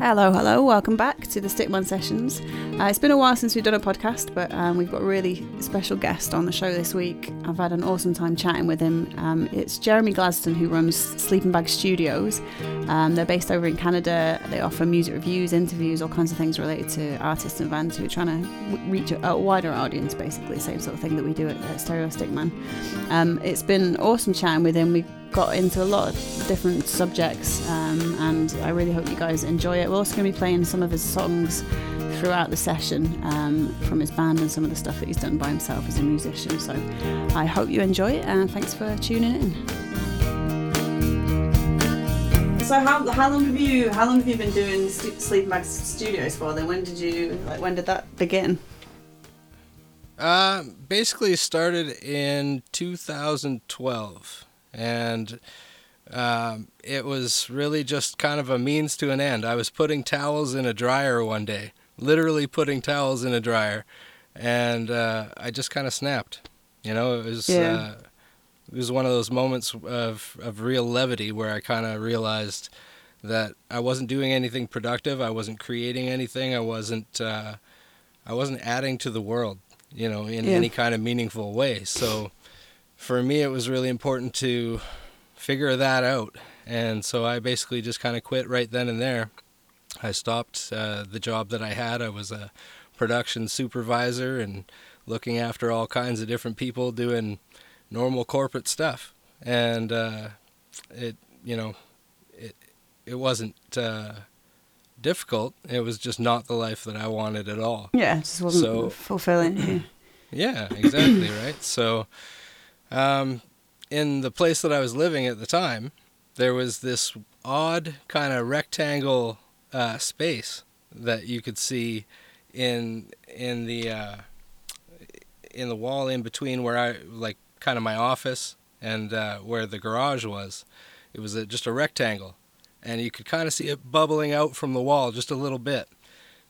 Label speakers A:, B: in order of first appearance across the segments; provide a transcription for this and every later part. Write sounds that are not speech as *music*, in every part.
A: Hello, hello, welcome back to the Stickman Sessions. Uh, it's been a while since we've done a podcast, but um, we've got a really special guest on the show this week. I've had an awesome time chatting with him. Um, it's Jeremy Gladstone who runs Sleeping Bag Studios. Um, they're based over in Canada. They offer music reviews, interviews, all kinds of things related to artists and bands who are trying to reach a, a wider audience, basically, same sort of thing that we do at, at Stereo Stickman. Um, it's been awesome chatting with him. We got into a lot of different subjects, um, and I really hope you guys enjoy it. We're also going to be playing some of his songs throughout the session um, from his band and some of the stuff that he's done by himself as a musician. So I hope you enjoy it, and thanks for tuning in. So how, how long have you how long have you been doing Sleep Sleeping Bag Studios for? Then when did you like when did that begin?
B: Uh, basically started in 2012 and um, it was really just kind of a means to an end. I was putting towels in a dryer one day, literally putting towels in a dryer, and uh, I just kind of snapped. You know, it was yeah. uh, it was one of those moments of of real levity where I kind of realized that I wasn't doing anything productive. I wasn't creating anything. I wasn't uh, I wasn't adding to the world. You know, in yeah. any kind of meaningful way. So for me, it was really important to figure that out. And so I basically just kind of quit right then and there. I stopped uh, the job that I had. I was a production supervisor and looking after all kinds of different people doing normal corporate stuff. And uh, it, you know, it it wasn't uh, difficult. It was just not the life that I wanted at all.
A: Yeah, it just wasn't so, fulfilling.
B: yeah, *clears throat* exactly right. So um, in the place that I was living at the time, there was this odd kind of rectangle uh, space that you could see in in the uh, in the wall in between where I like kind of my office and uh, where the garage was. It was a, just a rectangle, and you could kind of see it bubbling out from the wall just a little bit.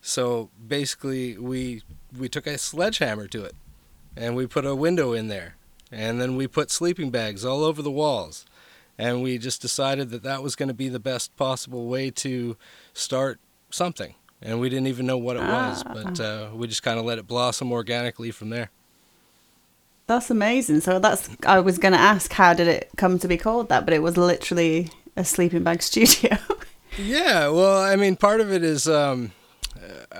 B: So basically, we we took a sledgehammer to it, and we put a window in there, and then we put sleeping bags all over the walls. And we just decided that that was going to be the best possible way to start something. And we didn't even know what it ah. was, but uh, we just kind of let it blossom organically from there.
A: That's amazing. So that's I was going to ask how did it come to be called that, but it was literally a sleeping bag *laughs* studio.
B: yeah, well, I mean, part of it is um,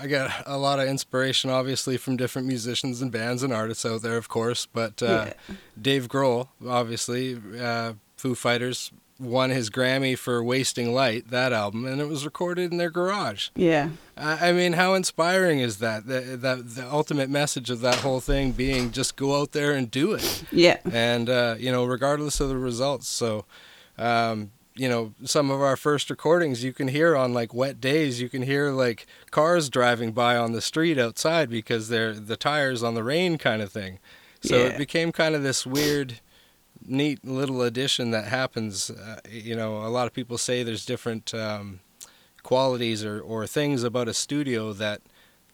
B: I got a lot of inspiration, obviously, from different musicians and bands and artists out there, of course. But uh, yeah. Dave Grohl, obviously, uh, Foo Fighters won his Grammy for "Wasting Light," that album, and it was recorded in their garage.
A: Yeah.
B: I, I mean, how inspiring is that? The, the, the ultimate message of that whole thing being just go out there and do it.
A: Yeah.
B: And uh, you know, regardless of the results. So. Um, you know some of our first recordings you can hear on like wet days you can hear like cars driving by on the street outside because they're the tires on the rain kind of thing. So yeah. it became kind of this weird neat little addition that happens uh, you know a lot of people say there's different um, qualities or, or things about a studio that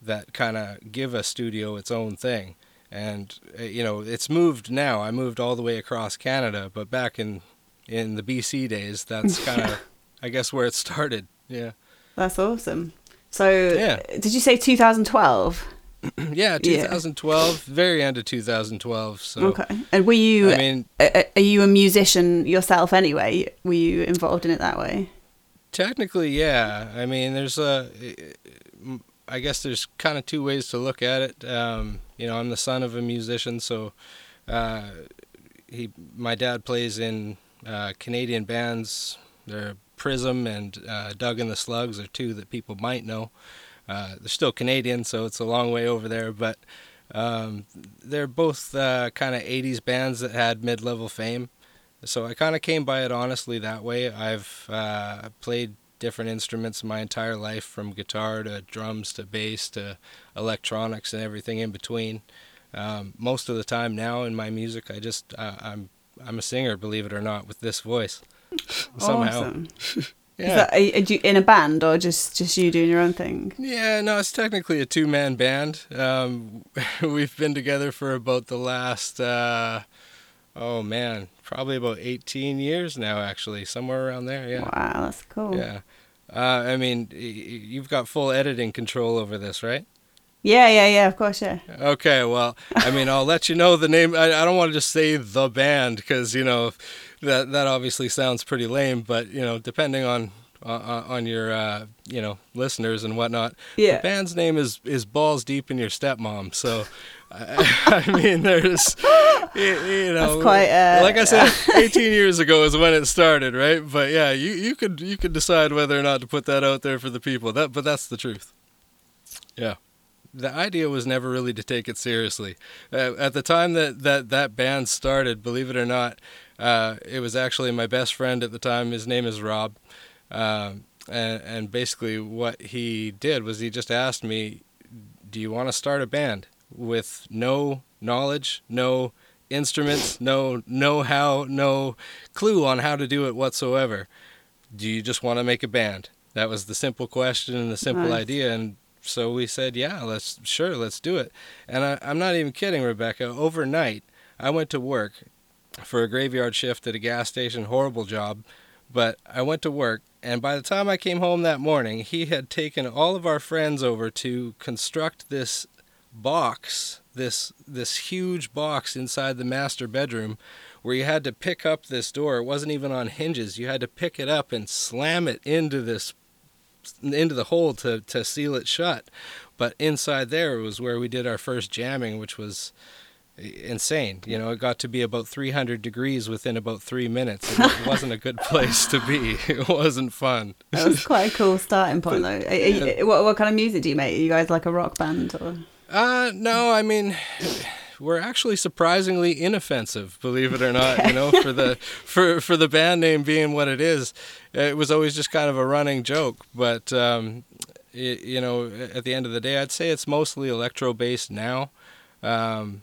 B: that kind of give a studio its own thing. And uh, you know it's moved now. I moved all the way across canada but back in in the BC days. That's kind of, *laughs* I guess, where it started. Yeah.
A: That's awesome. So, yeah. did you say 2012? *clears throat*
B: yeah, 2012, yeah. very end of 2012. So
A: okay. And were you? I mean, are you a musician yourself anyway? Were you involved in it that way?
B: Technically, yeah. I mean, there's a. I guess there's kind of two ways to look at it. Um, you know, I'm the son of a musician, so uh, he, my dad plays in uh, Canadian bands. They're Prism and uh, Doug and the Slugs are two that people might know. Uh, they're still Canadian, so it's a long way over there, but um, they're both uh, kind of 80s bands that had mid level fame. So I kind of came by it honestly that way. I've uh, played different instruments my entire life from guitar to drums to bass to electronics and everything in between. Um, most of the time now in my music, I just uh, I'm I'm a singer, believe it or not, with this voice. *laughs* Somehow.
A: Awesome. *laughs* yeah. That, are, you in a band or just just you doing your own thing?
B: Yeah, no, it's technically a two man band. Um, *laughs* we've been together for about the last, uh, oh man, probably about 18 years now, actually, somewhere around there. Yeah.
A: Wow, that's cool.
B: Yeah. Uh, I mean, you've got full editing control over this, right?
A: Yeah, yeah, yeah. Of course, yeah.
B: Okay, well, I mean, I'll let you know the name. I, I don't want to just say the band because you know that that obviously sounds pretty lame. But you know, depending on on, on your uh, you know listeners and whatnot,
A: Yeah.
B: the band's name is is Balls Deep in Your Stepmom. So, I, *laughs* I mean, there's you, you know,
A: quite, uh,
B: like I said, *laughs* 18 years ago is when it started, right? But yeah, you you could you could decide whether or not to put that out there for the people. That but that's the truth. Yeah the idea was never really to take it seriously. Uh, at the time that, that that band started, believe it or not, uh, it was actually my best friend at the time. His name is Rob. Um, and, and basically, what he did was he just asked me, Do you want to start a band with no knowledge, no instruments, no know how, no clue on how to do it whatsoever? Do you just want to make a band? That was the simple question and the simple
A: Nice.
B: idea. And so we said, yeah, let's sure, let's do it. And I, I'm not even kidding, Rebecca. Overnight, I went to work for a graveyard shift at a gas station. Horrible job, but I went to work. And by the time I came home that morning, he had taken all of our friends over to construct this box, this this huge box inside the master bedroom, where you had to pick up this door. It wasn't even on hinges. You had to pick it up and slam it into this into the hole to, to seal it shut. But inside there was where we did our first jamming, which was insane. You know, it got to be about 300 degrees within about three minutes. It *laughs* wasn't a good place to be. It wasn't fun.
A: That was quite a cool starting point, though. Are- are you- what, what kind of music do you make? Are you guys like a rock band? Or?
B: Uh, no, I mean, we're actually surprisingly inoffensive, believe it or not. You know, for the *laughs* for for the band name being what it is, it was always just kind of a running joke. But um, y you know, at the end of the day, I'd say it's mostly electro based now. Um,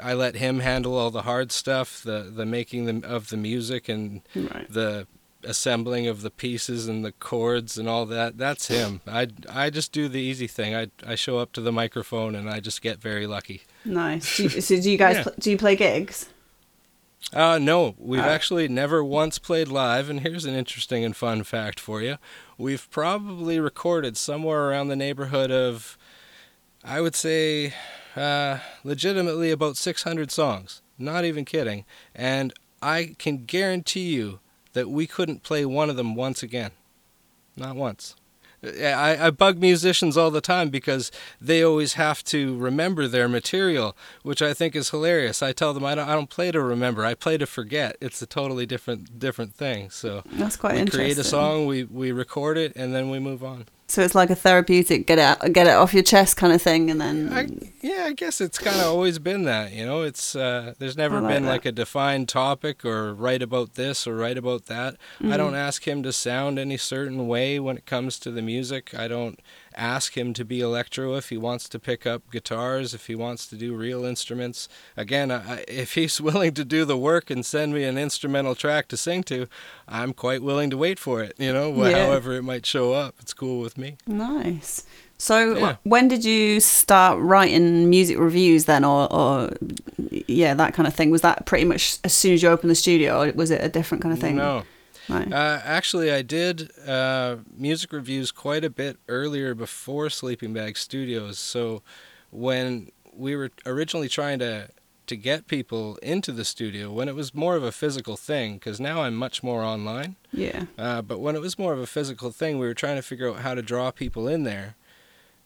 B: I let him handle all the hard stuff, the the making the, of the music and
A: Right.
B: the assembling of the pieces and the chords and all that that's him i i just do the easy thing i i show up to the microphone and i just get very lucky
A: Nice. Do you, *laughs* so do you guys
B: Yeah.
A: pl- do you play gigs?
B: uh no we've
A: Ah.
B: actually never once played live and here's an interesting and fun fact for you we've probably recorded somewhere around the neighborhood of i would say uh legitimately about 600 songs not even kidding and i can guarantee you that we couldn't play one of them once again Not once. I, I bug musicians all the time because they always have to remember their material, which I think is hilarious. I tell them I don't, I don't play to remember. I play to forget. It's a totally different different thing. So
A: That's quite
B: we
A: interesting.
B: create a song, we, we record it, and then we move on.
A: So it's like a therapeutic get it out, get it off your chest kind of thing, and then
B: I, yeah, I guess it's kind of always been that. You know, it's uh, there's never
A: like
B: been
A: that.
B: like a defined topic or write about this or write about that. I don't ask him to sound any certain way when it comes to the music. I don't ask him to be electro if he wants to pick up guitars, if he wants to do real instruments. Again, I, if he's *laughs* willing to do the work and send me an instrumental track to sing to, I'm quite willing to wait for it. You know,
A: Yeah.
B: however it might show up, it's cool with me.
A: nice. So
B: Yeah.
A: when did you start writing music reviews then, or, or yeah, that kind of thing? Was that pretty much as soon as you opened the studio, or was it a different kind of thing?
B: No. Uh, actually, I did uh, music reviews quite a bit earlier before Sleeping Bag Studios. So when we were originally trying to to get people into the studio, when it was more of a physical thing, because now I'm much more online.
A: yeah.
B: Uh, but when it was more of a physical thing, we were trying to figure out how to draw people in there,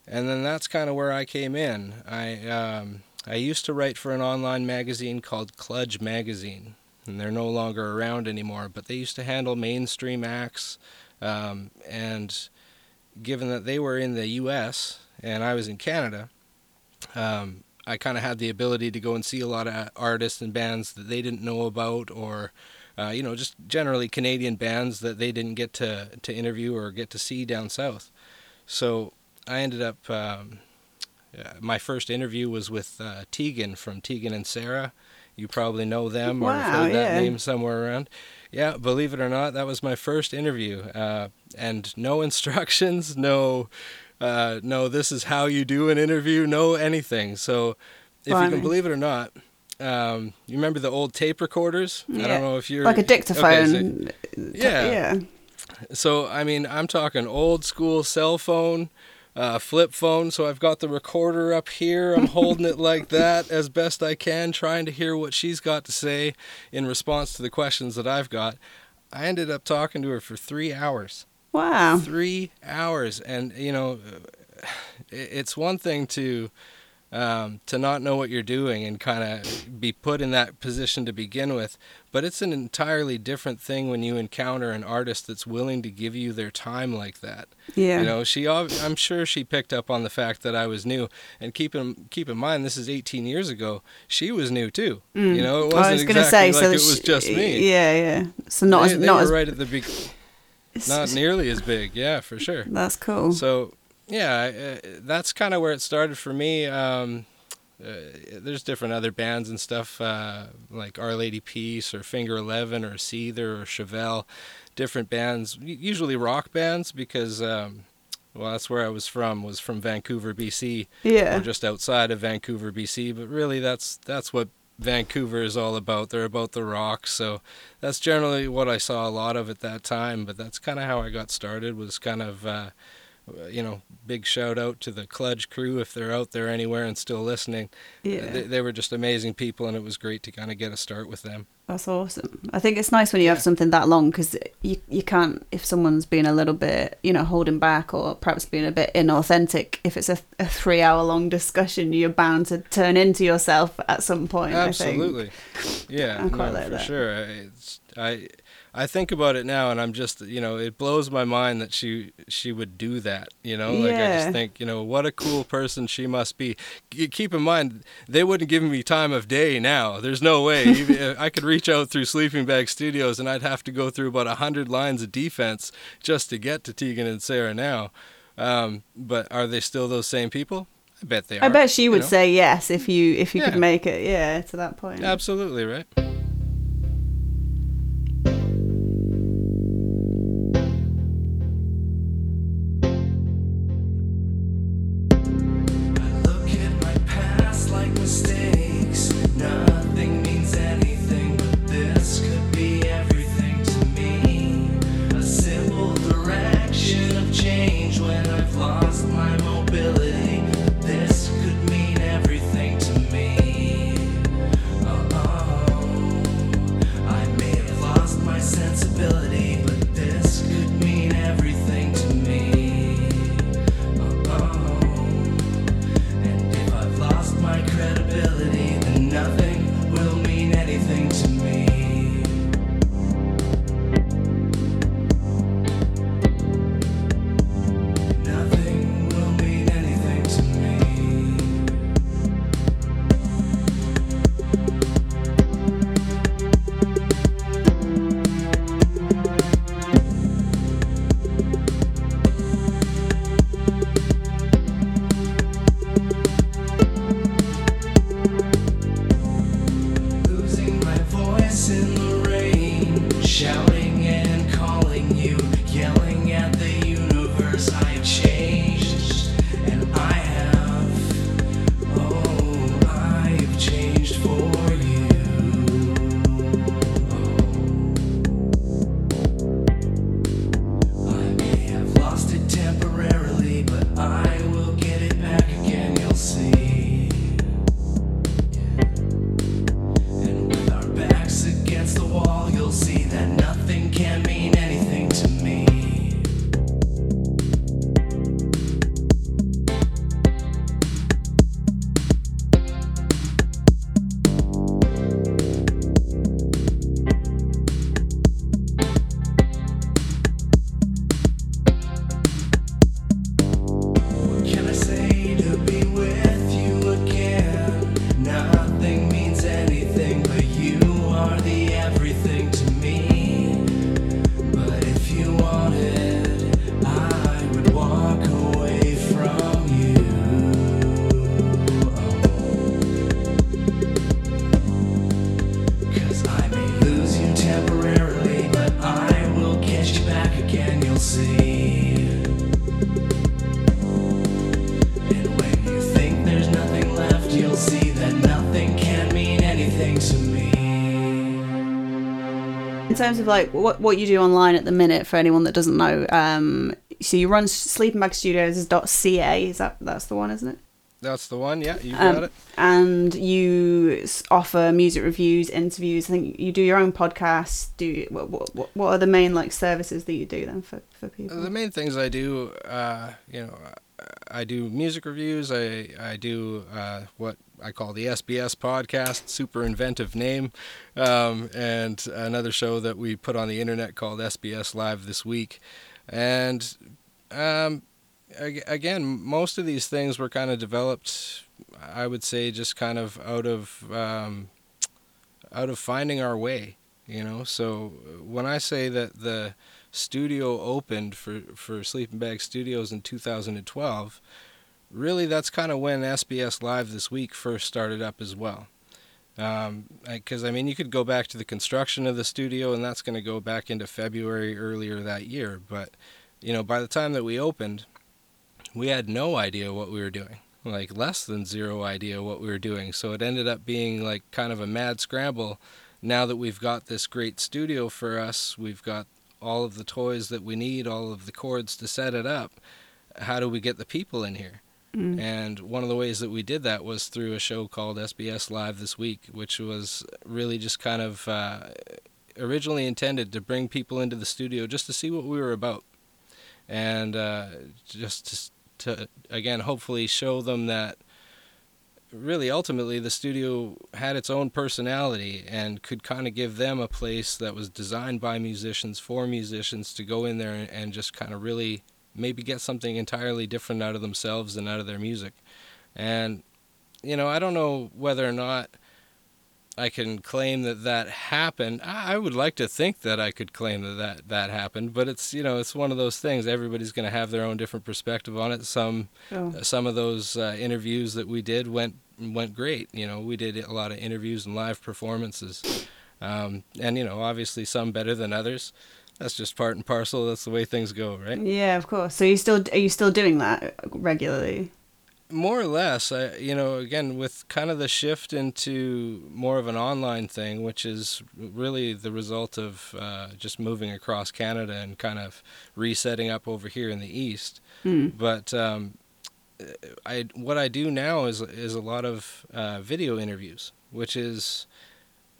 B: and then that's kind of where I came in. I um, I used to write for an online magazine called Kludge Magazine, and they're no longer around anymore. But they used to handle mainstream acts, um, and given that they were in the U.S. and I was in Canada, um, I kind of had the ability to go and see a lot of artists and bands that they didn't know about, or uh, you know, just generally Canadian bands that they didn't get to to interview or get to see down south. So I ended up. Um, uh, my first interview was with uh, Tegan from Tegan and Sara. You probably know them or
A: Wow,
B: heard that
A: yeah.
B: name somewhere around. Yeah, believe it or not, that was my first interview, uh, and no *laughs* instructions, no, uh, no. This is how you do an interview, no anything. So, if you can believe it or not, um, you remember the old tape recorders? I don't know if you're
A: Like a
B: okay,
A: dictaphone.
B: so- yeah.
A: Yeah.
B: So I mean, I'm talking old school cell phone, uh, flip phone. So I've got the recorder up here. I'm holding it like *laughs* that as best I can, trying to hear what she's got to say in response to the questions that I've got. I ended up talking to her for three hours.
A: Wow.
B: Three hours, and you know, *sighs* it's one thing to um, to not know what you're doing and kind of be put in that position to begin with. But it's an entirely different thing when you encounter an artist that's willing to give you their time like that.
A: Yeah.
B: You know, she. I'm sure she picked up on the fact that I was new. And keep in keep in mind, this is 18 years ago. She was new too.
A: Mm.
B: You know, it wasn't
A: was
B: exactly
A: say,
B: like
A: so
B: it was just me.
A: Yeah, yeah. So not
B: they,
A: as
B: they
A: not as
B: right at the beginning. Not *laughs* nearly as big. Yeah, for sure.
A: That's cool.
B: So yeah, uh, that's kind of where it started for me. Um, uh, there's different other bands and stuff uh, like Our Lady Peace or Finger Eleven or Seether or Chevelle, different bands, usually rock bands because. Um, well, that's where I was from. Was from Vancouver, BC,
A: yeah.
B: or just outside of Vancouver, BC. But really, that's that's what Vancouver is all about. They're about the rock, so that's generally what I saw a lot of at that time. But that's kind of how I got started. Was kind of uh, uh, Uh, you know, big shout out to the Kludge crew if they're out there anywhere and still listening.
A: Yeah.
B: They, they were just amazing people, and it was great to kind of get a start with them.
A: That's awesome. I think it's nice when you have something that long because you you can't if someone's being a little bit you know holding back or perhaps being a bit inauthentic. If it's a, a three hour long discussion, you're bound to turn into yourself at some point.
B: Absolutely, yeah,
A: I quite
B: no,
A: like
B: for
A: that.
B: sure. It's, I I think about it now, and I'm just, you know, it blows my mind that she she would do that. You know, like I just think, you know, what a cool person she must be. Keep in mind, they wouldn't give me time of day now. There's no way. *laughs* I could reach out through Sleeping Bag Studios, and I'd have to go through about a hundred lines of defense just to get to Tegan and Sara now. Um, but are they still those same people? I bet they are.
A: I bet she
B: you
A: would
B: know?
A: say yes if you if you
B: Yeah.
A: could make it. Yeah, to that point.
B: Absolutely right.
A: Terms of like what what you do online at the minute, for anyone that doesn't know, um, so you run sleepingbagstudios.ca. Is that that's the one, isn't it?
B: That's the one. Yeah, you
A: Um,
B: got it.
A: and you offer music reviews, interviews. I think you do your own podcast. Do you, what, what what- what are the main like services that you do then for for people?
B: The main things I do, uh, you know, I do music reviews. I I do uh, what I call the SBS podcast, super inventive name, um, and another show that we put on the internet called SBS Live this week, and um, ag- again, most of these things were kind of developed. I would say just kind of out of um, out of finding our way, you know. So when I say that the studio opened for for Sleeping Bag Studios in 2012, really that's kind of when SBS Live this week first started up as well. Um, because I mean, you could go back to the construction of the studio, and that's going to go back into February earlier that year. But you know, by the time that we opened, we had no idea what we were doing. Like less than zero idea what we were doing. So it ended up being like kind of a mad scramble. Now that we've got this great studio for us, we've got all of the toys that we need, all of the cords to set it up. How do we get the people in here?
A: Mm.
B: And one of the ways that we did that was through a show called SBS Live this week, which was really just kind of uh, originally intended to bring people into the studio just to see what we were about, and uh, just to, to again hopefully show them that really ultimately the studio had its own personality and could kind of give them a place that was designed by musicians for musicians to go in there and, just kind of really maybe get something entirely different out of themselves and out of their music. And you know, I don't know whether or not I can claim that that happened. I would like to think that I could claim that that, that happened, but it's you know it's one of those things. Everybody's going to have their own different perspective on it. Some
A: Sure.
B: some of those uh, interviews that we did went went great. You know, we did a lot of interviews and live performances, um, and you know, obviously some better than others. That's just part and parcel. That's the way things go, right?
A: Yeah, of course. So you still are you still doing that regularly?
B: More or less, I, you know, again with kind of the shift into more of an online thing, which is really the result of uh, just moving across Canada and kind of resetting up over here in the east.
A: Mm.
B: But um, I what I do now is is a lot of uh, video interviews, which is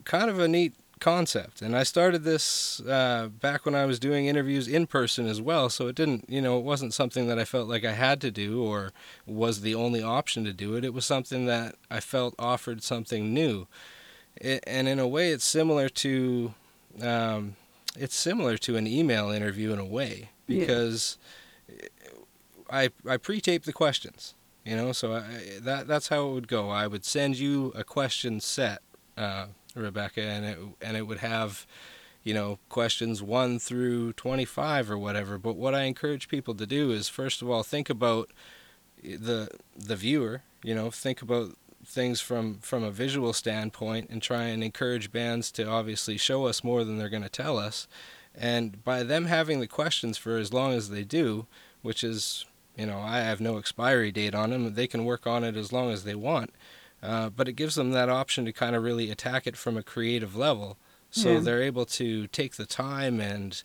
B: kind of a neat concept. And I started this uh, back when I was doing interviews in person as well, so it didn't, you know, it wasn't something that I felt like I had to do or was the only option to do it. It was something that I felt offered something new. It, and in a way, it's similar to um, it's similar to an email interview in a way
A: Yeah.
B: because I I pre-tape the questions, you know, so I, that that's how it would go. I would send you a question set, uh, Rebecca, and it and it would have, you know, questions one through twenty-five or whatever. But what I encourage people to do is first of all think about the the viewer, you know, think about things from from a visual standpoint and try and encourage bands to obviously show us more than they're going to tell us and by them having the questions for as long as they do which is you know i have no expiry date on them they can work on it as long as they want uh, but it gives them that option to kind of really attack it from a creative level so
A: Yeah.
B: they're able to take the time and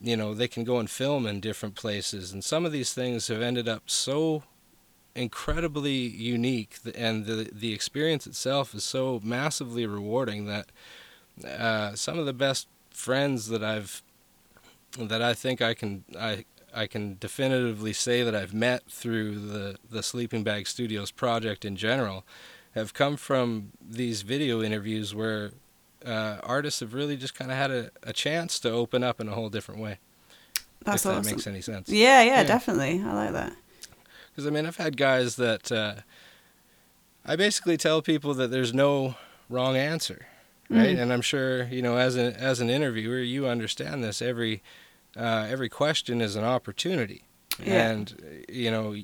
B: you know they can go and film in different places and some of these things have ended up so incredibly unique and the the experience itself is so massively rewarding that uh, some of the best friends that I've that I think I can I I can definitively say that I've met through the the Sleeping Bag Studios project in general have come from these video interviews where uh, artists have really just kind of had a, a chance to open up in a whole different way.
A: That's
B: if
A: awesome.
B: that makes any sense.
A: yeah, yeah,
B: Yeah.
A: definitely. I like that.
B: Because I mean, I've had guys that uh, I basically tell people that there's no wrong answer, right?
A: Mhm.
B: And I'm sure you know, as an as an interviewer, you understand this. Every uh, every question is an opportunity,
A: Yeah.
B: and you know,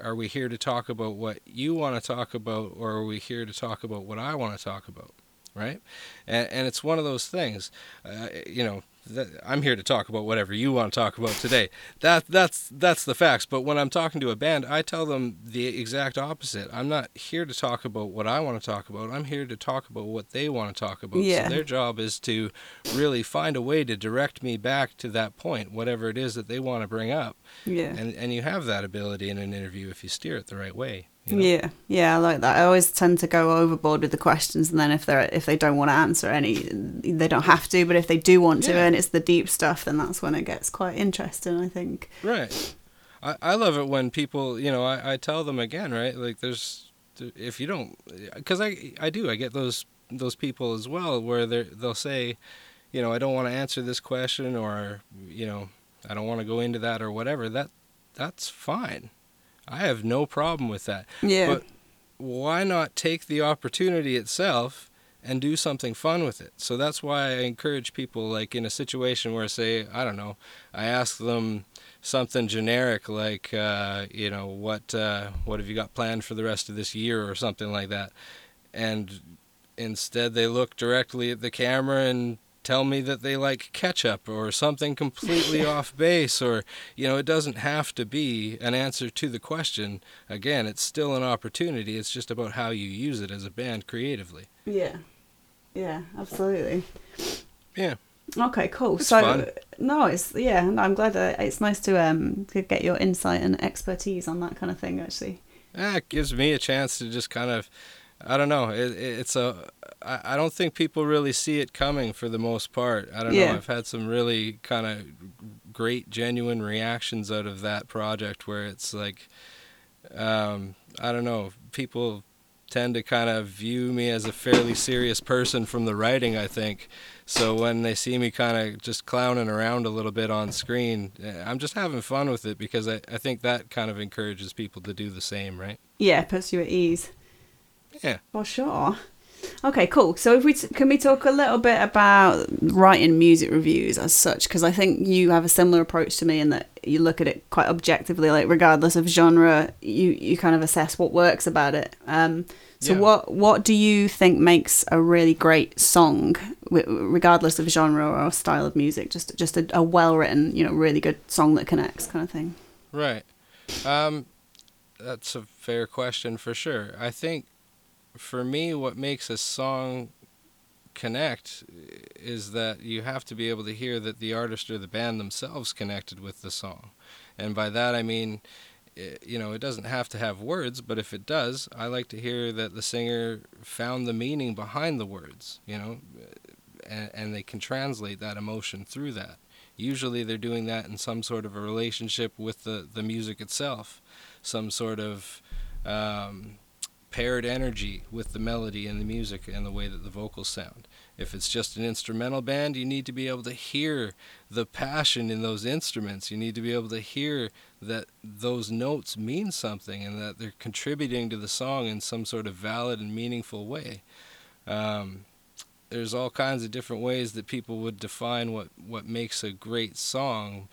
B: are we here to talk about what you want to talk about, or are we here to talk about what I want to talk about? Right, and, and it's one of those things. Uh, you know, that, I'm here to talk about whatever you want to talk about today. That that's that's the facts. But when I'm talking to a band, I tell them the exact opposite. I'm not here to talk about what I want to talk about. I'm here to talk about what they want to talk about.
A: Yeah.
B: So their job is to really find a way to direct me back to that point, whatever it is that they want to bring up.
A: Yeah.
B: And and you have that ability in an interview if you steer it the right way. You know?
A: Yeah, yeah, I like that. I always tend to go overboard with the questions, and then if they're if they don't want to answer any, they don't have to. But if they do want to, and it's the deep stuff, then that's when it gets quite interesting. I think.
B: Right. I, I love it when people, you know, I, I tell them again, right? Like there's, if you don't, because I, I do, I get those, those people as well where they they'll say, you know, I don't want to answer this question or, you know, I don't want to go into that or whatever. That, that's fine. I have no problem with that.
A: Yeah.
B: But why not take the opportunity itself and do something fun with it? So that's why I encourage people, like in a situation where, say, I don't know, I ask them something generic like, uh, you know, what uh, what have you got planned for the rest of this year or something like that, and instead they look directly at the camera and tell me that they like ketchup or something completely *laughs* off base or you know it doesn't have to be an answer to the question again it's still an opportunity it's just about how you use it as a band creatively
A: yeah. Yeah. Absolutely.
B: yeah
A: Okay. Cool.
B: It's
A: so
B: fun.
A: no, it's yeah. and I'm glad that it's nice to um to get your insight and expertise on that kind of thing. Actually.
B: Ah, it gives me a chance to just kind of i don't know it, it, it's a I, I don't think people really see it coming for the most part i don't
A: Yeah.
B: know i've had some really kind of great genuine reactions out of that project where it's like um, i don't know people tend to kind of view me as a fairly serious person from the writing i think so when they see me kind of just clowning around a little bit on screen eh, i'm just having fun with it because I, I think that kind of encourages people to do the same right
A: Yeah. Puts you at ease.
B: Yeah.
A: For sure. Okay, cool. So if we t- can we talk a little bit about writing music reviews as such because I think you have a similar approach to me in that you look at it quite objectively like regardless of genre you you kind of assess what works about it. Um so
B: Yeah.
A: what what do you think makes a really great song regardless of genre or style of music just just a, a well-written, you know, really good song that connects kind of thing.
B: Right. Um, that's a fair question for sure. I think for me, what makes a song connect is that you have to be able to hear that the artist or the band themselves connected with the song. And by that, I mean, i- you know, it doesn't have to have words, but if it does, I like to hear that the singer found the meaning behind the words, you know, and, and they can translate that emotion through that. Usually they're doing that in some sort of a relationship with the, the music itself, some sort of um, paired energy with the melody and the music and the way that the vocals sound. If it's just an instrumental band, you need to be able to hear the passion in those instruments. You need to be able to hear that those notes mean something and that they're contributing to the song in some sort of valid and meaningful way. Um, there's all kinds of different ways that people would define what, what makes a great song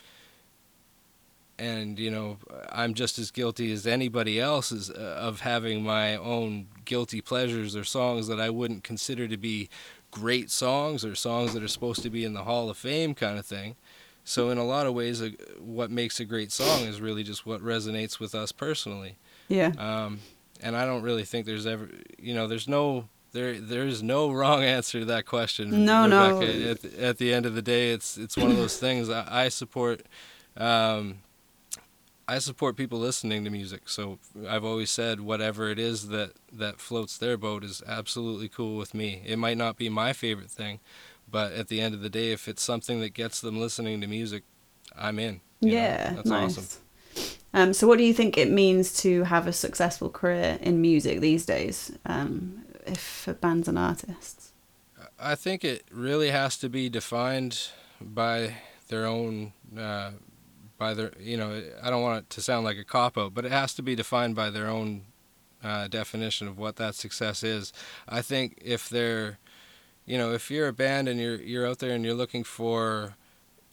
B: and you know i'm just as guilty as anybody else is, uh, of having my own guilty pleasures or songs that i wouldn't consider to be great songs or songs that are supposed to be in the hall of fame kind of thing so in a lot of ways uh, what makes a great song is really just what resonates with us personally
A: Yeah.
B: um, and I don't really think there's ever, you know, there's no there there's no *laughs* wrong answer to that question.
A: No, no.
B: At, the- at the end of the day, it's it's one of those things. I, I support. Um, I support people listening to music, so I've always said whatever it is that, that floats their boat is absolutely cool with me. It might not be my favorite thing, but at the end of the day, if it's something that gets them listening to music, I'm in. you know?
A: yeah,
B: that's
A: nice.
B: awesome.
A: Um, so, what do you think it means to have a successful career in music these days, um, if for bands and artists?
B: I think it really has to be defined by their own, uh, by their, you know, I don't want it to sound like a cop out, but it has to be defined by their own uh, definition of what that success is. I think if they're, you know, if you're a band and you're you're out there and you're looking for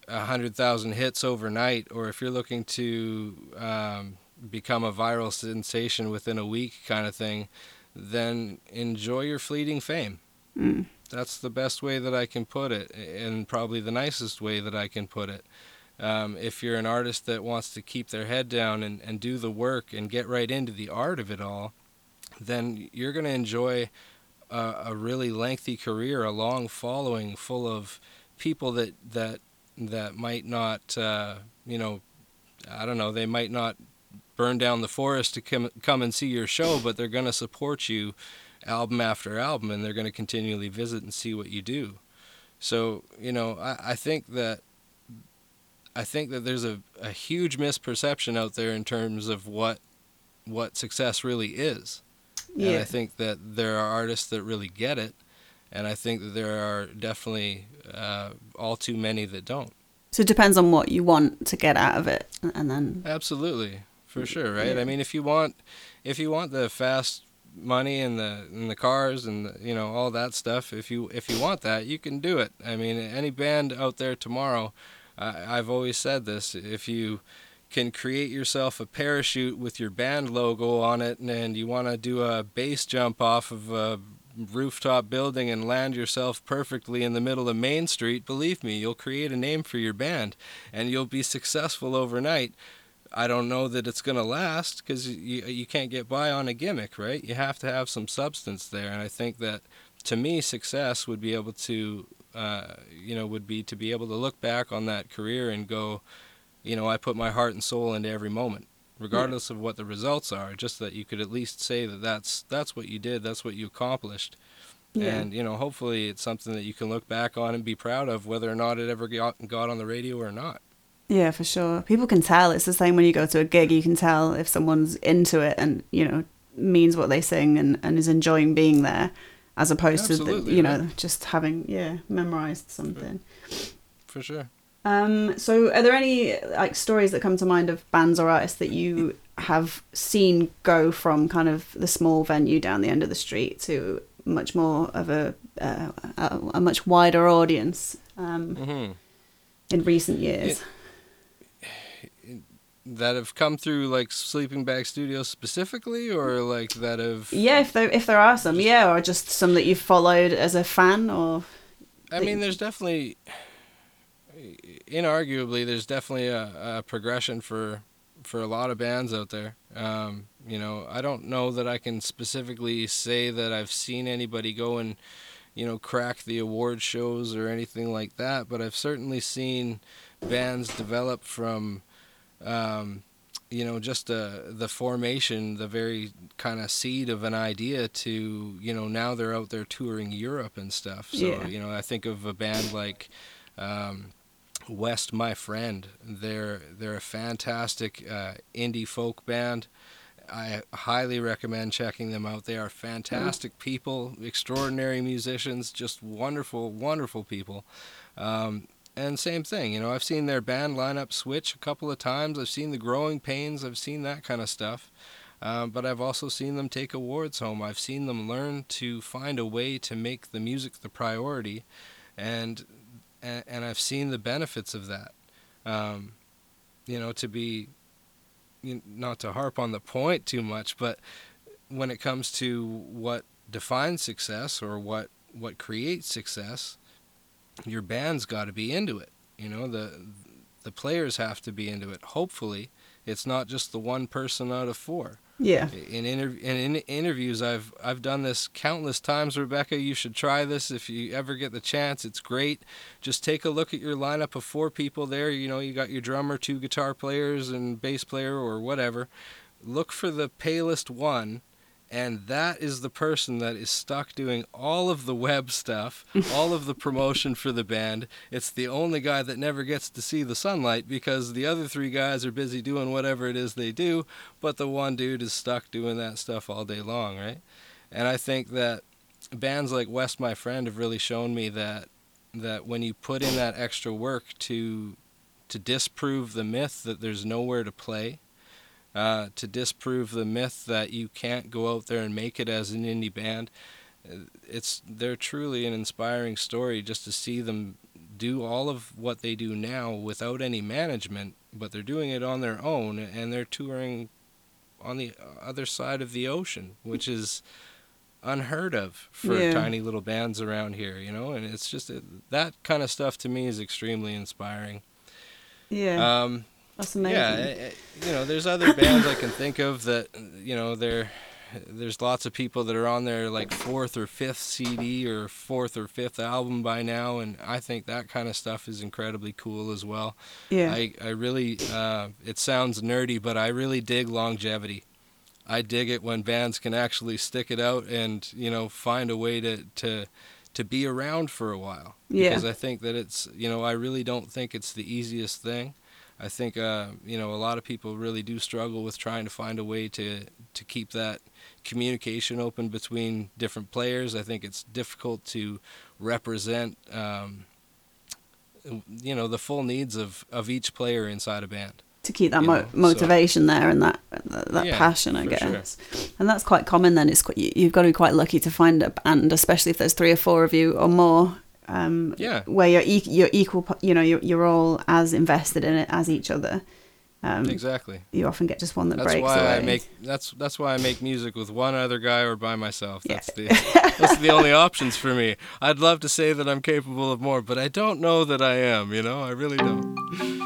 B: a hundred thousand hits overnight, or if you're looking to um, become a viral sensation within a week, kind of thing, then enjoy your fleeting fame
A: Mm.
B: That's the best way that I can put it, and probably the nicest way that I can put it. Um, if you're an artist that wants to keep their head down and, and do the work and get right into the art of it all, then you're going to enjoy a, a really lengthy career, a long following full of people that that that might not, uh, you know, I don't know, they might not burn down the forest to come come and see your show, but they're going to support you album after album, and they're going to continually visit and see what you do. So you know, I, I think that I think that there's a, a huge misperception out there in terms of what what success really is. And I think that there are artists that really get it, and I think that there are definitely uh, all too many that don't.
A: So it depends on what you want to get out of it, and then
B: Absolutely, for sure, right?
A: Yeah.
B: I mean, if you want, if you want the fast money and the and the cars and the, you know all that stuff, if you if you want that, you can do it. I mean, any band out there tomorrow, I've always said this: if you can create yourself a parachute with your band logo on it, and, and you want to do a base jump off of a rooftop building and land yourself perfectly in the middle of Main Street, believe me, you'll create a name for your band, and you'll be successful overnight. I don't know that it's going to last because you you can't get by on a gimmick, right? You have to have some substance there, and I think that to me, success would be able to, uh, you know, would be to be able to look back on that career and go, you know, I put my heart and soul into every moment, regardless of what the results are. Just that you could at least say that that's that's what you did, that's what you accomplished,
A: yeah,
B: and you know, hopefully, it's something that you can look back on and be proud of, whether or not it ever got got on the radio or not.
A: yeah, for sure. People can tell. It's the same when you go to a gig. You can tell if someone's into it and you know means what they sing and, and is enjoying being there, as opposed to the, you know
B: right.
A: just having yeah memorized something.
B: For sure.
A: Um, so, are there any like stories that come to mind of bands or artists that you have seen go from kind of the small venue down the end of the street to much more of a uh, a, a much wider audience um,
B: hmm
A: in recent years?
B: That have come through like Sleeping Bag Studios specifically, or like that have.
A: Yeah, if there if there are some, yeah, or just some that you've followed as a fan, or
B: I mean, there's definitely, inarguably, there's definitely a, a progression for for a lot of bands out there. Um, you know, I don't know that I can specifically say that I've seen anybody go and, you know, crack the award shows or anything like that, but I've certainly seen bands develop from, um, you know, just uh, the formation, the very kind of seed of an idea to, you know, now they're out there touring Europe and stuff. So,
A: Yeah.
B: you know, I think of a band like um, West My Friend. They're they're a fantastic uh, indie folk band. I highly recommend checking them out. They are fantastic people, extraordinary musicians, just wonderful, wonderful people. Um, and same thing, you know, I've seen their band lineup switch a couple of times. I've seen the growing pains. I've seen that kind of stuff. Um, but I've also seen them take awards home. I've seen them learn to find a way to make the music the priority, and and, and I've seen the benefits of that. Um, you know, to be you not to harp on the point too much, but when it comes to what defines success or what what creates success, your band's got to be into it. You know, the the players have to be into it. Hopefully, it's not just the one person out of four.
A: yeah,
B: In, inter- in, in interviews, I've I've done this countless times, Rebecca. You should try this if you ever get the chance. It's great. Just take a look at your lineup of four people there. You know, you got your drummer, two guitar players, and bass player, or whatever. Look for the palest one, and that is the person that is stuck doing all of the web stuff, *laughs* all of the promotion for the band. It's the only guy that never gets to see the sunlight because the other three guys are busy doing whatever it is they do, but the one dude is stuck doing that stuff all day long, right? And I think that bands like West My Friend have really shown me that that when you put in that extra work to to disprove the myth that there's nowhere to play, uh, to disprove the myth that you can't go out there and make it as an indie band. uh, It's they're truly an inspiring story just to see them do all of what they do now without any management, but they're doing it on their own and they're touring on the other side of the ocean, which is unheard of for
A: Yeah.
B: tiny little bands around here, you know. And it's just that kind of stuff to me is extremely inspiring.
A: Yeah,
B: Um,
A: that's amazing.
B: yeah, you know, there's other bands I can think of that, you know, they're there's lots of people that are on their like fourth or fifth CD or fourth or fifth album by now, and I think that kind of stuff is incredibly cool as well.
A: yeah.
B: I I really uh, it sounds nerdy, but I really dig longevity. I dig it when bands can actually stick it out and you know find a way to to to be around for a while.
A: Yeah.
B: Because I think that it's you know I really don't think it's the easiest thing. I think uh, you know a lot of people really do struggle with trying to find a way to to keep that communication open between different players. I think it's difficult to represent um, you know the full needs of of each player inside a band.
A: to keep that mo-
B: know, so-
A: motivation there and that that, that
B: Yeah,
A: passion, I
B: for sure.
A: guess. And that's quite common. Then it's quite, you've got to be quite lucky to find a band, especially if there's three or four of you or more. Um,
B: Yeah.
A: where you're e- you're equal, you know, you're you're all as invested in it as each other. Um,
B: Exactly.
A: You often get just one that
B: That's
A: breaks
B: why
A: away.
B: I make that's that's why I make music with one other guy or by myself.
A: Yeah.
B: That's the that's the only options for me. I'd love to say that I'm capable of more, but I don't know that I am, you know? I really don't.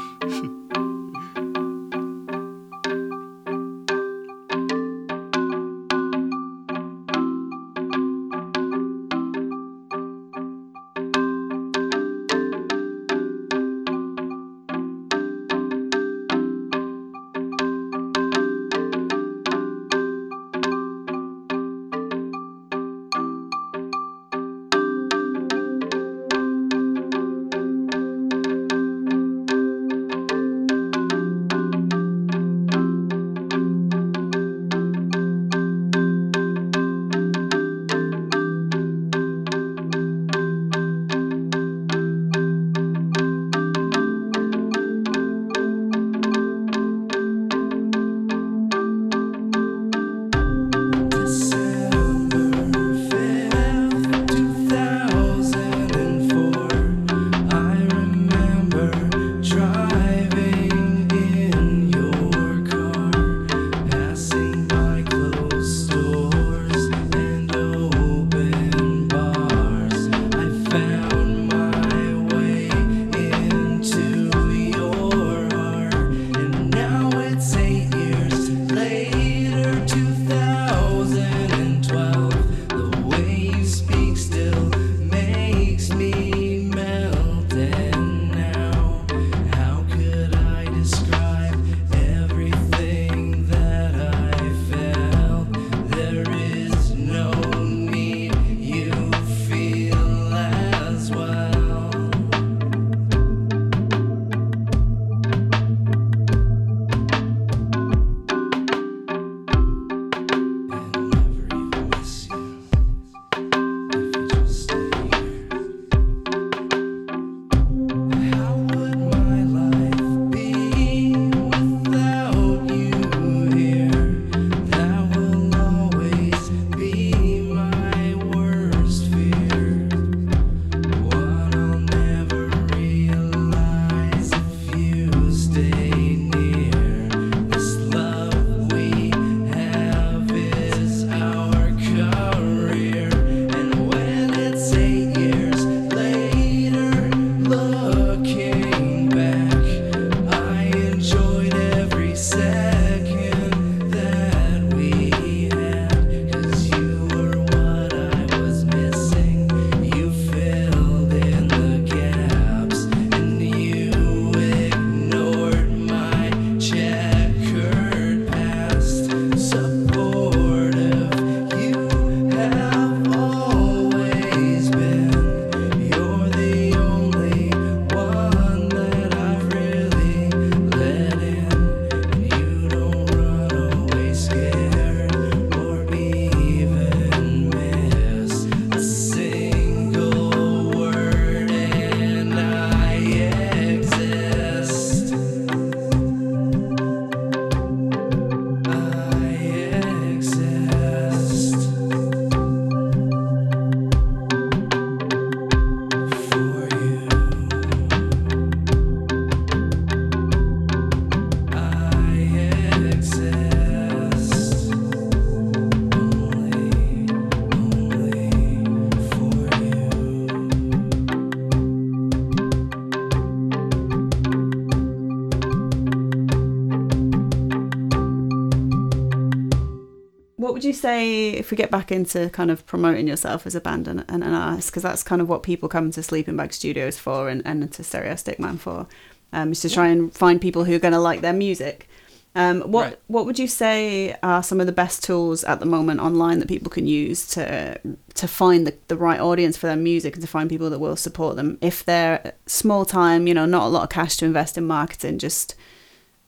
A: Would you say if we get back into kind of promoting yourself as a band and, and an artist? Because that's kind of what people come to Sleeping Bag Studios for and, and to Stereo Stickman for, um, is to try and find people who are going to like their music. Um, what
B: Right.
A: what would you say are some of the best tools at the moment online that people can use to to find the, the right audience for their music and to find people that will support them if they're small time, you know, not a lot of cash to invest in marketing, just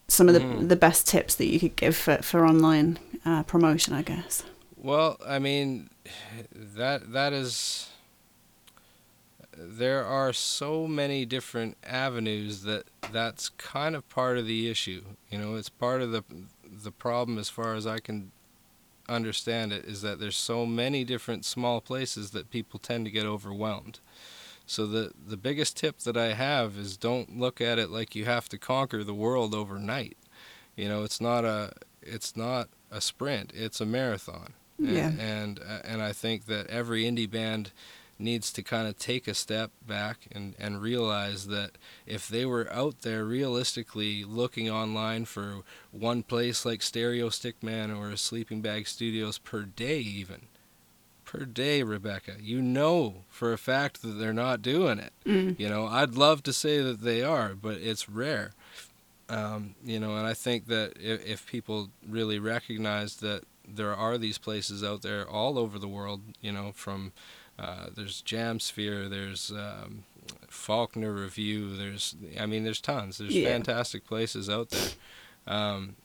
A: some of the
B: Mhm.
A: the best tips that you could give for, for online uh, promotion, I guess.
B: Well, I mean, that that is. There are so many different avenues that that's kind of part of the issue. You know, it's part of the the problem as far as I can understand it is that there's so many different small places that people tend to get overwhelmed. So the the biggest tip that I have is don't look at it like you have to conquer the world overnight. You know, it's not a it's not a sprint, it's a marathon. And-
A: Yeah.
B: And uh, and I think that every indie band needs to kind of take a step back and, and realize that if they were out there realistically looking online for one place like Stereo Stickman or Sleeping Bag Studios per day even per day Rebecca you know for a fact that they're not doing it
A: Mm.
B: you know I'd love to say that they are but it's rare um, you know and I think that if, if people really recognize that there are these places out there all over the world you know from uh, there's Jamsphere, there's um, Faulkner Review, there's I mean there's tons. There's
A: Yeah.
B: fantastic places out there, um,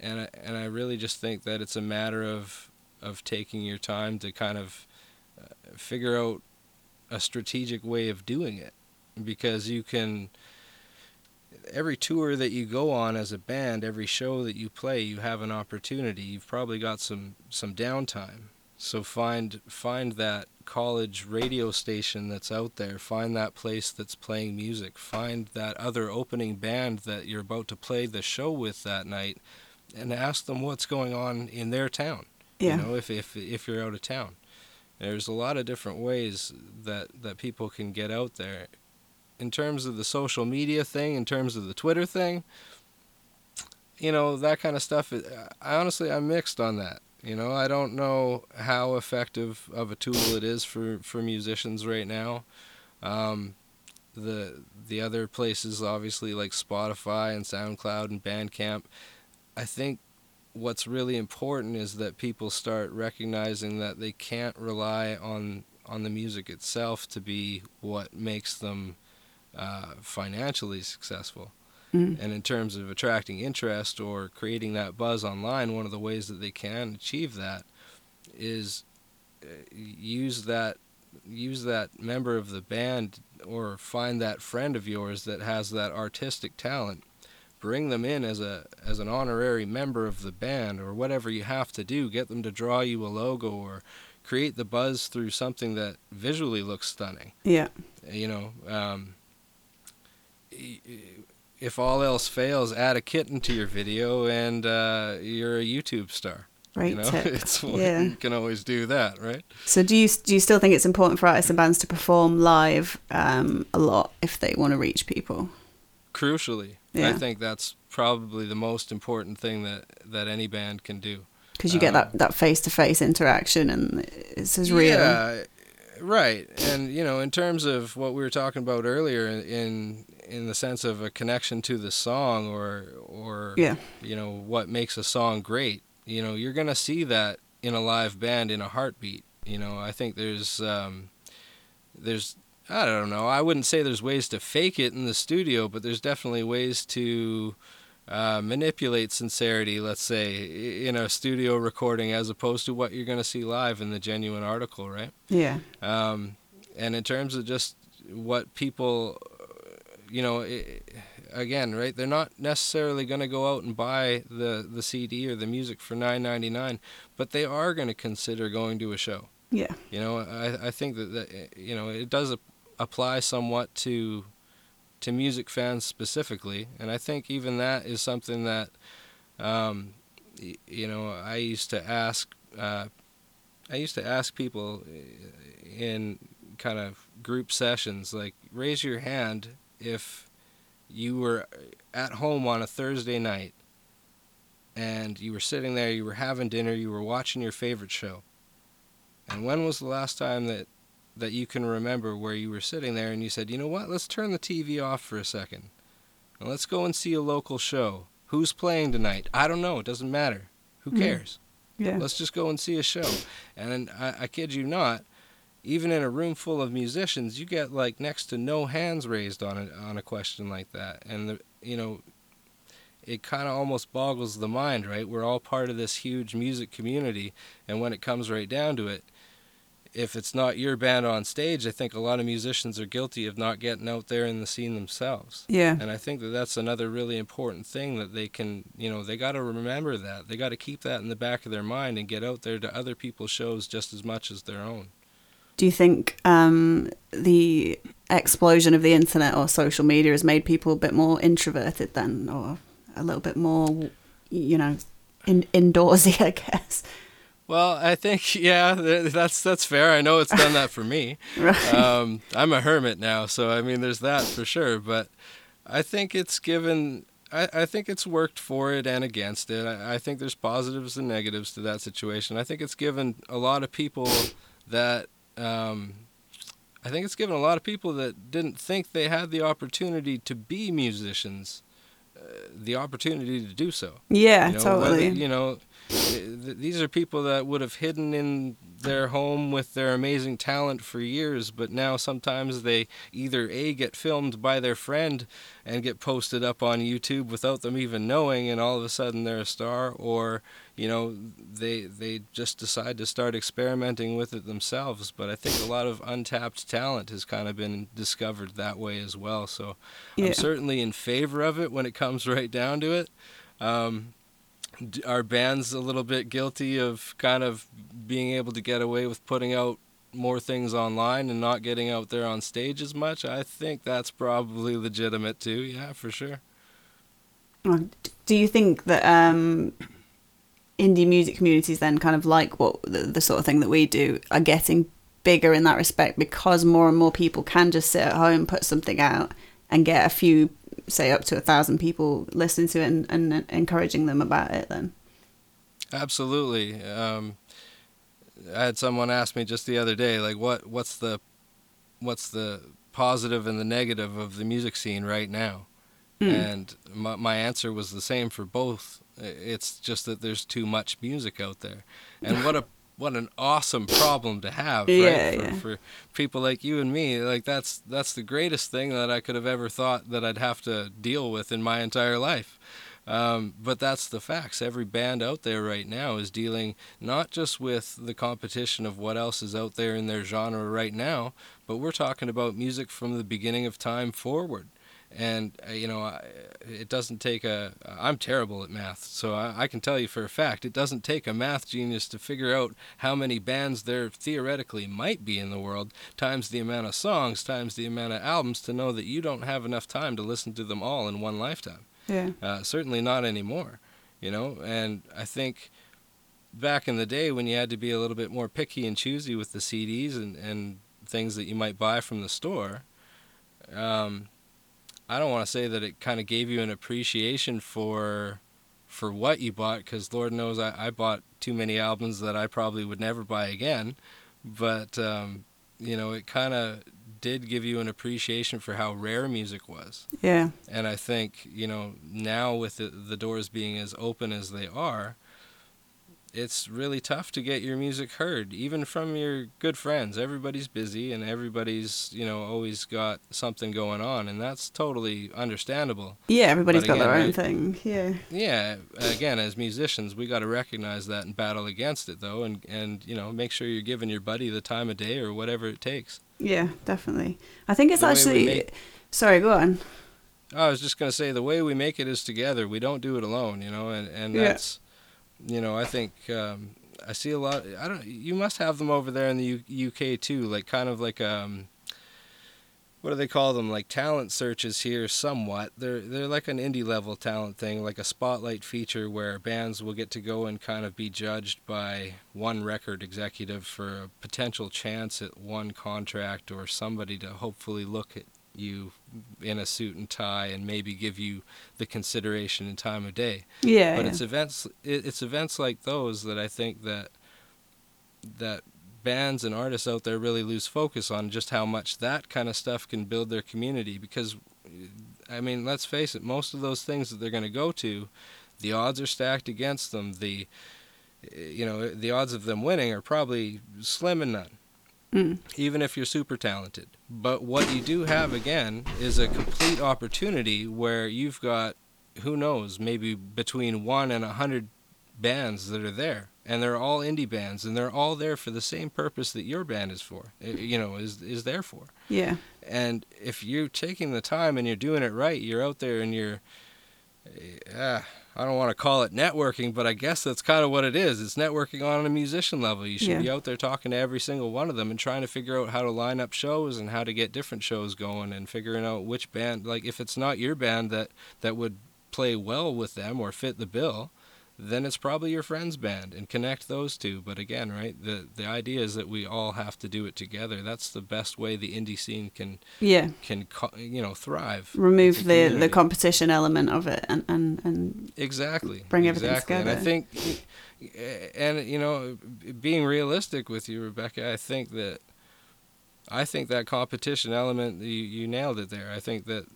B: and I, and I really just think that it's a matter of of taking your time to kind of uh, figure out a strategic way of doing it, because you can. Every tour that you go on as a band, every show that you play, you have an opportunity. You've probably got some some downtime. So find find that college radio station that's out there. Find that place that's playing music. Find that other opening band that you're about to play the show with that night, and ask them what's going on in their town.
A: Yeah.
B: You know, if if if you're out of town, there's a lot of different ways that that people can get out there. In terms of the social media thing, in terms of the Twitter thing, you know that kind of stuff. I honestly I'm mixed on that. You know, I don't know how effective of a tool it is for, for musicians right now. Um, the the other places, obviously, like Spotify and SoundCloud and Bandcamp, I think what's really important is that people start recognizing that they can't rely on on the music itself to be what makes them uh, financially successful.
A: Mm.
B: And in terms of attracting interest or creating that buzz online, one of the ways that they can achieve that is uh, use that use that member of the band or find that friend of yours that has that artistic talent bring them in as a as an honorary member of the band or whatever you have to do get them to draw you a logo or create the buzz through something that visually looks stunning
A: Yeah.
B: you know, um, if all else fails, add a kitten to your video and uh, you're a YouTube star.
A: Right.
B: you know,
A: tip. *laughs*
B: it's
A: Yeah.
B: you can always do that, right?
A: So do you do you still think it's important for artists and bands to perform live um, a lot if they want to reach people?
B: Crucially, I think that's probably the most important thing that that any band can do.
A: Because you get
B: Um,
A: that that face to face interaction and it's as real.
B: Yeah, right. And you know, in terms of what we were talking about earlier, in in the sense of a connection to the song, or or
A: Yeah.
B: you know what makes a song great, you know, you're gonna see that in a live band in a heartbeat. You know, I think there's um, there's I don't know. I wouldn't say there's ways to fake it in the studio, but there's definitely ways to uh, manipulate sincerity, let's say, in a studio recording as opposed to what you're going to see live in the genuine article, right?
A: Yeah.
B: Um, and in terms of just what people, you know, i again, right? They're not necessarily going to go out and buy the, the CD or the music for nine ninety nine, but they are going to consider going to a show.
A: Yeah.
B: You know, I, I think that, that you know it does ap- apply somewhat to to music fans specifically, and I think even that is something that um, y- you know I used to ask uh, I used to ask people uh, in kind of group sessions like raise your hand if you were at home on a Thursday night and you were sitting there, you were having dinner, you were watching your favorite show. And when was the last time that that you can remember where you were sitting there and you said, "You know what? Let's turn the TV off for a second. And let's go and see a local show. Who's playing tonight? I don't know. It doesn't matter. Who
A: Mm.
B: cares?
A: Yeah.
B: Let's just go and see a show." And I, I kid you not, even in a room full of musicians, you get like next to no hands raised on a on a question like that. And the, you know, it kind of almost boggles the mind, right? We're all part of this huge music community, and when it comes right down to it, if it's not your band on stage, I think a lot of musicians are guilty of not getting out there in the scene themselves.
A: Yeah.
B: And I think that that's another really important thing that they can, you know, they got to remember that. They got to keep that in the back of their mind and get out there to other people's shows just as much as their own.
A: Do you think um, the explosion of the internet or social media has made people a bit more introverted then, or a little bit more, you know, in, indoorsy, *laughs* I guess?
B: Well, I think *laughs* yeah, that's that's fair. I know it's done that for me. *laughs*
A: Right.
B: um, I'm a hermit now, so I mean, there's that for sure. But I think it's given. I, I think it's worked for it and against it. I, I think there's positives and negatives to that situation. I think it's given a lot of people that. Um, I think it's given a lot of people that didn't think they had the opportunity to be musicians, uh, the opportunity to do so.
A: yeah,
B: You know, whether-
A: totally.
B: you know, these are people that would have hidden in their home with their amazing talent for years, but now sometimes they either A, get filmed by their friend and get posted up on YouTube without them even knowing, and all of a sudden they're a star, or, you know, they, they just decide to start experimenting with it themselves. But I think a lot of untapped talent has kind of been discovered that way as well. So
A: yeah.
B: I'm certainly in favor of it when it comes *laughs* right down to it. Um, are bands a little bit guilty of kind of being able to get away with putting out more things online and not getting out there on stage as much? I think that's probably legitimate too. Yeah, for sure.
A: Do you think that um, indie music communities then kind of like what the, the sort of thing that we do are getting bigger in that respect because more and more people can just sit at home, put something out, and get a few, say up to a thousand people listening to it and, and encouraging them about it? Then,
B: Absolutely. Um, I had someone ask me just the other day, like, what what's the what's the positive and the negative of the music scene right now?
A: Mm.
B: And my, my answer was the same for both. It's just that there's too much music out there, and what a *laughs* what an awesome problem to have, right?
A: Yeah,
B: for,
A: yeah.
B: for people like you and me, like that's that's the greatest thing that I could have ever thought that I'd have to deal with in my entire life. Um, but that's the facts. Every band out there right now is dealing not just with the competition of what else is out there in their genre right now, but we're talking about music from the beginning of time forward. And uh, you know, I, it doesn't take a. I'm terrible at math, so I, I can tell you for a fact it doesn't take a math genius to figure out how many bands there theoretically might be in the world, times the amount of songs, times the amount of albums, to know that you don't have enough time to listen to them all in one lifetime.
A: yeah,
B: Uh, certainly not anymore, you know. And I think back in the day when you had to be a little bit more picky and choosy with the CDs and, and things that you might buy from the store, um, I don't want to say that it kind of gave you an appreciation for for what you bought because Lord knows I, I bought too many albums that I probably would never buy again, but um, you know it kind of did give you an appreciation for how rare music was.
A: yeah,
B: And I think, you know, now with the, the doors being as open as they are, it's really tough to get your music heard, even from your good friends. Everybody's busy and everybody's, you know, always got something going on, and that's totally understandable.
A: yeah. Everybody's
B: But
A: got their own
B: right-
A: thing. Yeah,
B: Yeah, again, as musicians, we got to recognize that and battle against it, though, and, and, you know, make sure you're giving your buddy the time of day or whatever it takes.
A: yeah, definitely. I think it's
B: The
A: actually.
B: make-
A: Sorry, go on.
B: I was just gonna say the way we make it is together. We don't do it alone, you know, and and
A: Yeah.
B: that's, you know, I think um, I see a lot. I don't. You must have them over there in the U- UK too, like kind of like um, what do they call them? Like talent searches here, somewhat. They're they're like an indie level talent thing, like a spotlight feature where bands will get to go and kind of be judged by one record executive for a potential chance at one contract or somebody to hopefully look at you in a suit and tie and maybe give you the consideration and time of day.
A: Yeah.
B: but
A: yeah.
B: it's events it's events like those that I think that that bands and artists out there really lose focus on just how much that kind of stuff can build their community because I mean let's face it most of those things that they're going to go to the odds are stacked against them the you know the odds of them winning are probably slim and none
A: Mm.
B: even if you're super talented. But what you do have again is a complete opportunity where you've got who knows, maybe between 1 and a 100 bands that are there and they're all indie bands and they're all there for the same purpose that your band is for. uh, You know, is is there for.
A: yeah.
B: And if you're taking the time and you're doing it right, you're out there and you're, uh, I don't want to call it networking, but I guess that's kind of what it is. It's networking on a musician level. You should
A: Yeah.
B: be out there talking to every single one of them and trying to figure out how to line up shows and how to get different shows going and figuring out which band, like if it's not your band that, that would play well with them or fit the bill, then it's probably your friend's band and connect those two. But again, right, the the idea is that we all have to do it together. That's the best way the indie scene can
A: Yeah.
B: can co- you know thrive.
A: Remove
B: It's a
A: the, the competition element of it and, and, and
B: exactly
A: bring everything
B: exactly. And I think, eh, and you know, being realistic with you, Rebecca, I think that I think that competition element you you nailed it there. I think that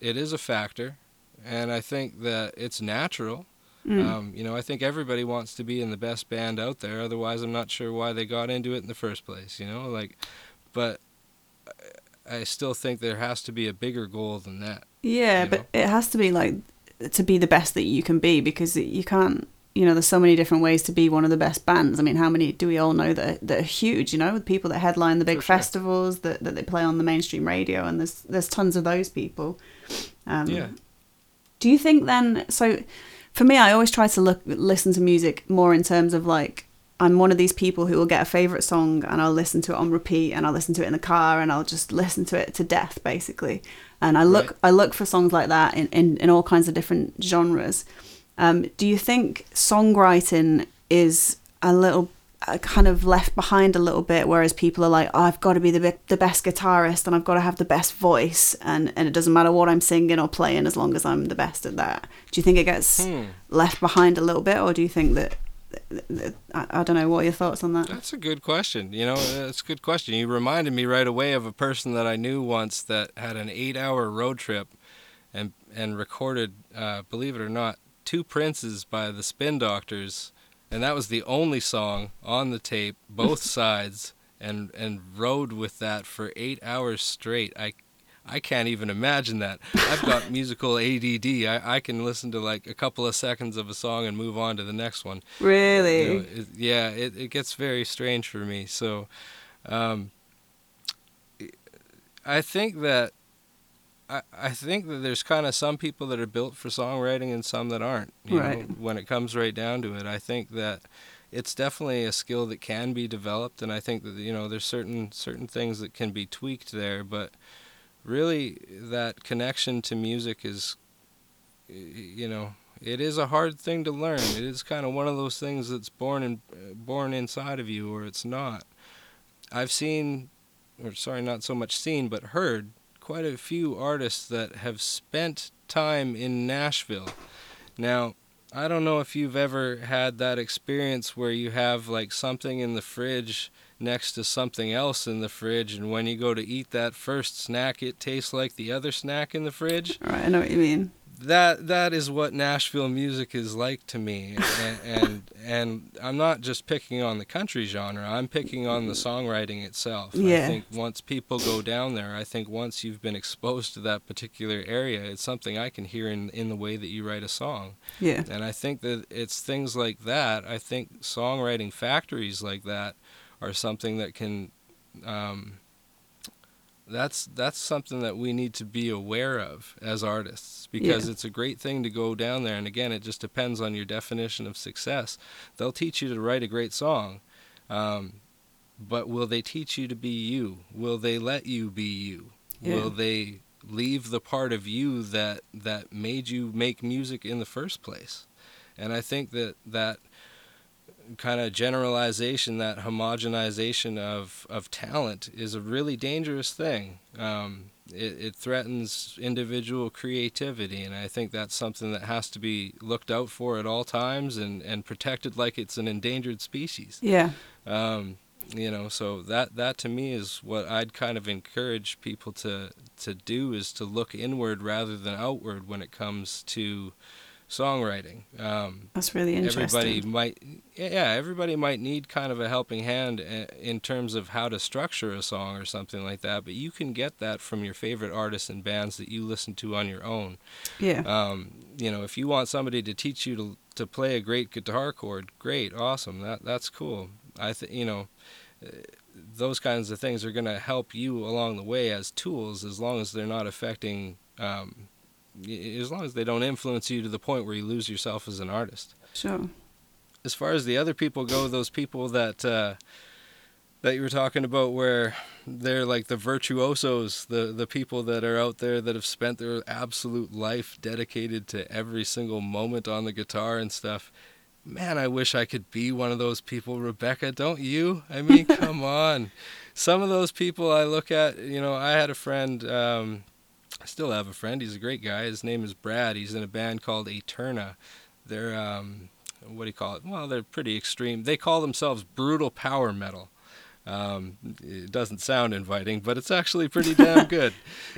B: it is a factor, and I think that it's natural.
A: Mm,
B: Um, you know, I think everybody wants to be in the best band out there. Otherwise, I'm not sure why they got into it in the first place. You know, like, but I still think there has to be a bigger goal than that.
A: Yeah,
B: you
A: but it has to be like to be the best that you can be because you can't. You know, there's so many different ways to be one of the best bands. I mean, how many do we all know that that are huge? You know, with people that headline the big
B: sure.
A: festivals that, that they play on the mainstream radio, and there's there's tons of those people. Um,
B: Yeah.
A: Do you think then? So, for me, I always try to look listen to music more in terms of like I'm one of these people who will get a favorite song and I'll listen to it on repeat and I'll listen to it in the car and I'll just listen to it to death basically. And I look
B: Right.
A: I look for songs like that in, in, in all kinds of different genres. Um, do you think songwriting is a little kind of left behind a little bit, whereas people are like, oh, I've got to be the the best guitarist and I've got to have the best voice, and and it doesn't matter what I'm singing or playing as long as I'm the best at that. Do you think it gets
B: Hmm.
A: left behind a little bit, or do you think that? that- I, I don't know. What are your thoughts on that?
B: That's a good question. You know, it's a good question. You reminded me right away of a person that I knew once that had an eight-hour road trip, and and recorded, uh, believe it or not, two Princes by the Spin Doctors, and that was the only song on the tape, both *laughs* sides, and and rode with that for eight hours straight. I. I can't even imagine that. I've got *laughs* musical ADD. I, I can listen to like a couple of seconds of a song and move on to the next one.
A: Really?
B: You know, it, yeah, it, it gets very strange for me. So, um, I think that I, I think that there's kind of some people that are built for songwriting and some that aren't. You
A: Right.
B: Know, when it comes right down to it, I think that it's definitely a skill that can be developed, and I think that you know there's certain certain things that can be tweaked there, but really that connection to music is you know it is a hard thing to learn it is kind of one of those things that's born in born inside of you or it's not i've seen or sorry not so much seen but heard quite a few artists that have spent time in nashville now i don't know if you've ever had that experience where you have like something in the fridge next to something else in the fridge and when you go to eat that first snack it tastes like the other snack in the fridge
A: All right, I know what you mean.
B: That that is what Nashville music is like to me *laughs* and, and and I'm not just picking on the country genre I'm picking on the songwriting itself
A: Yeah.
B: I think once people go down there I think once you've been exposed to that particular area it's something I can hear in in the way that you write a song
A: Yeah.
B: and I think that it's things like that. I think songwriting factories like that are something that can. Um, that's that's something that we need to be aware of as artists because
A: Yeah.
B: it's a great thing to go down there and again it just depends on your definition of success they'll teach you to write a great song um, but will they teach you to be you will they let you be you
A: Yeah.
B: will they leave the part of you that that made you make music in the first place and i think that that kind of generalization that homogenization of of talent is a really dangerous thing um, it, it threatens individual creativity, and I think that's something that has to be looked out for at all times and, and protected like it's an endangered species.
A: Yeah.
B: Um, you know, so that that to me is what I'd kind of encourage people to to do is to look inward rather than outward when it comes to songwriting. Um,
A: That's really interesting.
B: everybody might yeah everybody might need kind of a helping hand uh, in terms of how to structure a song or something like that but you can get that from your favorite artists and bands that you listen to on your own
A: Yeah.
B: um, you know if you want somebody to teach you to to play a great guitar chord great awesome that that's cool i think you know uh, those kinds of things are going to help you along the way as tools as long as they're not affecting um, as long as they don't influence you to the point where you lose yourself as an artist
A: Sure.
B: as far as the other people go, those people that uh, that you were talking about, where they're like the virtuosos, the the people that are out there that have spent their absolute life dedicated to every single moment on the guitar and stuff. Man, I wish I could be one of those people, Rebecca. Don't you? I mean, *laughs* come on. Some of those people I look at, you know, I had a friend. Um, I still have a friend. He's a great guy. His name is Brad. He's in a band called Eterna. They're um, what do you call it? Well, they're pretty extreme. They call themselves brutal power metal. Um, it doesn't sound inviting, but it's actually pretty *laughs* damn good.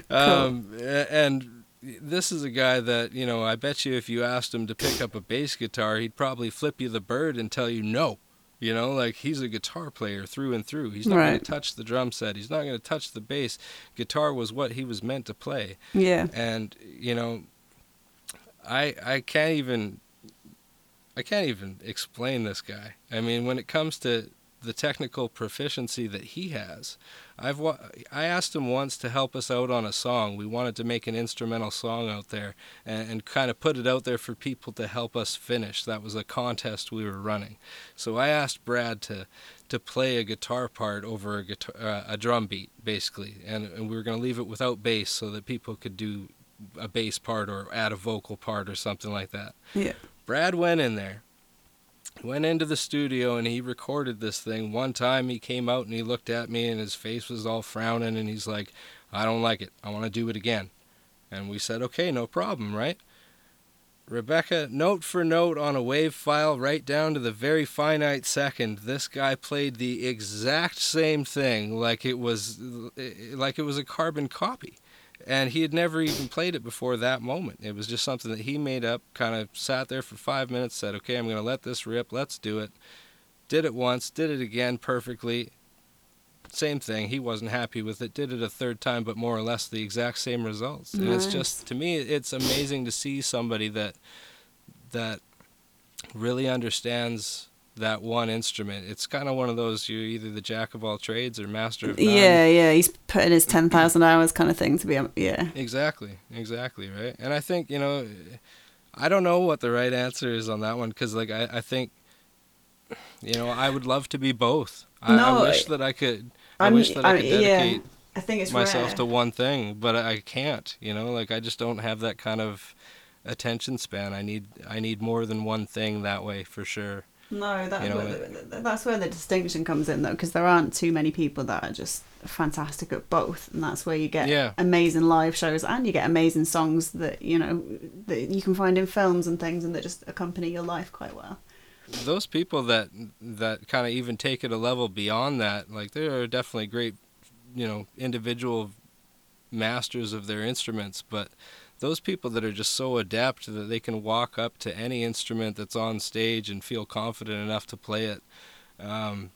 B: um, a- And this is a guy that you know. I bet you if you asked him to pick up a bass guitar, he'd probably flip you the bird and tell you no. You know, like he's a guitar player through and through. He's not going to touch the drum set. He's not going to touch the bass. Guitar was what he was meant to play
A: Yeah.
B: and you know i i can't even i can't even explain this guy i mean when it comes to the technical proficiency that he has. I've wa- i asked him once to help us out on a song. We wanted to make an instrumental song out there and, and kind of put it out there for people to help us finish. That was a contest we were running. So i asked brad to to play a guitar part over a guitar, uh, a drum beat, basically, and, and we were going to leave it without bass so that people could do a bass part or add a vocal part or something like that.
A: Yeah.
B: Brad went in there, went into the studio, and he recorded this thing. One time he came out and he looked at me, and his face was all frowning, and he's like, "I don't like it. I want to do it again." And we said, "Okay, no problem, right?" Rebecca, note for note on a wave file, right down to the very finite second, this guy played the exact same thing, like it was, like it was a carbon copy, and he had never even played it before that moment. It was just something that he made up. Kind of sat there for five minutes, said, "Okay, I'm going to let this rip. Let's do it." Did it once, did it again perfectly. Same thing. He wasn't happy with it. Did it a third time, but more or less the exact same results. And it's just to me, it's amazing to see somebody that that really understands that one instrument. It's kind of one of those you're either the jack of all trades or master of none.
A: Yeah, yeah. He's putting his 10,000 hours kind of thing to be, yeah.
B: Exactly, exactly, right. And I think you know, I don't know what the right answer is on that one because like I, I think, you know, I would love to be both. I,
A: No,
B: I wish that I could. I
A: I'm-
B: wish that I
A: I-
B: could
A: yeah,
B: dedicate
A: I think it's
B: myself
A: rare.
B: to one thing, but I can't. You know, like I just don't have that kind of attention span. I need I need more than one thing that way for sure.
A: No, that,
B: You know,
A: where that's where the distinction comes in, though, because there aren't too many people that are just fantastic at both, and that's where you get
B: Yeah.
A: amazing live shows and you get amazing songs that you know that you can find in films and things, and that just accompany your life quite well.
B: those people that that kind of even take it a level beyond that, like there are definitely great, you know, individual masters of their instruments, but those people that are just so adept that they can walk up to any instrument that's on stage and feel confident enough to play it, um,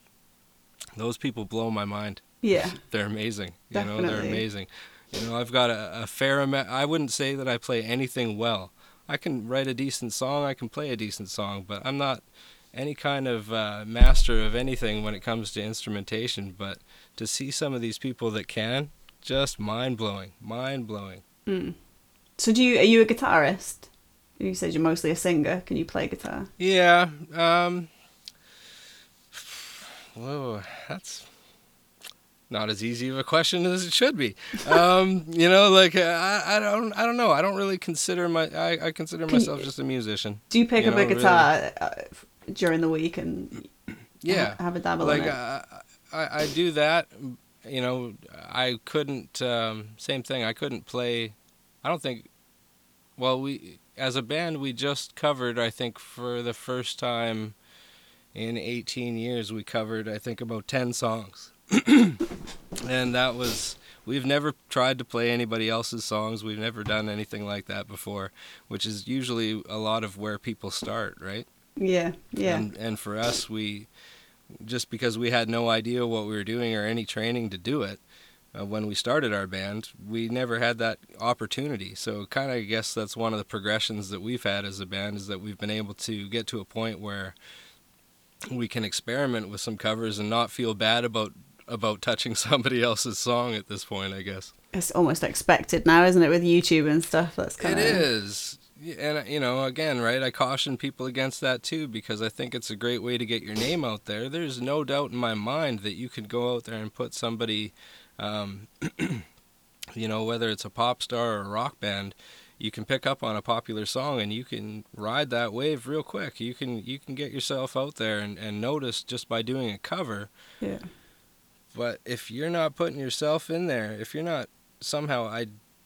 B: those people blow my mind.
A: Yeah, *laughs*
B: They're amazing. You know, they're amazing. You know, I've got a, a fair amount. I wouldn't say that I play anything well. I can write a decent song. I can play a decent song, but I'm not any kind of uh, master of anything when it comes to instrumentation. But to see some of these people that can, just mind blowing, mind blowing.
A: Mm. So, do you are you a guitarist? You said you're mostly a singer. Can you play guitar?
B: Yeah. Um. Whoa, that's not as easy of a question as it should be. Um, *laughs* you know, like uh, I, I don't, I don't know. I don't really consider my, I, I consider
A: Can-
B: myself just a musician.
A: Do you pick
B: You
A: up
B: know,
A: a guitar uh, during the week and
B: Yeah.
A: ha- have a dabble
B: Like
A: in it?
B: uh, I, I do that, you know, I couldn't. Um, same thing. I couldn't play. I don't think. Well, we as a band we just covered. I think for the first time in 18 years, we covered I think about 10 songs, *clears throat* and that was. We've never tried to play anybody else's songs. We've never done anything like that before, which is usually a lot of where people start, right?
A: Yeah, yeah,
B: And, and for us, we just because we had no idea what we were doing or any training to do it uh, when we started our band, we never had that opportunity. So, kind of, I guess that's one of the progressions that we've had as a band is that we've been able to get to a point where we can experiment with some covers and not feel bad about about touching *laughs* somebody else's song at this point. I guess
A: it's almost expected now, isn't it, with YouTube and stuff? That's kind
B: it
A: of
B: is. Yeah, And you know, again, right? I caution people against that too because I think it's a great way to get your name out there. There's no doubt in my mind that you could go out there and put somebody, um, *clears throat* you know, whether it's a pop star or a rock band, you can pick up on a popular song and you can ride that wave real quick. You can you can get yourself out there and, and notice just by doing a cover.
A: Yeah.
B: But if you're not putting yourself in there, if you're not somehow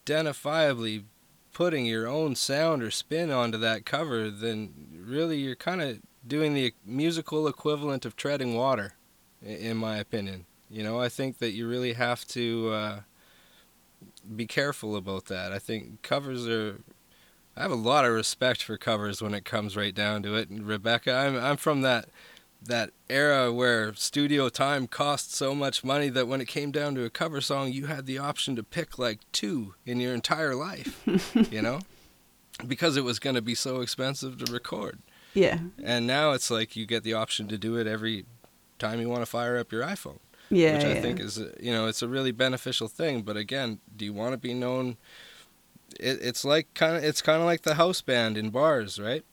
B: identifiably putting your own sound or spin onto that cover, then really you're kind of doing the musical equivalent of treading water, in my opinion. You know, I think that you really have to uh, be careful about that. I think covers are. I have a lot of respect for covers when it comes right down to it. And Rebecca, I'm I'm from that that era where studio time cost so much money that when it came down to a cover song, you had the option to pick like two in your entire life, *laughs* you know, because it was going to be so expensive to record.
A: Yeah.
B: And now it's like you get the option to do it every time you want to fire up your iPhone,
A: Yeah.
B: which I
A: yeah.
B: think is, you know, it's a really beneficial thing. But again, do you want to be known? It, it's like kind of, it's kind of like the house band in bars, right?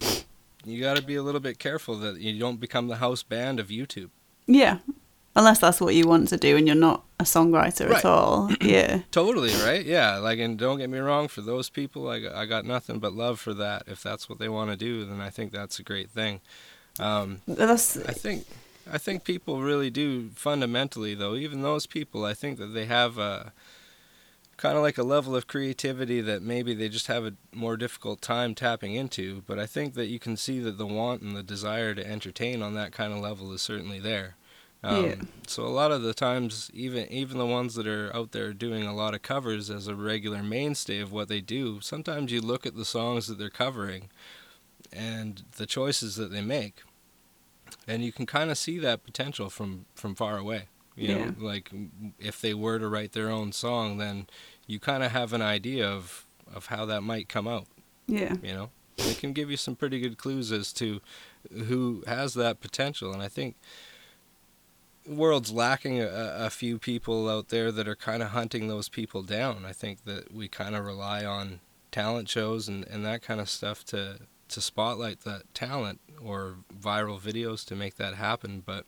B: You got to be a little bit careful that you don't become the house band of YouTube.
A: Yeah. Unless that's what you want to do and you're not a songwriter
B: Right.
A: at all. *clears throat* Yeah.
B: Totally, right? Yeah, like, and don't get me wrong, for those people, I got, I got nothing but love for that. If that's what they want to do, then I think that's a great thing. Um,
A: That's
B: I think, I think people really do fundamentally, though. Even those people, I think that they have a kind of like a level of creativity that maybe they just have a more difficult time tapping into. But I think that you can see that the want and the desire to entertain on that kind of level is certainly there. Um,
A: Yeah.
B: So a lot of the times, even even the ones that are out there doing a lot of covers as a regular mainstay of what they do, sometimes you look at the songs that they're covering, and the choices that they make, and you can kind of see that potential from from far away. You know, like if they were to write their own song, then you kind of have an idea of of how that might come out.
A: yeah.
B: You know, it can give you some pretty good clues as to who has that potential, and I think the world's lacking a, a few people out there that are kind of hunting those people down. I think that we kind of rely on talent shows and, and that kind of stuff to to spotlight that talent or viral videos to make that happen. But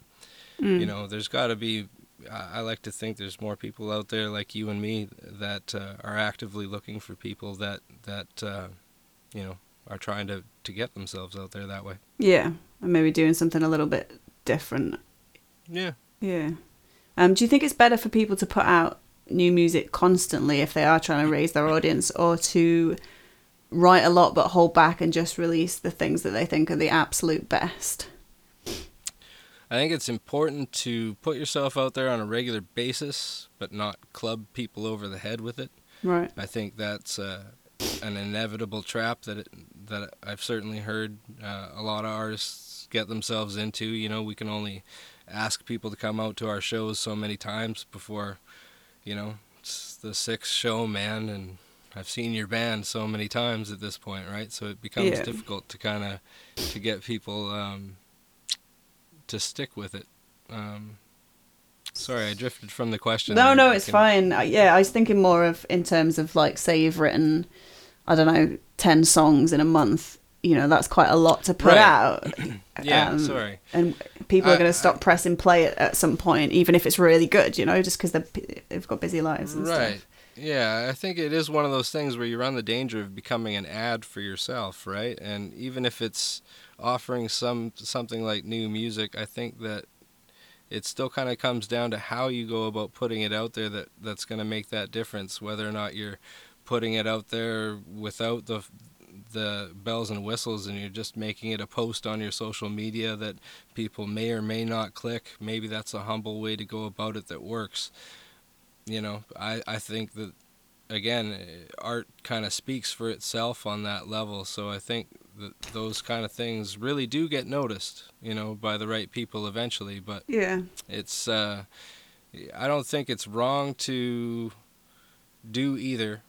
A: Mm.
B: you know, there's got to be. I like to think there's more people out there like you and me that uh, are actively looking for people that that uh, you know are trying to to get themselves out there that way.
A: Yeah. And maybe doing something a little bit different.
B: Yeah.
A: Yeah. Um, do you think it's better for people to put out new music constantly if they are trying to raise their audience or to write a lot but hold back and just release the things that they think are the absolute best?
B: I think it's important to put yourself out there on a regular basis, but not club people over the head with it.
A: Right.
B: I think that's uh, an inevitable trap that it, that I've certainly heard uh, a lot of artists get themselves into. You know, we can only ask people to come out to our shows so many times before, you know, it's the sixth show, man, and I've seen your band so many times at this point, right? So it becomes
A: Yeah.
B: difficult to kind of to get people um, to stick with it. Um, sorry, I drifted from the question.
A: No,
B: there.
A: no, it's
B: can-
A: fine. Yeah, I was thinking more of in terms of like, say you've written, I don't know, 10 songs in a month. You know, that's quite a lot to put
B: Right.
A: out. *clears throat*
B: Yeah,
A: Um,
B: sorry.
A: And people are going to stop pressing play at, at some point, even if it's really good, you know, just because they've got busy lives and
B: Right.
A: stuff.
B: Yeah, I think it is one of those things where you run the danger of becoming an ad for yourself, right? And even if it's offering some something like new music, I think that it still kind of comes down to how you go about putting it out there that that's going to make that difference whether or not you're putting it out there without the the bells and whistles and you're just making it a post on your social media that people may or may not click maybe that's a humble way to go about it that works you know i i think that again eh, art kind of speaks for itself on that level. So i think that those kind of things really do get noticed you know by the right people eventually. But
A: Yeah.
B: it's uh i don't think it's wrong to do either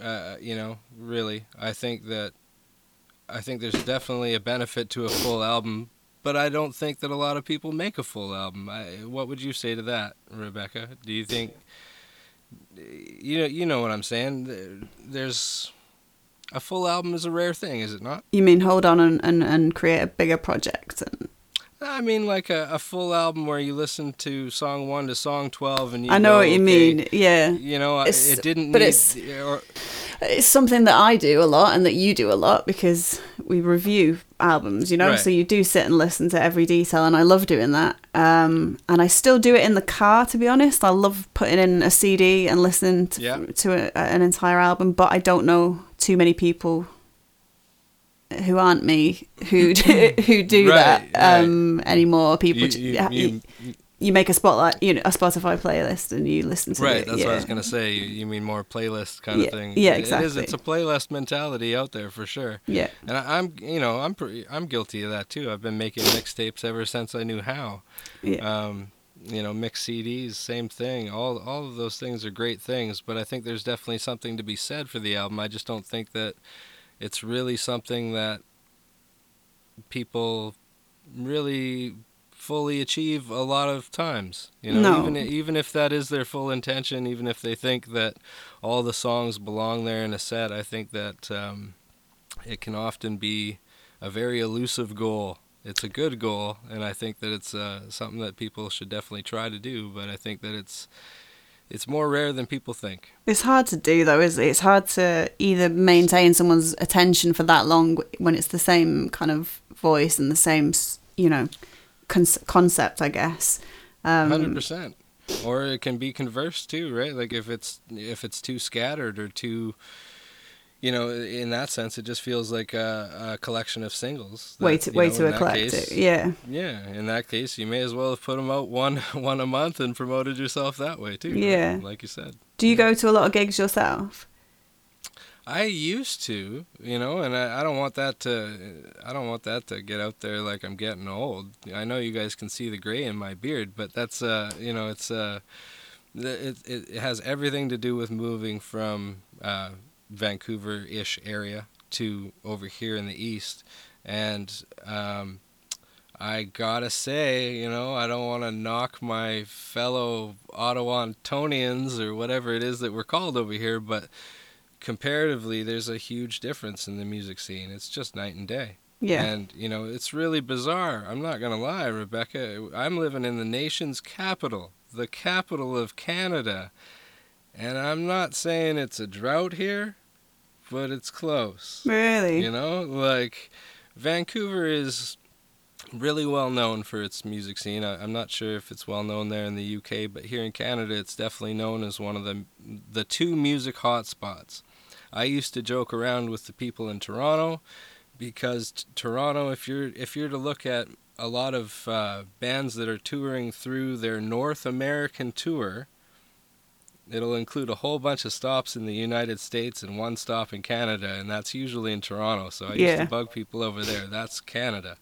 B: uh you know really. I think that i think there's definitely a benefit to a full album but i don't think that a lot of people make a full album. I, what would you say to that rebecca? Do you think you know you know what i'm saying there's a full album is a rare thing is it not
A: You mean hold on and, and, and create a bigger project? And
B: I mean, like a, a full album where you listen to song one to song twelve, and you.
A: I know
B: go,
A: what you
B: okay,
A: mean. Yeah.
B: You know,
A: It's-
B: it didn't.
A: but
B: need,
A: it's-
B: Or,
A: It's something that I do a lot and that you do a lot because we review albums, you know?
B: Right.
A: So you do sit and listen to every detail, and I love doing that. Um, and I still do it in the car, to be honest. I love putting in a CD and listening to,
B: Yeah.
A: to a, an entire album, but I don't know too many people who aren't me who *laughs* do, who do
B: Right,
A: that um, anymore. People,
B: you, you, you-
A: you make a spotlight, you know, a Spotify playlist, and you listen to
B: right.
A: it.
B: Right, that's
A: yeah.
B: what I was gonna say. You, you mean more playlist kind
A: Yeah,
B: of thing?
A: yeah, exactly.
B: It is. It's a playlist mentality out there for sure.
A: Yeah,
B: And I, I'm, you know, I'm pretty, I'm guilty of that too. I've been making mixtapes ever since I knew how.
A: yeah,
B: Um, you know, mix CDs, same thing. All all of those things are great things, but I think there's definitely something to be said for the album. I just don't think that it's really something that people really fully achieve a lot of times. You know,
A: No.
B: even even if that is their full intention, even if they think that all the songs belong there in a set, I think that um, it can often be a very elusive goal. It's a good goal, and I think that it's uh, something that people should definitely try to do. But I think that it's it's more rare than people think.
A: It's hard to do though, is it? It's hard to either maintain someone's attention for that long when it's the same kind of voice and the same, you know, con- concept, I guess.
B: Hundred
A: Um,
B: percent. Or it can be conversed too, right? Like if it's if it's too scattered or too, you know, in that sense, it just feels like a, a collection of singles. that,
A: way to
B: you
A: way
B: know,
A: to eclectic.
B: case-
A: Yeah,
B: Yeah, in that case, you may as well have put them out one *laughs* one a month and promoted yourself that way too. right?
A: Yeah.
B: like you said.
A: Do you go to a lot of gigs yourself?
B: I used to, you know, and I, I don't want that to I don't want that to get out there like I'm getting old. I know you guys can see the gray in my beard, but that's uh, you know, it's uh it it, has everything to do with moving from uh, Vancouver-ish area to over here in the east, and um, I gotta say, you know, I don't want to knock my fellow Ottawantonians or whatever it is that we're called over here, but comparatively, there's a huge difference in the music scene. It's just night and day.
A: Yeah,
B: And, you know, it's really bizarre. I'm not going to lie, Rebecca. I'm living in the nation's capital, the capital of Canada. And I'm not saying it's a drought here, but it's close.
A: really.
B: You know, like Vancouver is really well known for its music scene. I, I'm not sure if it's well known there in the UK, but here in Canada, it's definitely known as one of the the two music hotspots. I used to joke around with the people in Toronto because t- Toronto, if you're if you're to look at a lot of uh, bands that are touring through their North American tour, it'll include a whole bunch of stops in the United States and one stop in Canada, and that's usually in Toronto. So I used to bug people over there. That's Canada.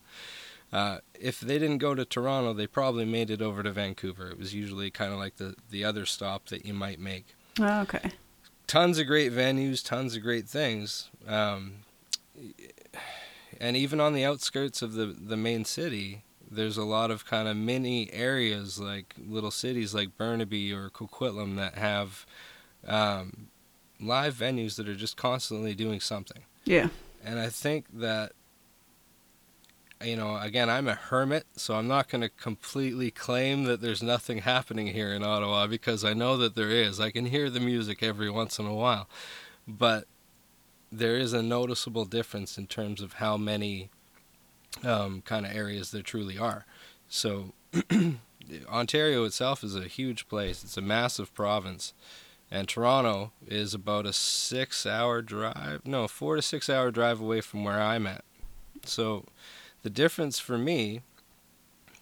B: Uh, if they didn't go to Toronto, they probably made it over to Vancouver. It was usually kind of like the, the other stop that you might make
A: Oh, okay.
B: Tons of great venues, tons of great things. Um, and even on the outskirts of the, the main city, there's a lot of kind of mini areas like little cities like Burnaby or Coquitlam that have um, live venues that are just constantly doing something.
A: Yeah,
B: And I think that, you know, again, I'm a hermit, so I'm not going to completely claim that there's nothing happening here in Ottawa because I know that there is. I can hear the music every once in a while. But there is a noticeable difference in terms of how many um, kind of areas there truly are. So, *clears throat* Ontario itself is a huge place. It's a massive province, and Toronto is about a six-hour drive, no, four to six-hour drive away from where I'm at. So, the difference for me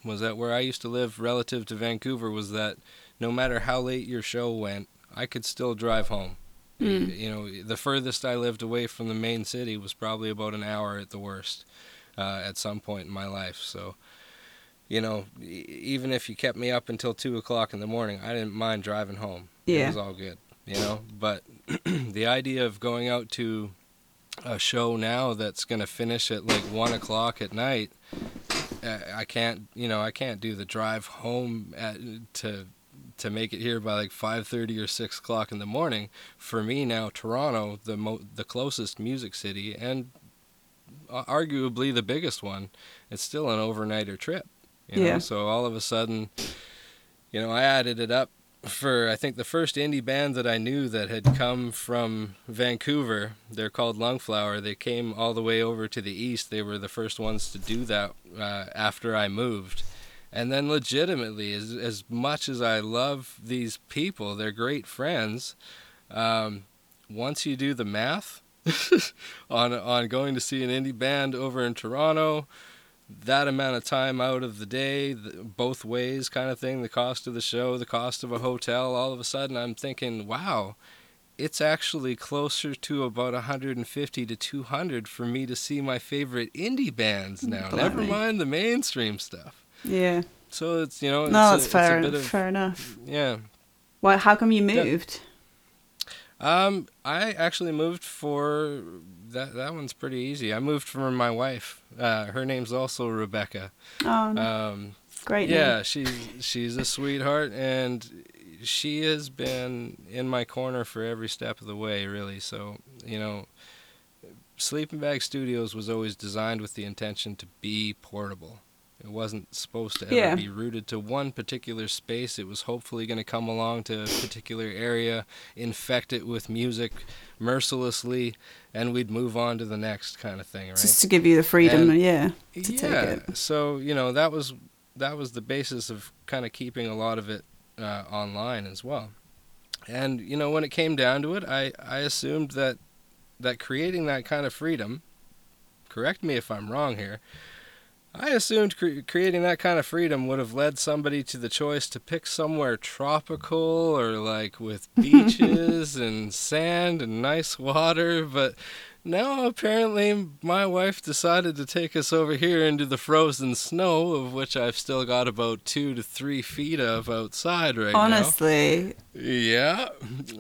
B: was that where I used to live relative to Vancouver was that no matter how late your show went, I could still drive home.
A: Mm.
B: You know, the furthest I lived away from the main city was probably about an hour at the worst uh, at some point in my life. So, you know, even if you kept me up until two o'clock in the morning, I didn't mind driving home. It was all good, you know. But *clears throat* the idea of going out to a show now that's going to finish at like one o'clock at night, uh, I can't, you know, I can't do the drive home at, to to make it here by like 5:30 or 6 o'clock in the morning. For me now, Toronto, the mo- the closest music city and uh, arguably the biggest one, it's still an overnighter trip. You know?
A: Yeah.
B: So all of a sudden, you know, I added it up for I think the first indie band that I knew that had come from Vancouver. They're called Lungflower. They came all the way over to the east. They were the first ones to do that uh, after I moved. And then, legitimately, as as much as I love these people, they're great friends. Um, once you do the math *laughs* on on going to see an indie band over in Toronto, that amount of time out of the day, the, both ways, kind of thing, the cost of the show, the cost of a hotel, all of a sudden, I'm thinking, wow, it's actually closer to about 150 to 200 for me to see my favorite indie bands now. Never mind the mainstream stuff.
A: Yeah.
B: So it's you know it's
A: No,
B: a, it's
A: fair.
B: a bit of
A: fair enough.
B: yeah.
A: Well, how come you
B: Yeah.
A: moved?
B: Um, I actually moved for that. That one's pretty easy. I moved from my wife. Uh, her name's also Rebecca.
A: Oh, no.
B: Um,
A: great.
B: yeah, she's she's a sweetheart, and she has been in my corner for every step of the way. Really, so you know, Sleeping Bag Studios was always designed with the intention to be portable. It wasn't supposed to ever
A: Yeah.
B: be rooted to one particular space. It was hopefully going to come along to a particular area, infect it with music mercilessly, and we'd move on to the next kind of thing, right?
A: Just to give you the freedom,
B: And-
A: yeah, to take
B: yeah.
A: it.
B: So you know that was that was the basis of kind of keeping a lot of it uh, online as well. And you know when it came down to it, I I assumed that that creating that kind of freedom. Correct me if I'm wrong here. I assumed cre- creating that kind of freedom would have led somebody to the choice to pick somewhere tropical or like with *laughs* beaches and sand and nice water, but now apparently my wife decided to take us over here into the frozen snow, of which I've still got about two to three feet of outside right
A: Honestly,
B: now. Honestly. Yeah,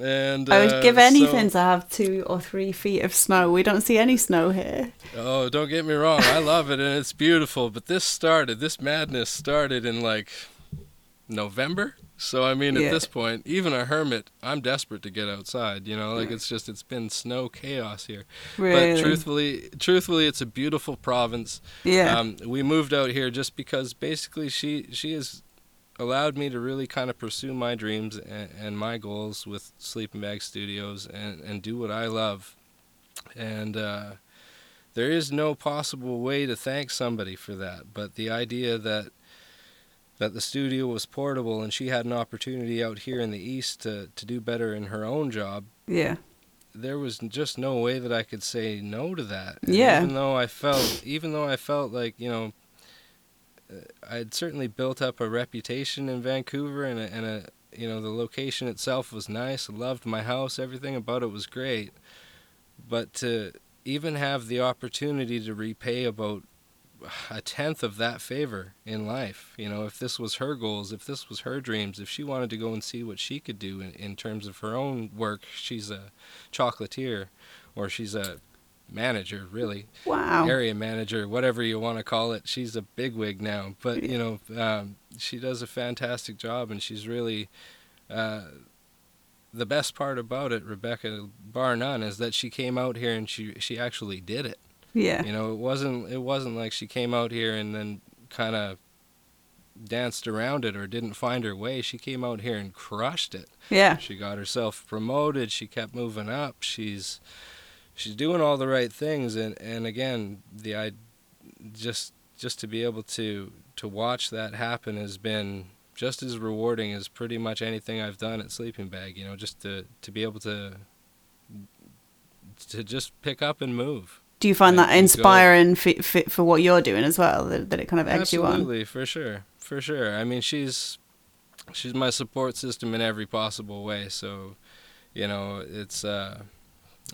B: and
A: I would
B: uh,
A: give
B: so-
A: anything to have two or three feet of snow. We don't see any snow here.
B: Oh, don't get me wrong. I love it and it's beautiful, but this started, this madness started in like November. So I mean,
A: Yeah.
B: at this point, even a hermit, I'm desperate to get outside. You know, like it's just it's been snow chaos here.
A: Really,
B: But truthfully, truthfully, it's a beautiful province.
A: yeah,
B: Um, we moved out here just because basically she she has allowed me to really kind of pursue my dreams and, and my goals with Sleeping Bag Studios and, and do what I love. And uh, there is no possible way to thank somebody for that. But the idea that that the studio was portable and she had an opportunity out here in the east to, to do better in her own job
A: yeah,
B: there was just no way that I could say no to that. And
A: Yeah.
B: Even though I felt, even though I felt like you know, uh, I'd certainly built up a reputation in Vancouver, and a, and a you know the location itself was nice. Loved my house. Everything about it was great. But to even have the opportunity to repay about a tenth of that favor in life, you know, if this was her goals, if this was her dreams, if she wanted to go and see what she could do in, in terms of her own work, she's a chocolatier or she's a manager, really,
A: wow,
B: area manager, whatever you want to call it. She's a bigwig now, but you know, um, she does a fantastic job, and she's really uh, the best part about it, Rebecca, bar none, is that she came out here and she she actually did it.
A: Yeah,
B: You know, it wasn't it wasn't like she came out here and then kind of danced around it or didn't find her way. She came out here and crushed it.
A: yeah,
B: She got herself promoted. She kept moving up. She's she's doing all the right things. And and again, the I just just to be able to to watch that happen has been just as rewarding as pretty much anything I've done at Sleeping Bag. You know, just to to be able to to just pick up and move.
A: Do you find that inspiring for, for, for what you're doing as well? That, that it kind of eggs you on?
B: Absolutely, for sure, for sure. I mean, she's she's my support system in every possible way. So, you know, it's uh,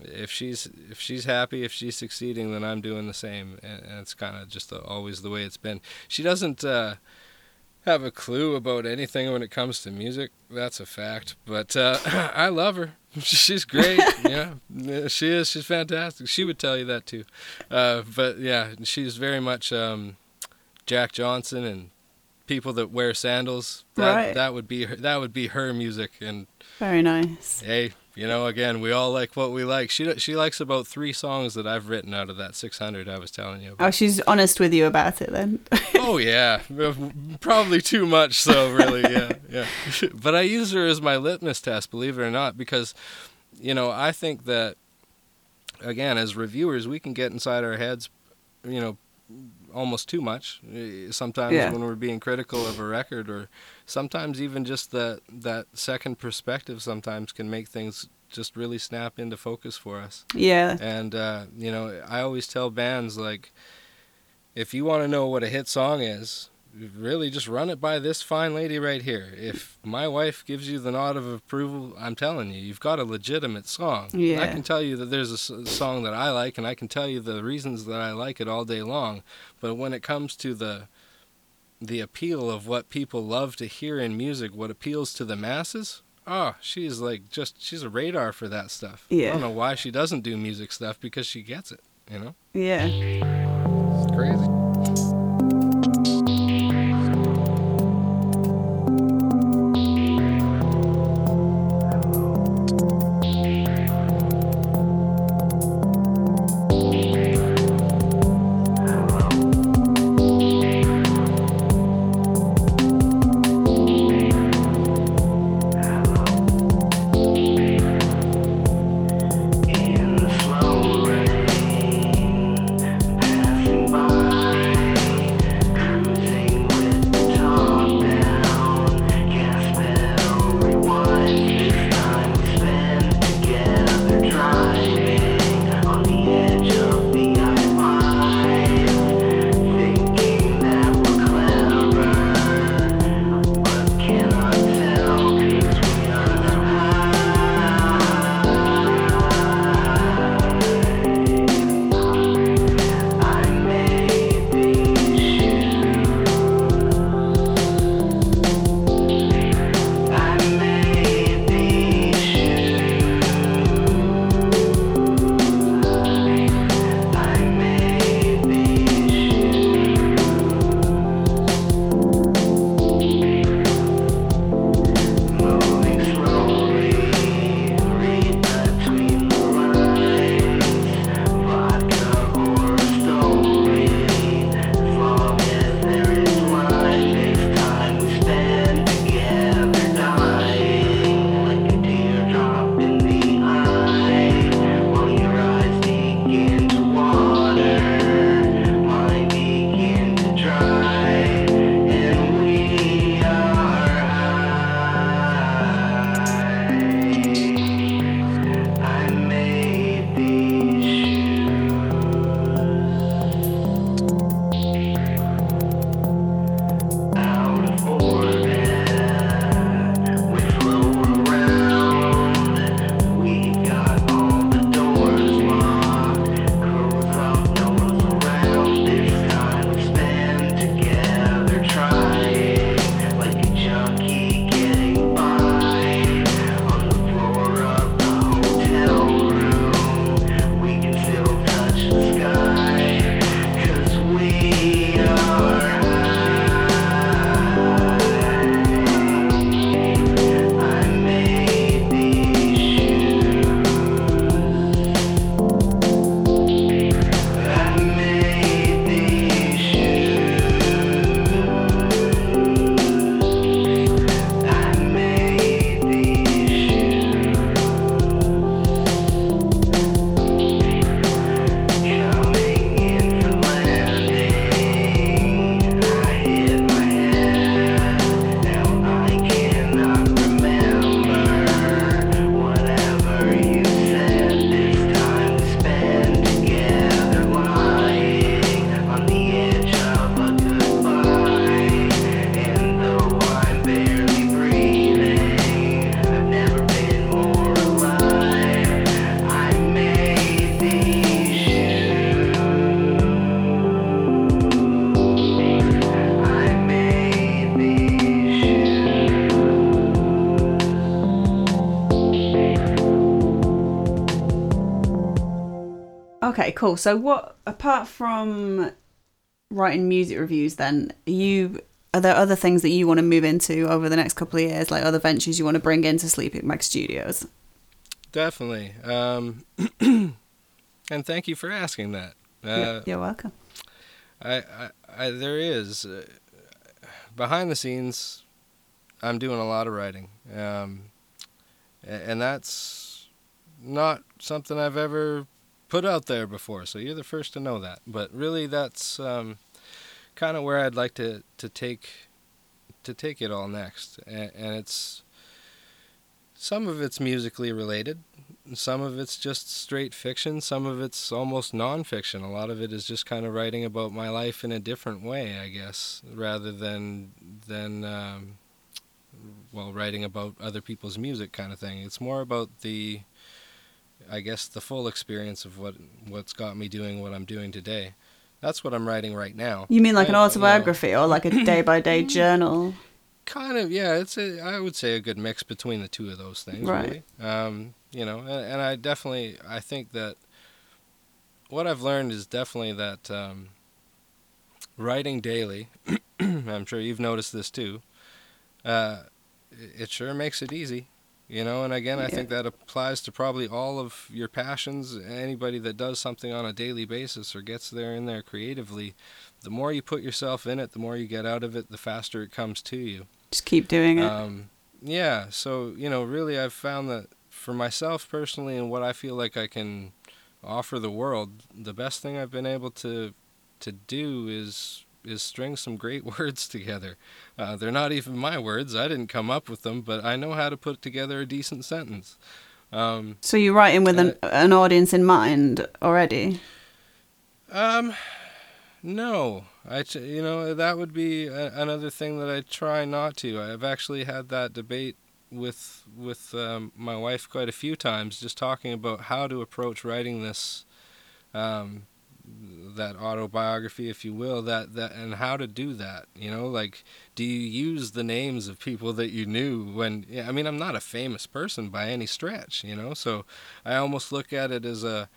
B: if she's if she's happy, if she's succeeding, then I'm doing the same, and, and it's kind of just uh always the way it's been. She doesn't uh, have a clue about anything when it comes to music. That's a fact. But uh, *clears throat* I love her. *laughs* She's great. *laughs* yeah, she is. She's fantastic. She would tell you that too. Uh, but yeah, she's very much um, Jack Johnson and people that wear sandals. That,
A: Right.
B: that would be her, that would be her music. And
A: Very nice.
B: hey, you know, again, we all like what we like. She she likes about three songs that I've written out of that 600 I was telling you about.
A: Oh, she's honest with you about it then. *laughs*
B: oh yeah, probably too much. So really, yeah, yeah. *laughs* but I use her as my litmus test, believe it or not, because you know I think that again, as reviewers, we can get inside our heads, you know, almost too much. eh, Sometimes
A: Yeah.
B: when we're being critical of a record, or sometimes even just that that second perspective, sometimes can make things just really snap into focus for us.
A: yeah.
B: And uh, you know, I always tell bands like, if you want to know what a hit song is, really just run it by this fine lady right here. If my wife gives you the nod of approval, I'm telling you, you've got a legitimate song.
A: Yeah.
B: I can tell you that there's a song that I like, and I can tell you the reasons that I like it all day long. But when it comes to the the appeal of what people love to hear in music, what appeals to the masses, ah, oh, she's like just she's a radar for that stuff.
A: Yeah.
B: I don't know why she doesn't do music stuff because she gets it. You know,
A: Yeah.
B: it's crazy.
A: Cool. So, what apart from writing music reviews, then are you are there other things that you want to move into over the next couple of years, like other ventures you want to bring into Sleeping Bag Studios?
B: Definitely. Um, *clears throat* and thank you for asking that. Uh,
A: You're welcome.
B: I, I, I, there is uh, behind the scenes. I'm doing a lot of writing, um, and that's not something I've ever put out there before. So you're the first to know that. But really, that's um, kind of where I'd like to, to take to take it all next, and, and it's some of it's musically related, some of it's just straight fiction some of it's almost nonfiction a lot of it is just kind of writing about my life in a different way i guess rather than than um, well writing about other people's music kind of thing it's more about the i guess the full experience of what what's got me doing what i'm doing today. That's what i'm writing right now.
A: You mean like an
B: I- you know,
A: autobiography or like a day by day *laughs* journal?
B: kind of yeah it's a i would say a good mix between the two of those things
A: Right.
B: really. Um you know and, and i definitely i think that what i've learned is definitely that um writing daily *clears throat* i'm sure you've noticed this too uh it sure makes it easy you know and again i think that applies to probably all of your passions. Anybody that does something on a daily basis or gets there in there creatively the more you put yourself in it the more you get out of it the faster it comes to you.
A: Just keep doing it.
B: um, yeah, so you know, really, I've found that for myself personally, and what I feel like I can offer the world, the best thing I've been able to to do is is string some great *laughs* words together. Uh, they're not even my words; I didn't come up with them, but I know how to put together a decent sentence. Um,
A: so you're writing with an, an audience in mind already?
B: Um, no, I ch- you know that would be a- another thing that I try not to. I've actually had that debate with with um, my wife quite a few times, just talking about how to approach writing this, um, that autobiography, if you will, that that and how to do that. You know, like do you use the names of people that you knew when? I mean, I'm not a famous person by any stretch, you know, so I almost look at it as a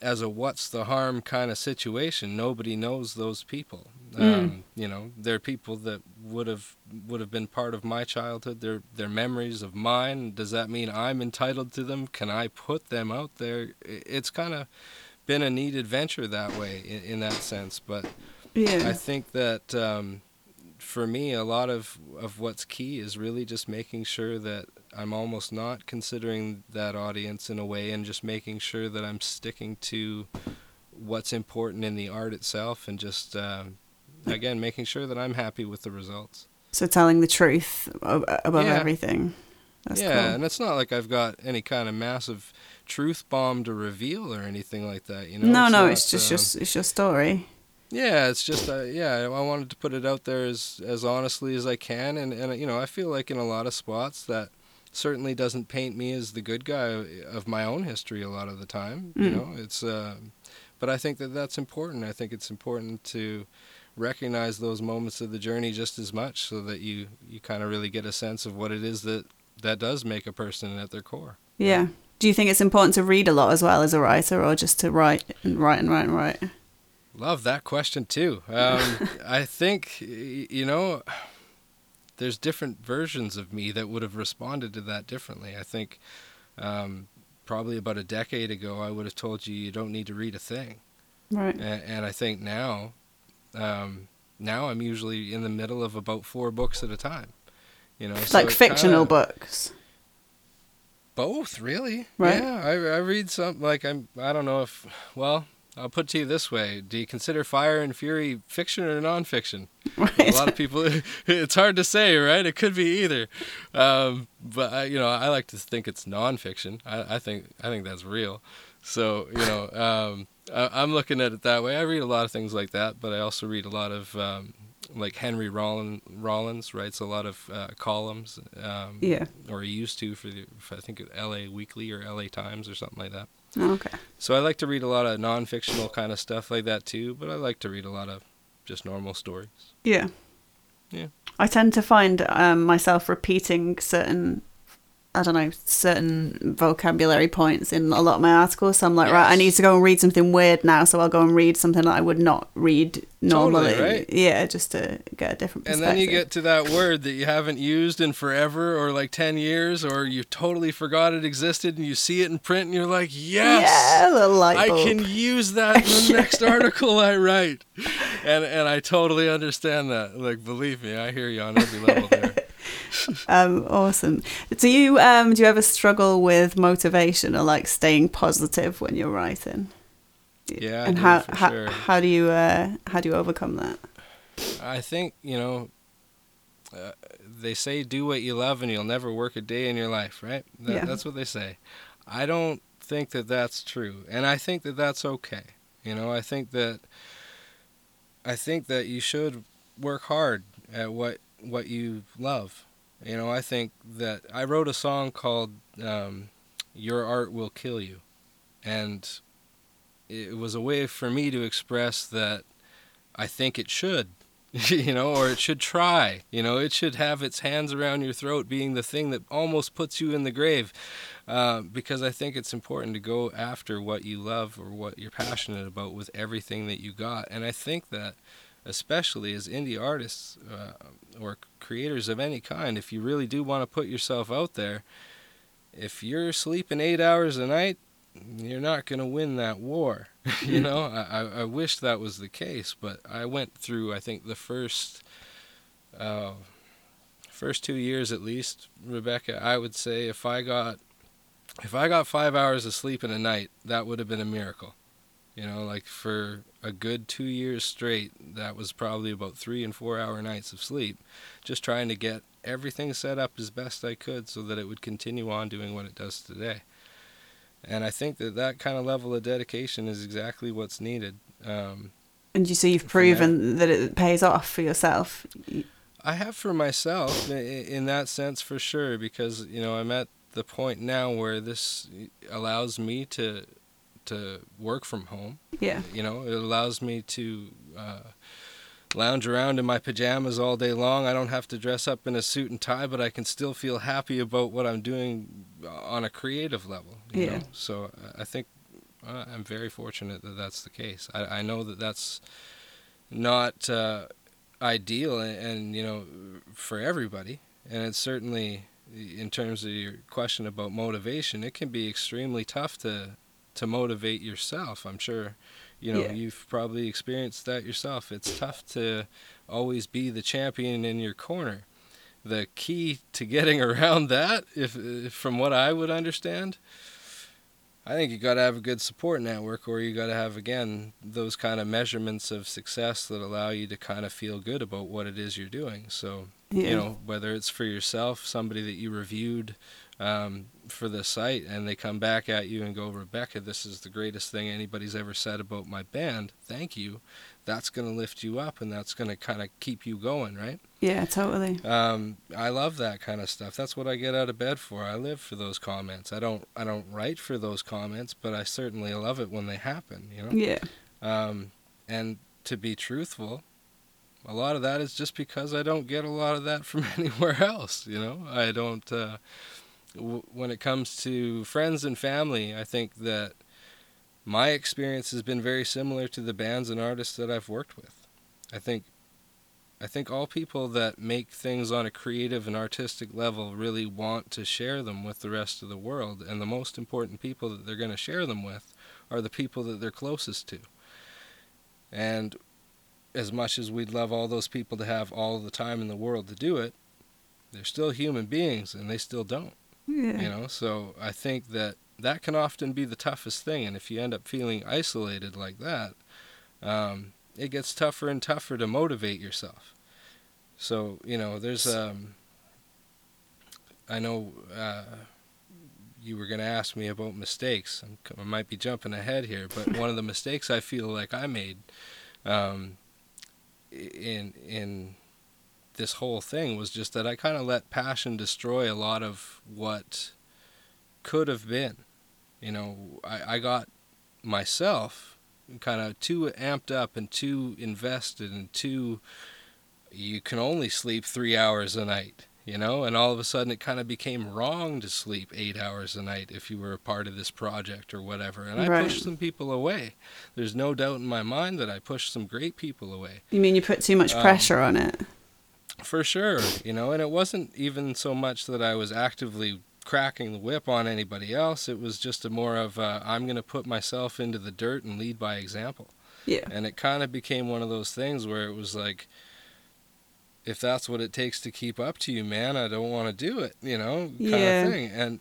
B: as a what's the harm kind of situation. Nobody knows those people. Um, you know, they're people that would have would have been part of my childhood. They're they're memories of mine. Does that mean I'm entitled to them? Can I put them out there? It's kind of been a neat adventure that way in, in that sense. But
A: Yeah.
B: I think that um, for me, a lot of, of what's key is really just making sure that I'm almost not considering that audience in a way and just making sure that I'm sticking to what's important in the art itself and just, um, again, making sure that I'm happy with the results.
A: so telling the truth above
B: Yeah.
A: everything. That's
B: yeah,
A: cool.
B: and it's not like I've got any kind of massive truth bomb to reveal or anything like that. You know?
A: no, no,
B: not,
A: it's just
B: um,
A: your it's your story.
B: Yeah, it's just uh, yeah. I wanted to put it out there as as honestly as I can, and and you know I feel like in a lot of spots that certainly doesn't paint me as the good guy of my own history a lot of the time. You
A: Mm.
B: know, it's uh, but I think that that's important. I think it's important to recognize those moments of the journey just as much, so that you you kind of really get a sense of what it is that that does make a person at their core.
A: Yeah. Do you think it's important to read a lot as well as a writer, or just to write and write and write and write?
B: Love that question too. Um, *laughs* I think you know, there's different versions of me that would have responded to that differently. I think um, probably about a decade ago, I would have told you you don't need to read a thing,
A: Right.
B: and, and I think now, um, now I'm usually in the middle of about four books at a time. You know,
A: like
B: it
A: fictional
B: kinda-
A: books.
B: Both, really.
A: Right.
B: Yeah, I, I read some like I'm. I don't know if. Well, I'll put it to you this way: Do you consider Fire and Fury fiction or nonfiction?
A: Right.
B: A lot of *laughs* people. *laughs* It's hard to say, right? It could be either. Um, but I, you know, I like to think it's nonfiction. I, I think I think that's real. So you know, um, I, I'm looking at it that way. I read a lot of things like that, but I also read a lot of um, like Henry Rollin, Rollins writes a lot of uh, columns. Um,
A: Yeah.
B: or he used to for the for I think L.A. Weekly or L.A. Times or something like that.
A: Oh, okay.
B: So I like to read a lot of non-fictional kind of stuff like that too, but I like to read a lot of just normal stories.
A: Yeah.
B: Yeah.
A: I tend to find um, myself repeating certain I don't know certain vocabulary points in a lot of my articles. So I'm like, right, I need to go and read something weird now. So I'll go and read something that I would not read normally.
B: right?
A: Yeah, just to get a different perspective.
B: And then you get to that word that you haven't used in forever or like 10 years or you totally forgot it existed and you see it in print and you're like, yes,
A: yeah,
B: I can use that in the *laughs* next article I write. And and I totally understand that. Like, believe me, I hear you on every level there. *laughs*
A: Um, awesome. Do you um do you ever struggle with motivation or like staying positive when you're writing?
B: Yeah, I
A: and how how,
B: sure.
A: how do you uh how do you overcome that?
B: I think, you know, uh, they say do what you love and you'll never work a day in your life, right? That,
A: Yeah.
B: That's what they say. I don't think that that's true. And I think that that's okay. You know, I think that I think that you should work hard at what what you love. You know, I think that I wrote a song called um, "Your Art Will Kill You," and it was a way for me to express that I think it should, *laughs* you know, or it should try. You know, it should have its hands around your throat, being the thing that almost puts you in the grave. Uh, because I think it's important to go after what you love or what you're passionate about with everything that you got. And I think that, especially as indie artists uh, or creators of any kind, if you really do want to put yourself out there, if you're sleeping eight hours a night, you're not going to win that war. *laughs* you know, I, I- wish that was the case, but I went through, I think, the first, uh, first two years at least, Rebecca. I would say if I got, if I got five hours of sleep in a night, that would have been a miracle. You know, like for a good two years straight, that was probably about three and four hour nights of sleep, just trying to get everything set up as best I could so that it would continue on doing what it does today. And I think that that kind of level of dedication is exactly what's needed. Um,
A: And you see, you've proven that it pays off for yourself.
B: I have for myself in that sense for sure because you know I'm at the point now where this allows me to to work from home.
A: Yeah.
B: You know, it allows me to uh, lounge around in my pajamas all day long. I don't have to dress up in a suit and tie, but I can still feel happy about what I'm doing on a creative level. You
A: Yeah.
B: Know? So uh, I think uh, I'm very fortunate that that's the case. I, I know that that's not uh, ideal, and, and you know, for everybody, and it's certainly in terms of your question about motivation, it can be extremely tough to to motivate yourself. I'm sure, you know,
A: Yeah.
B: you've probably experienced that yourself. It's tough to always be the champion in your corner. The key to getting *laughs* around that, if, if from what I would understand, I think you got to have a good support network, or you got to have again those kind of measurements of success that allow you to kind of feel good about what it is you're doing. So
A: Yeah.
B: you know whether it's for yourself somebody that you reviewed um, for the site and they come back at you and go rebecca this is the greatest thing anybody's ever said about my band thank you that's going to lift you up and that's going to kind of keep you going right
A: Yeah, totally.
B: um, i love that kind of stuff that's what i get out of bed for i live for those comments i don't i don't write for those comments but i certainly love it when they happen you know
A: Yeah.
B: um, and to be truthful, a lot of that is just because I don't get a lot of that from *laughs* anywhere else. You know, I don't. Uh, when it comes to friends and family, I think that my experience has been very similar to the bands and artists that I've worked with. I think. I think all people that make things on a creative and artistic level really want to share them with the rest of the world, and the most important people that they're going to share them with are the people that they're closest to. And as much as we'd love all those people to have all the time in the world to do it, they're still human beings and they still don't,
A: Yeah.
B: you know? So I think that that can often be the toughest thing. And if you end up feeling isolated like that, um, it gets tougher and tougher to motivate yourself. So, you know, there's, um, I know, uh, you were going to ask me about mistakes. I'm, I might be jumping ahead here, but *laughs* one of the mistakes I feel like I made um, in in this whole thing was just that I kind of let passion destroy a lot of what could have been. You know, I, I got myself kind of too amped up and too invested and too. You can only sleep three hours a night. you know, and all of a sudden it kind of became wrong to sleep eight hours a night if you were a part of this project or whatever. And I pushed some people away. There's no doubt in my mind that I pushed some great people away.
A: You mean you put too much
B: Um,
A: pressure on it?
B: For sure, you know, and it wasn't even so much that I was actively cracking the whip on anybody else. It was just a more of uh, I'm going to put myself into the dirt and lead by example.
A: Yeah.
B: And it kind of became one of those things where it was like, if that's what it takes to keep up to you, man, I don't want to do it, you know, kind
A: Yeah.
B: of thing. And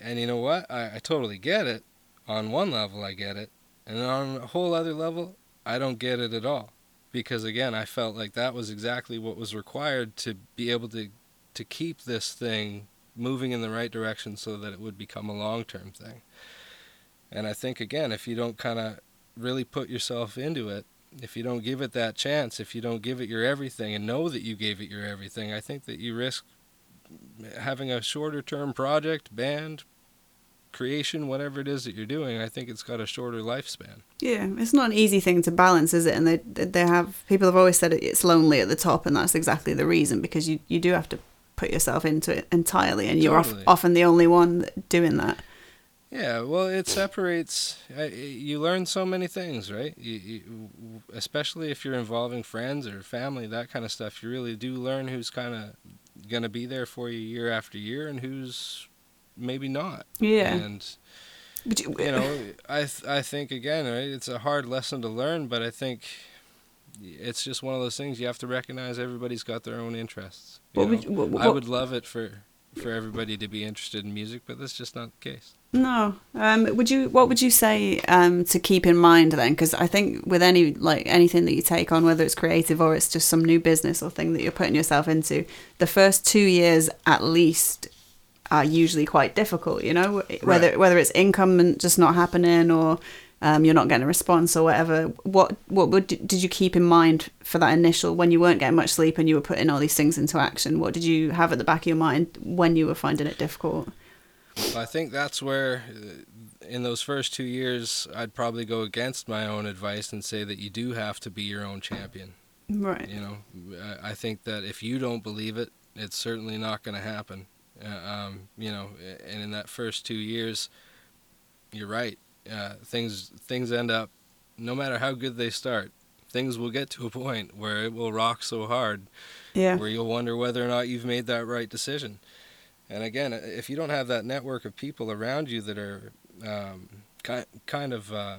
B: and you know what? I, I totally get it. On one level, I get it, and on a whole other level, I don't get it at all. Because again, I felt like that was exactly what was required to be able to to keep this thing moving in the right direction so that it would become a long-term thing. And I think again, if you don't kind of really put yourself into it, if you don't give it that chance, if you don't give it your everything and know that you gave it your everything, I think that you risk having a shorter term project, band, creation, whatever it is that you're doing. I think it's got a shorter lifespan.
A: Yeah, it's not an easy thing to balance, is it? And they they have people have always said it's lonely at the top, and that's exactly the reason because you you do have to put yourself into it entirely, and you're
B: Totally.
A: often the only one doing that.
B: Yeah, well, it separates. You learn so many things, right? You, you, especially if you're involving friends or family, that kind of stuff. You really do learn who's kind of going to be there for you year after year, and who's maybe not.
A: Yeah.
B: And
A: But you,
B: you know, I th- I think again, right? It's a hard lesson to learn, but I think it's just one of those things you have to recognize. Everybody's got their own interests.
A: what would you, what,
B: I would love it for for everybody to be interested in music, but that's just not the case.
A: No. Um, would you? What would you say um, to keep in mind then? Because I think with any like anything that you take on, whether it's creative or it's just some new business or thing that you're putting yourself into, the first two years at least are usually quite difficult. You know, whether
B: Right.
A: whether it's income and just not happening or um, you're not getting a response or whatever. What what would did you keep in mind for that initial when you weren't getting much sleep and you were putting all these things into action? What did you have at the back of your mind when you were finding it difficult?
B: I think that's where, uh, in those first two years, I'd probably go against my own advice and say that you do have to be your own champion.
A: Right.
B: You know, I- I think that if you don't believe it, it's certainly not going to happen. Uh, um, you know, and in that first two years, you're right. Uh, things things end up, no matter how good they start, things will get to a point where it will rock so hard
A: Yeah.
B: where you'll wonder whether or not you've made that right decision. And again, if you don't have that network of people around you that are um, ki- kind of, uh,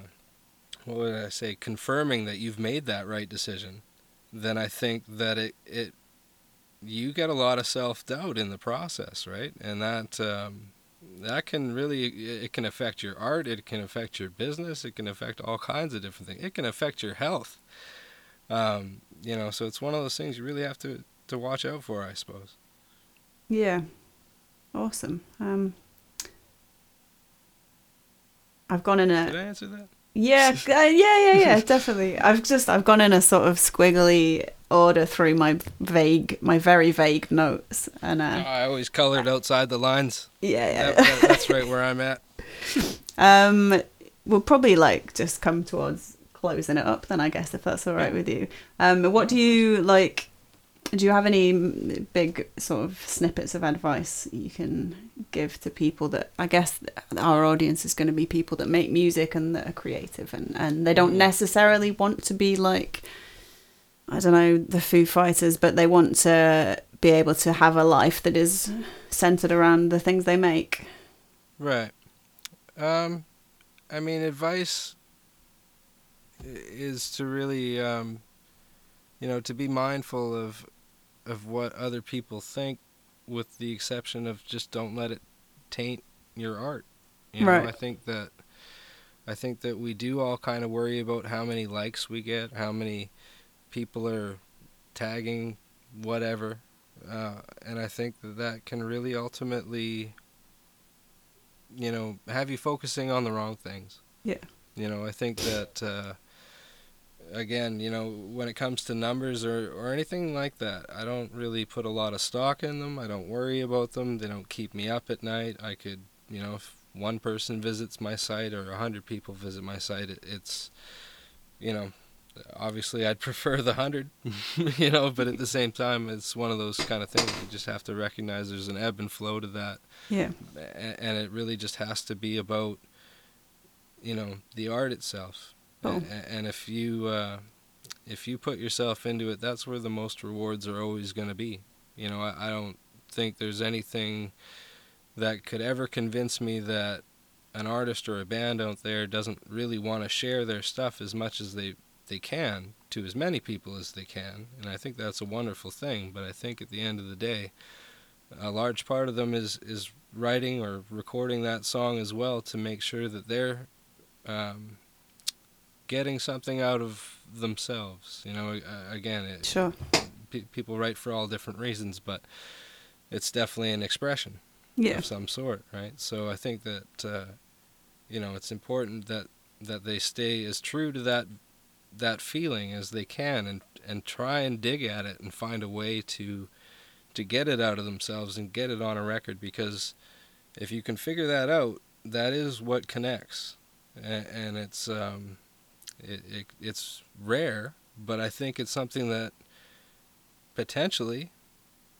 B: what would I say, confirming that you've made that right decision, then I think that it, it you get a lot of self doubt in the process, right? And that um, that can really it can affect your art, it can affect your business, it can affect all kinds of different things. It can affect your health. Um, you know, so it's one of those things you really have to to watch out for, I suppose.
A: Yeah. Awesome. Um, I've gone in a.
B: Did I answer that?
A: yeah, *laughs* uh, yeah, yeah, yeah, definitely. I've just I've gone in a sort of squiggly order through my vague, my very vague notes, and uh,
B: I always colored outside the lines.
A: yeah, yeah.
B: That, that, that's right where I'm at. *laughs*
A: Um, we'll probably like just come towards closing it up then, I guess, if that's all right with you. Um, what do you like? Do you have any mm, big sort of snippets of advice you can give to people that I guess our audience is going to be people that make music and that are creative and, and they don't necessarily want to be like, I don't know, the Foo Fighters, but they want to be able to have a life that is centered around the things they make.
B: Right. Um, I mean, advice is to really, um, you know, to be mindful of of what other people think, with the exception of just don't let it taint your art. You know,
A: Right.
B: I think that I think that we do all kind of worry about how many likes we get, how many people are tagging whatever, uh, and I think that that can really ultimately you know, have you focusing on the wrong things.
A: Yeah.
B: You know, I think that uh, again, you know, when it comes to numbers or or anything like that, I don't really put a lot of stock in them. I don't worry about them. They don't keep me up at night. I could, you know, if one person visits my site or a hundred people visit my site, it, it's, you know, obviously I'd *laughs* prefer the hundred, *laughs* you know. But at the same time, it's one of those kind of things you just have to recognize. There's an ebb and flow to that,
A: Yeah.
B: and it really just has to be about, you know, the art itself.
A: Oh.
B: And if you uh, if you put yourself into it, that's where the most rewards are always going to be. You know, I, I don't think there's anything that could ever convince me that an artist or a band out there doesn't really want to share their stuff as much as they they can to as many people as they can and i think that's a wonderful thing but i think at the end of the day a large part of them is is writing or recording that song as well to make sure that they're um, getting something out of themselves you know uh, again it,
A: Sure.
B: pe- people write for all different reasons but it's definitely an expression
A: Yeah.
B: of some sort, right? So I think that uh, you know it's important that that they stay as true to that that feeling as they can, and and try and dig at it and find a way to to get it out of themselves and get it on a record because if you can figure that out, that is what connects, and, and it's um, it, it it's rare, but I think it's something that potentially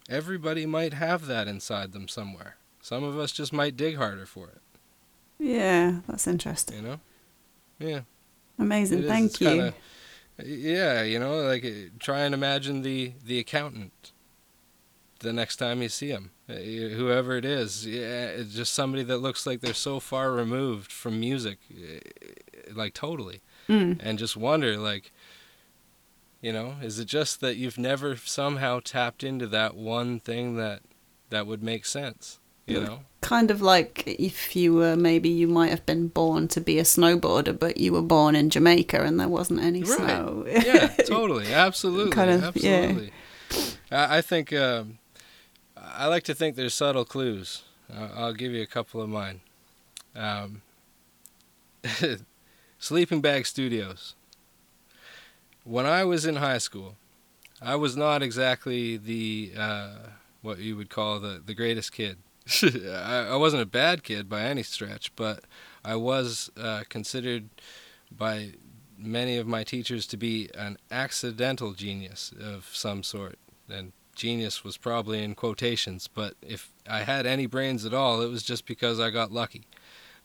B: everybody might have that inside them somewhere. Some of us just might dig harder for it,
A: Yeah. That's interesting.
B: you know? Yeah.
A: Amazing.
B: it is.
A: Thank
B: It's
A: you.
B: kinda- yeah, you know, like uh, try and imagine the the accountant the next time you see him, uh, whoever it is. Yeah, just somebody that looks like they're so far removed from music, uh, like totally,
A: Mm.
B: and just wonder like. You know, is it just that you've never somehow tapped into that one thing that that would make sense? You
A: Yeah.
B: know,
A: Kind of like if you were maybe you might have been born to be a snowboarder, but you were born in Jamaica and there wasn't any
B: Right.
A: snow.
B: yeah, *laughs* totally, absolutely,
A: Kind of, yeah.
B: absolutely. I, I think um, I like to think there's subtle clues. I'll, I'll give you a couple of mine. Um, *laughs* Sleeping Bag Studios. When I was in high school, I was not exactly the uh, what you would call the the greatest kid. *laughs* I, I wasn't a bad kid by any stretch, but I was uh, considered by many of my teachers to be an accidental genius of some sort. And genius was probably in quotations, but if I had any brains at all, it was just because I got lucky.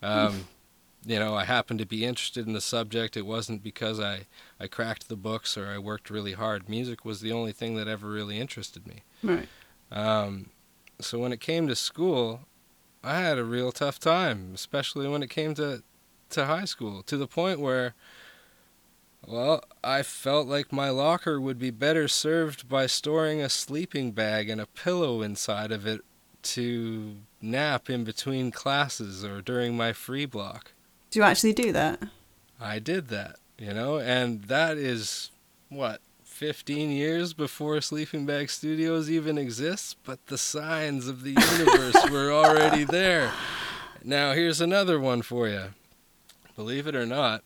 B: Um, *laughs* you know, I happened to be interested in the subject. It wasn't because I, I cracked the books or I worked really hard. Music was the only thing that ever really interested me.
A: Right.
B: Um, so when it came to school, I had a real tough time, especially when it came to to high school, to the point where well, I felt like my locker would be better served by storing a sleeping bag and a pillow inside of it to nap in between classes or during my free block.
A: Do you actually do that?
B: I did that, you know, and that is what 15 years before Sleeping Bag Studios even exists, but the signs of the universe *laughs* were already there. Now, here's another one for you. Believe it or not,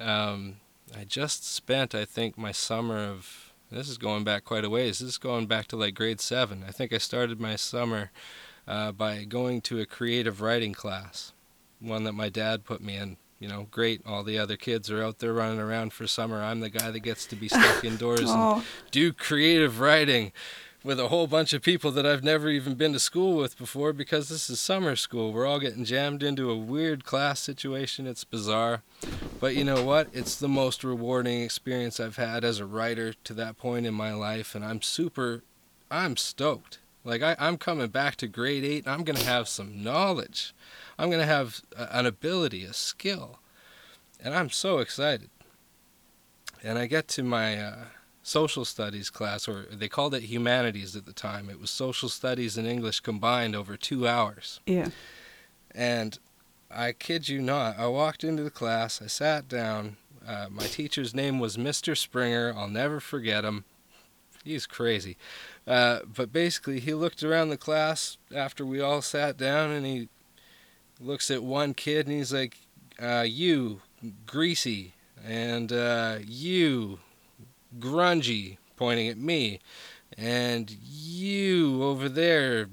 B: um, I just spent, I think, my summer of. This is going back quite a ways. This is going back to like grade seven. I think I started my summer uh, by going to a creative writing class, one that my dad put me in you know, great. All the other kids are out there running around for summer. I'm the guy that gets to be stuck *laughs* indoors and
A: Oh,
B: do creative writing with a whole bunch of people that I've never even been to school with before because this is summer school. We're all getting jammed into a weird class situation. It's bizarre. But you know what? It's the most rewarding experience I've had as a writer to that point in my life. And I'm super, I'm stoked. Like, I, I'm coming back to grade eight and I'm going to have some knowledge. I'm going to have an ability, a skill. And I'm so excited. And I get to my uh, social studies class, or they called it humanities at the time. It was social studies and English combined over two hours.
A: yeah.
B: And I kid you not, I walked into the class, I sat down. Uh, my teacher's name was Mr. Springer. I'll never forget him. He's crazy. Uh, but basically, he looked around the class after we all sat down and he looks at one kid and he's like, uh, You, greasy, and uh, you, grungy, pointing at me, and you over there,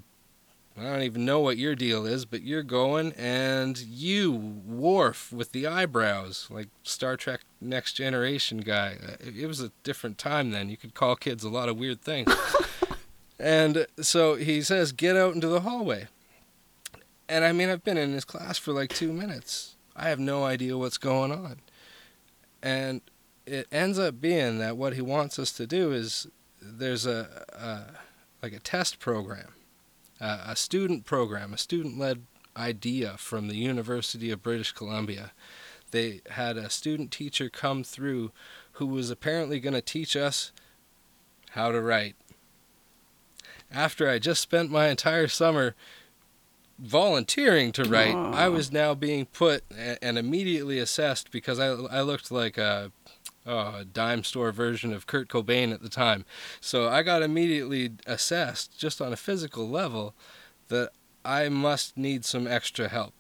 B: I don't even know what your deal is, but you're going and you, Worf, with the eyebrows, like Star Trek Next Generation guy. Uh, It it was a different time then. You could call kids a lot of weird things. *laughs* and so he says, Get out into the hallway. And I mean, I've been in his class for like two minutes. I have no idea what's going on. And it ends up being that what he wants us to do is there's a, a like a test program uh, a student program, a student led idea from the University of British Columbia. They had a student teacher come through who was apparently going to teach us how to write. After I just spent my entire summer volunteering to write, I was now being put and immediately assessed because I, I looked like a, oh, a dime store version of Kurt Cobain at the time. So I got immediately assessed just on a physical level that I must need some extra help.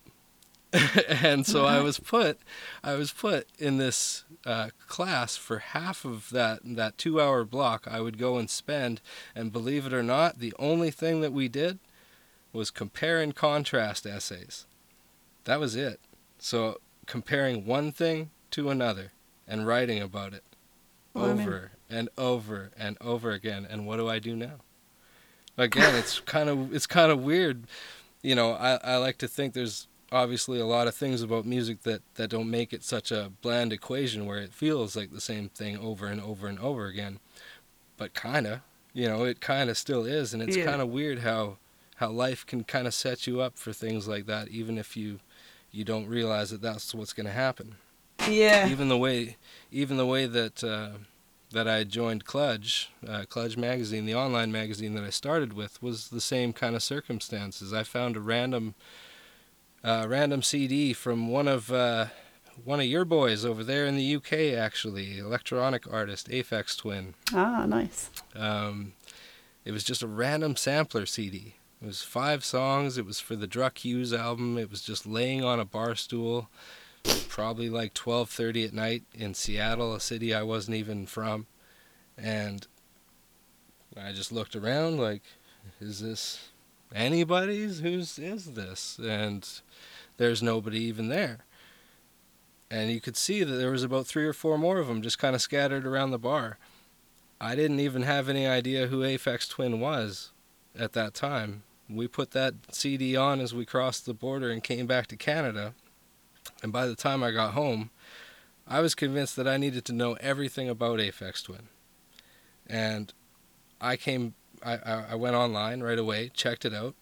B: *laughs* and so I was put I was put in this uh, class for half of that that 2-hour block I would go and spend and believe it or not the only thing that we did was compare and contrast essays. That was it. So comparing one thing to another and writing about it
A: Well, I mean-
B: over and over and over again. And what do I do now? Again, it's *laughs* kind of it's kind of weird. You know, I, I like to think there's obviously a lot of things about music that, that don't make it such a bland equation where it feels like the same thing over and over and over again. But kind of, you know, it kind of still is. And it's
A: Yeah.
B: kind of weird how how life can kind of set you up for things like that, even if you you don't realize that that's what's going to happen
A: Yeah.
B: even the way even the way that uh, that I joined Kludge, uh, Kludge magazine, the online magazine that I started with, was the same kind of circumstances. I found a random uh, random CD from one of uh, one of your boys over there in the UK, actually, electronic artist Aphex Twin.
A: Ah, nice.
B: Um, it was just a random sampler CD. It was five songs. It was for the Drukqs album. It was just laying on a bar stool, probably like 12:30 at night in Seattle, a city I wasn't even from, and I just looked around like, is this anybody's? Whose is this? And there's nobody even there. And you could see that there was about three or four more of them just kind of scattered around the bar. I didn't even have any idea who Aphex Twin was at that time. We put that CD on as we crossed the border and came back to Canada. And by the time I got home, I was convinced that I needed to know everything about Aphex Twin. And I came, I, I, went online right away, checked it out,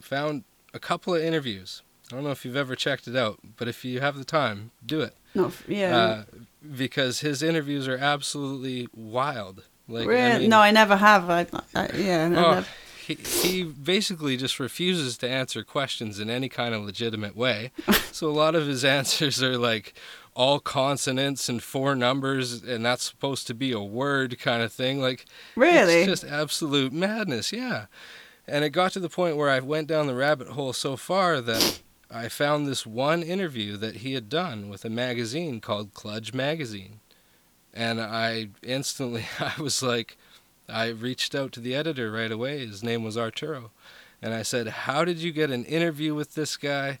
B: found a couple of interviews. I don't know if you've ever checked it out, but if you have the time, do it
A: Not f- yeah.
B: uh, because his interviews are absolutely wild. Like,
A: Really?
B: I mean,
A: no, I never have. I, I yeah. I
B: oh,
A: never-
B: he he basically just refuses to answer questions in any kind of legitimate way. *laughs* so a lot of his answers are like all consonants and four numbers, and that's supposed to be a word kind of thing. Like
A: really?
B: it's just absolute madness, yeah. And it got to the point where I went down the rabbit hole so far that I found this one interview that he had done with a magazine called Kludge Magazine. And I instantly, *laughs* I was like, I reached out to the editor right away. His name was Arturo. And I said, How did you get an interview with this guy?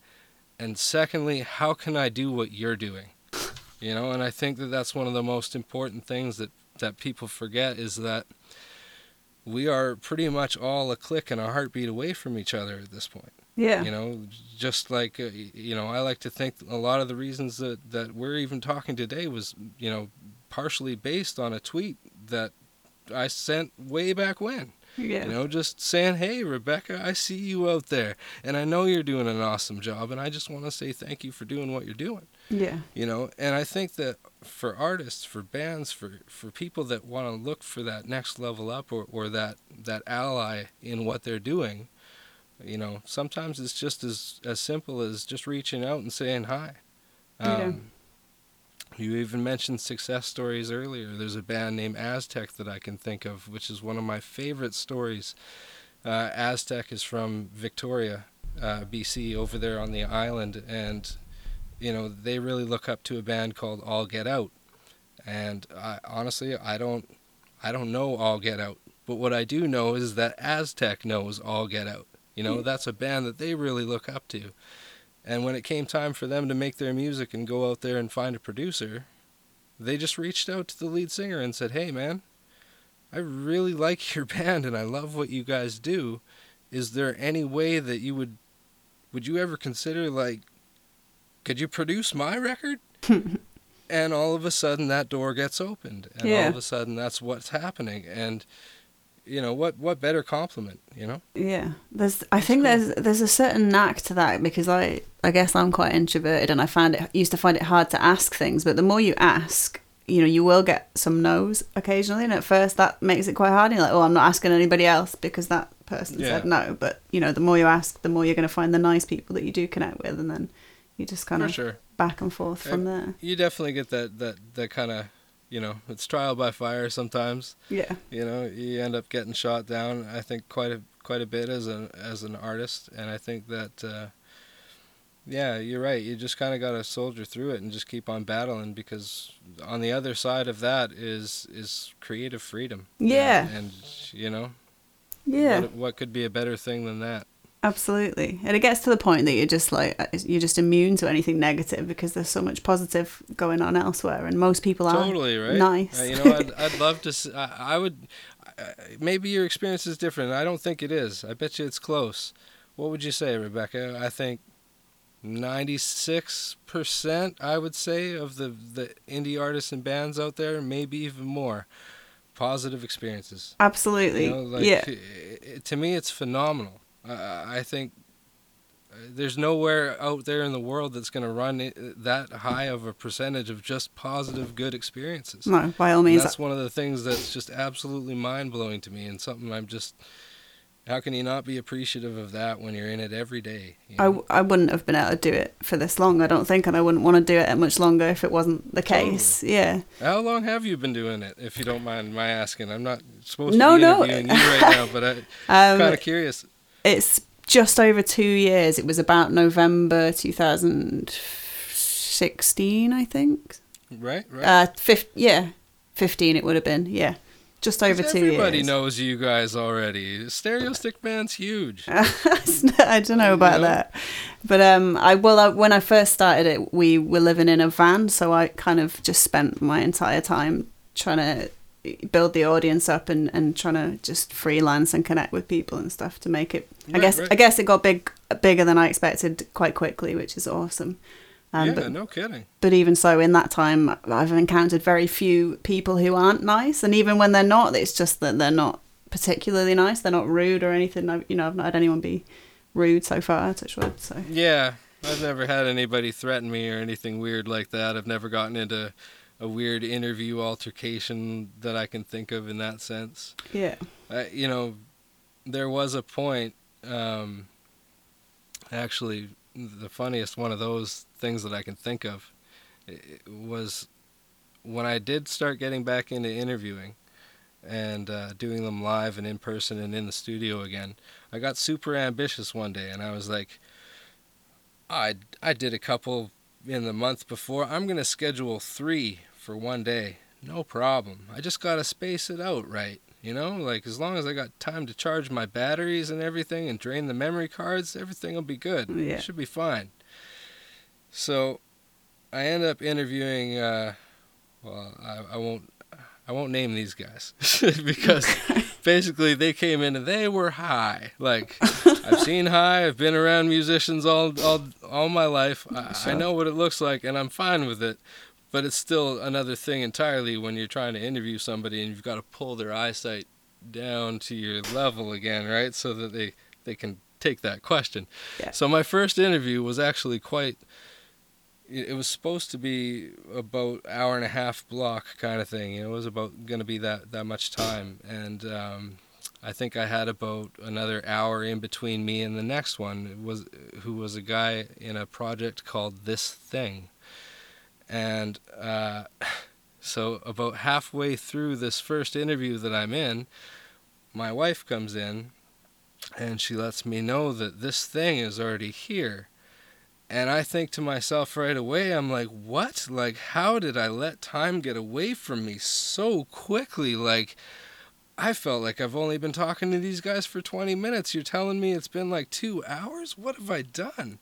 B: And secondly, how can I do what you're doing? You know, and I think that that's one of the most important things that, that people forget is that we are pretty much all a click and a heartbeat away from each other at this point.
A: yeah.
B: You know, just like uh, you know, I like to think a lot of the reasons that that we're even talking today was you know partially based on a tweet that I sent way back when.
A: yeah.
B: You know, just saying, "Hey, Rebecca, I see you out there, and I know you're doing an awesome job, and I just want to say thank you for doing what you're doing."
A: yeah.
B: you know and i think that for artists for bands for for people that want to look for that next level up or, or that that ally in what they're doing you know sometimes it's just as as simple as just reaching out and saying hi
A: Yeah.
B: Um, you even mentioned success stories earlier. There's a band named aztec that i can think of which is one of my favorite stories. Uh, aztec is from victoria uh, bc over there on the island. And you know they really look up to a band called All Get Out, and I, honestly I don't I don't know All Get Out, but what I do know is that Aztec knows All Get Out, You know, that's a band that they really look up to. And when it came time for them to make their music and go out there and find a producer, they just reached out to the lead singer and said, "Hey, man, I really *laughs* like your band and I love what you guys do. Is there any way that you would would you ever consider like could you produce my record?" *laughs* and all of a sudden that door gets opened and all of a sudden that's what's happening and you know what what better compliment you know
A: Yeah, there's. I think
B: cool.
A: there's there's a certain knack to that because I I guess I'm quite introverted and I find it used to find it hard to ask things, but the more you ask, you know, you will get some no's occasionally, and at first that makes it quite hard. and You're like, oh, I'm not asking anybody else because that person
B: Yeah.
A: said no. But you know, the more you ask, the more you're going to find the nice people that you do connect with, and then you just kind
B: for
A: of
B: sure
A: back and forth eh, from there.
B: you definitely get that that that kind of you know it's trial by fire sometimes.
A: Yeah,
B: you know you end up getting shot down i think quite a quite a bit as an as an artist. And i think that uh yeah you're right. You just kind of got to soldier through it and just keep on battling because on the other side of that is is creative freedom.
A: Yeah.
B: and, and you know
A: yeah.
B: what, what could be a better thing than that
A: Absolutely. And it gets to the point that you're just like uh, you're just immune to anything negative because there's so much positive going on elsewhere and most people are
B: totally right
A: nice.
B: Uh, you know I'd, I'd love to I would uh, maybe your experience is different i don't think it is i bet you it's close what would you say rebecca i think 96% i would say of the the indie artists and bands out there maybe even more positive experiences
A: Absolutely.
B: you know, like,
A: yeah.
B: i- i- to me it's phenomenal I I think uh, there's nowhere out there in the world that's going to run that high of a percentage of just positive good experiences
A: No, by all
B: and
A: means.
B: that's one of the things that's just absolutely mind blowing to me, and something I'm just. How can you not be appreciative of that when you're in it every day? you
A: I,
B: know?
A: w- I wouldn't have been able to do it for this long, I don't think, and I wouldn't want to do it much longer if it wasn't the case. Yeah.
B: How long have you been doing it, if you don't mind my asking? I'm not supposed
A: No,
B: to be
A: no.
B: interviewing you right now, but I'm *laughs*
A: Um,
B: kind of curious.
A: It's just over two years. It was about November 2016, I think.
B: Right, right.
A: Uh, fif- yeah, 15 it would have been. Yeah. Just over two
B: Everybody
A: years.
B: Everybody knows you guys already. Stereo Stickman's huge. *laughs*
A: I don't know about
B: know?
A: that, but um, I well, I, when I first started it, we were living in a van, so I kind of just spent my entire time trying to build the audience up and, and trying to just freelance and connect with people and stuff to make it. I guess
B: right.
A: I guess it got big bigger than I expected quite quickly, which is awesome. Um,
B: yeah,
A: but
B: no kidding.
A: but even so, in that time, I've encountered very few people who aren't nice, and even when they're not, it's just that they're not particularly nice. They're not rude or anything. I, you know, I've not had anyone be rude so far. Touch wood. So
B: Yeah, I've never had anybody threaten me or anything weird like that. I've never gotten into a weird interview altercation that I can think of in that sense.
A: yeah,
B: I, you know, there was a point, um, actually, the funniest one of those things that I can think of was when I did start getting back into interviewing and uh, doing them live and in person and in the studio again. I got super ambitious one day and I was like, I, I did a couple in the month before. I'm going to schedule three for one day. No problem. I just got to space it out right. You know, like as long as I got time to charge my batteries and everything and drain the memory cards, everything will be good.
A: Yeah.
B: It should be fine. So I end up interviewing uh well, I, I won't I won't name these guys *laughs* because *laughs* basically they came in and they were high. Like *laughs* I've seen high, I've been around musicians all all all my life. I, I know what it looks like and I'm fine with it. But it's still another thing entirely when you're trying to interview somebody and you've got to pull their eyesight down to your level again, right? So that they, they can take that question.
A: Yeah.
B: So my first interview was actually quite it it was supposed to be about hour and a half block kind of thing. It was about going to be that that much time, and um, I think I had about another hour in between me and the next one. It was who was a guy in a project called This Thing, and uh, *sighs* so about halfway through this first interview that I'm in, my wife comes in, and she lets me know that this thing is already here. And I think to myself right away, I'm like, what? Like, how did I let time get away from me so quickly? Like, I felt like I've only been talking to these guys for 20 minutes. You're telling me it's been like two hours? What have I done?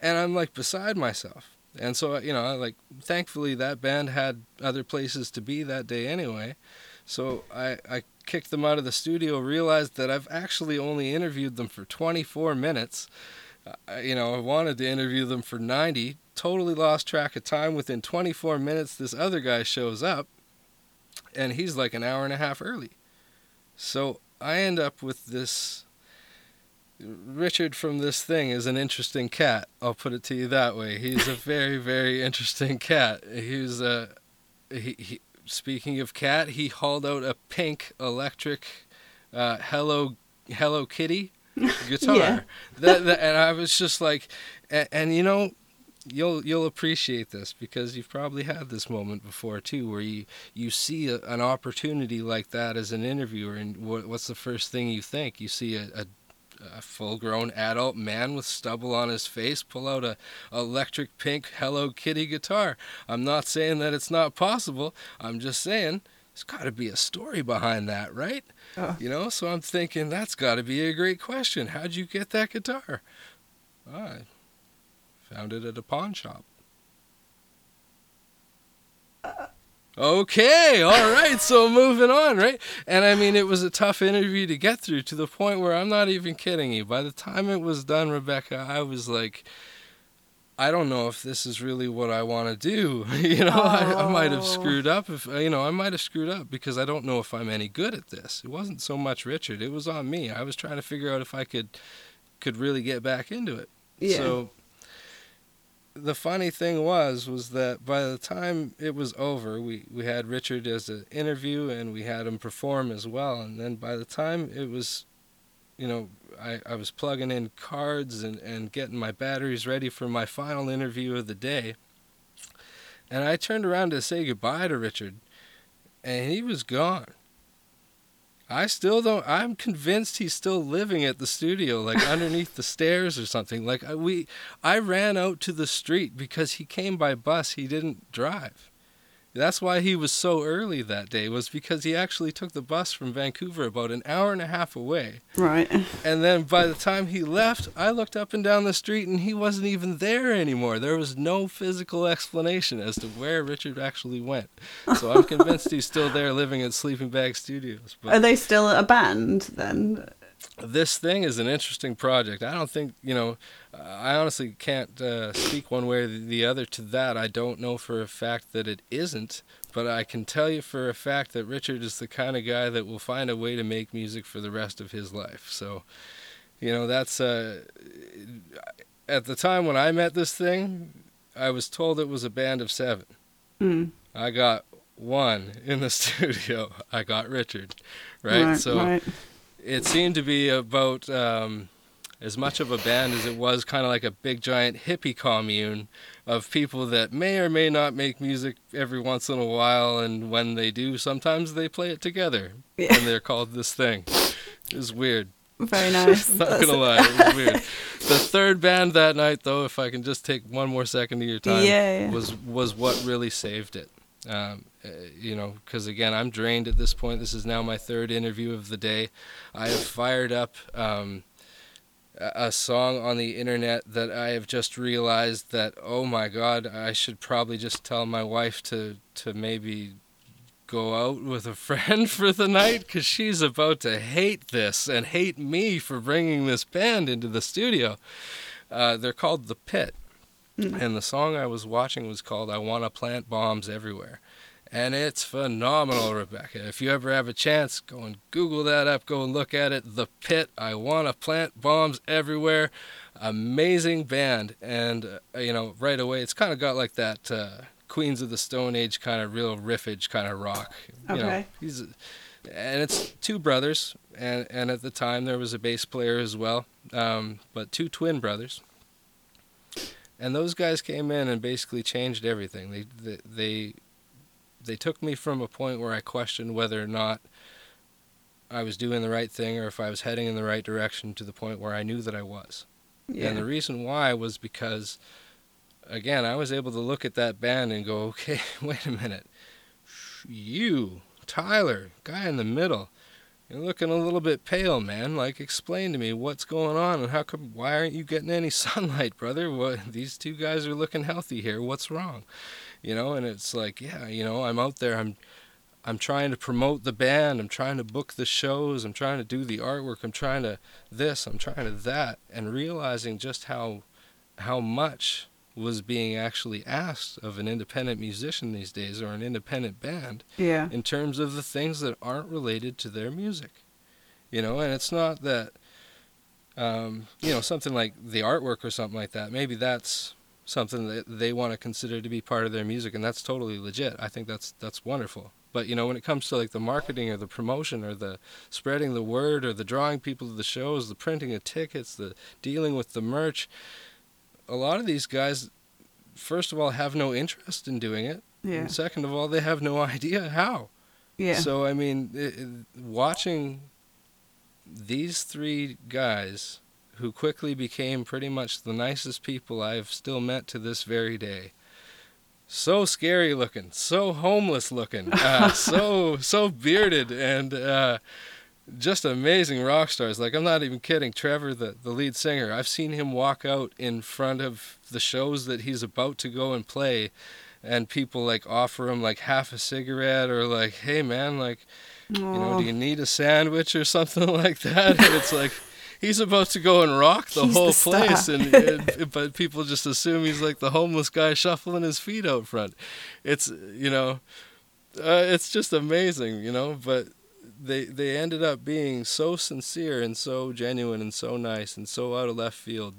B: And I'm like beside myself. And so, you know, like, thankfully that band had other places to be that day anyway. So I, I kicked them out of the studio, realized that I've actually only interviewed them for 24 minutes. You know, I wanted to interview them for 90, totally lost track of time. Within 24 minutes, this other guy shows up, and he's like an hour and a half early. So I end up with this. Richard from this thing is an interesting cat. I'll put it to you that way. He's a *laughs* very, very interesting cat. He's a. He, he, speaking of cat, he hauled out a pink electric uh, Hello Hello Kitty *laughs* guitar.
A: Yeah.
B: that, that, and I was just like, and, and you know, you'll you'll appreciate this because you've probably had this moment before too, where you you see a, an opportunity like that as an interviewer, and what, what's the first thing you think? You see a, a a full-grown adult man with stubble on his face pull out a electric pink Hello Kitty guitar. I'm not saying that it's not possible. I'm just saying there's got to be a story behind that, right?
A: Oh.
B: You know, so I'm thinking that's got to be a great question. How'd you get that guitar? I found it at a pawn shop. Uh, Okay, all right. So moving on, right? And I mean, it was a tough interview to get through to the point where I'm not even kidding you. By the time it was done, Rebecca, I was like, I don't know if this is really what I want to do. *laughs* you know, I, I might have
A: Oh.
B: screwed up. If you know, I might have screwed up because I don't know if I'm any good at this. It wasn't so much Richard; it was on me. I was trying to figure out if I could could really get back into it.
A: Yeah.
B: So the funny thing was was that by the time it was over, we we had Richard as an interview and we had him perform as well. And then by the time it was, you know, I, I was plugging in cards and, and getting my batteries ready for my final interview of the day. And I turned around to say goodbye to Richard, and he was gone. I still don't. I'm convinced he's still living at the studio, like *laughs* underneath the stairs or something. Like we, I ran out to the street because he came by bus. He didn't drive. That's why he was so early that day. Was because he actually took the bus from Vancouver about an hour and a half away.
A: Right.
B: And then by the time he left, I looked up and down the street and he wasn't even there anymore. There was no physical explanation as to where Richard actually went. So I'm *laughs* convinced he's still there living at Sleeping Bag Studios. But
A: Are they still a band then?
B: This thing is an interesting project. I don't think, you know, I honestly can't uh, speak one way or the other to that. I don't know for a fact that it isn't, but I can tell you for a fact that Richard is the kind of guy that will find a way to make music for the rest of his life. So, you know, that's uh, at the time when I met this thing, I was told it was a band of seven.
A: Mm.
B: I got one in the *laughs* studio. I got Richard, right? so
A: right.
B: It seemed to be about um, as much of a band as it was kind of like a big giant hippie commune of people that may or may not make music every once in a while, and when they do, sometimes they play it together,
A: Yeah.
B: and they're called this thing. It was weird.
A: Very *laughs* nice.
B: Not gonna lie, it was weird. The third band that night, though, if I can just take one more second of your time,
A: Yeah, yeah.
B: was was what really saved it. Um, uh, you know, because again, I'm drained at this point. This is now my third interview of the day. I have fired up um, a song on the internet that I have just realized that oh my god, I should probably just tell my wife to to maybe go out with a *laughs* friend for the night because she's about to hate this and hate me for bringing this band into the studio. Uh, they're called The Pit. And the song I was watching was called I Want to Plant Bombs Everywhere. And it's phenomenal, Rebecca. If you ever have a chance, go and Google that up, go and look at it. The Pit, I Want to Plant Bombs Everywhere. Amazing band. And, uh, you know, right away, it's kind of got like that uh, Queens of the Stone Age kind of real riffage kind of rock. You know,
A: Okay.
B: he's, and it's two brothers. And, and at the time, there was a bass player as well, um, but two twin brothers and those guys came in and basically changed everything. They, they they they took me from a point where I questioned whether or not I was doing the right thing or if I was heading in the right direction to the point where I knew that I was.
A: Yeah.
B: And the reason why was because again, I was able to look at that band and go, "Okay, *laughs* wait a minute. You, Tyler, guy in the middle, You're looking a little bit pale, man. Like, explain to me what's going on and how come, why aren't you getting any *laughs* sunlight, brother? What, these two guys are looking healthy here. What's wrong? You know, and it's like, yeah, you know, I'm out there, I'm, I'm trying to promote the band, I'm trying to book the shows, I'm trying to do the artwork, I'm trying to this, I'm trying to that, and realizing just how, how much was being actually asked of an independent musician these days or an independent band
A: Yeah.
B: in terms of the things that aren't related to their music. You know, and it's not that, um, you know, something like the artwork or something like that. Maybe that's something that they want to consider to be part of their music, and that's totally legit. I think that's that's wonderful. But you know, when it comes to like the marketing or the promotion or the spreading the word or the drawing people to the shows, the printing of tickets, the dealing with the merch, a lot of these guys, first of all, have no interest in doing it.
A: Yeah.
B: And second of all, they have no *laughs* idea how.
A: Yeah.
B: So I mean, i i watching these three guys who quickly became pretty much the nicest people I've still met to this very day. So scary looking, so homeless looking, uh, *laughs* so so bearded, and uh, just amazing rock stars. Like I'm not even kidding. Trevor, the the lead singer, I've seen him walk out in front of the shows that he's about to go and play, and people like offer him like half a cigarette or like, hey man, like you know, do you need a sandwich or something *laughs* like that? And it's like he's about to go and rock the
A: He's
B: whole
A: the
B: place, and, *laughs* and but people just assume he's like the homeless guy shuffling his feet out front. It's you know, uh, it's just amazing, you know. But they they ended up being so sincere and so genuine and so nice and so out of left field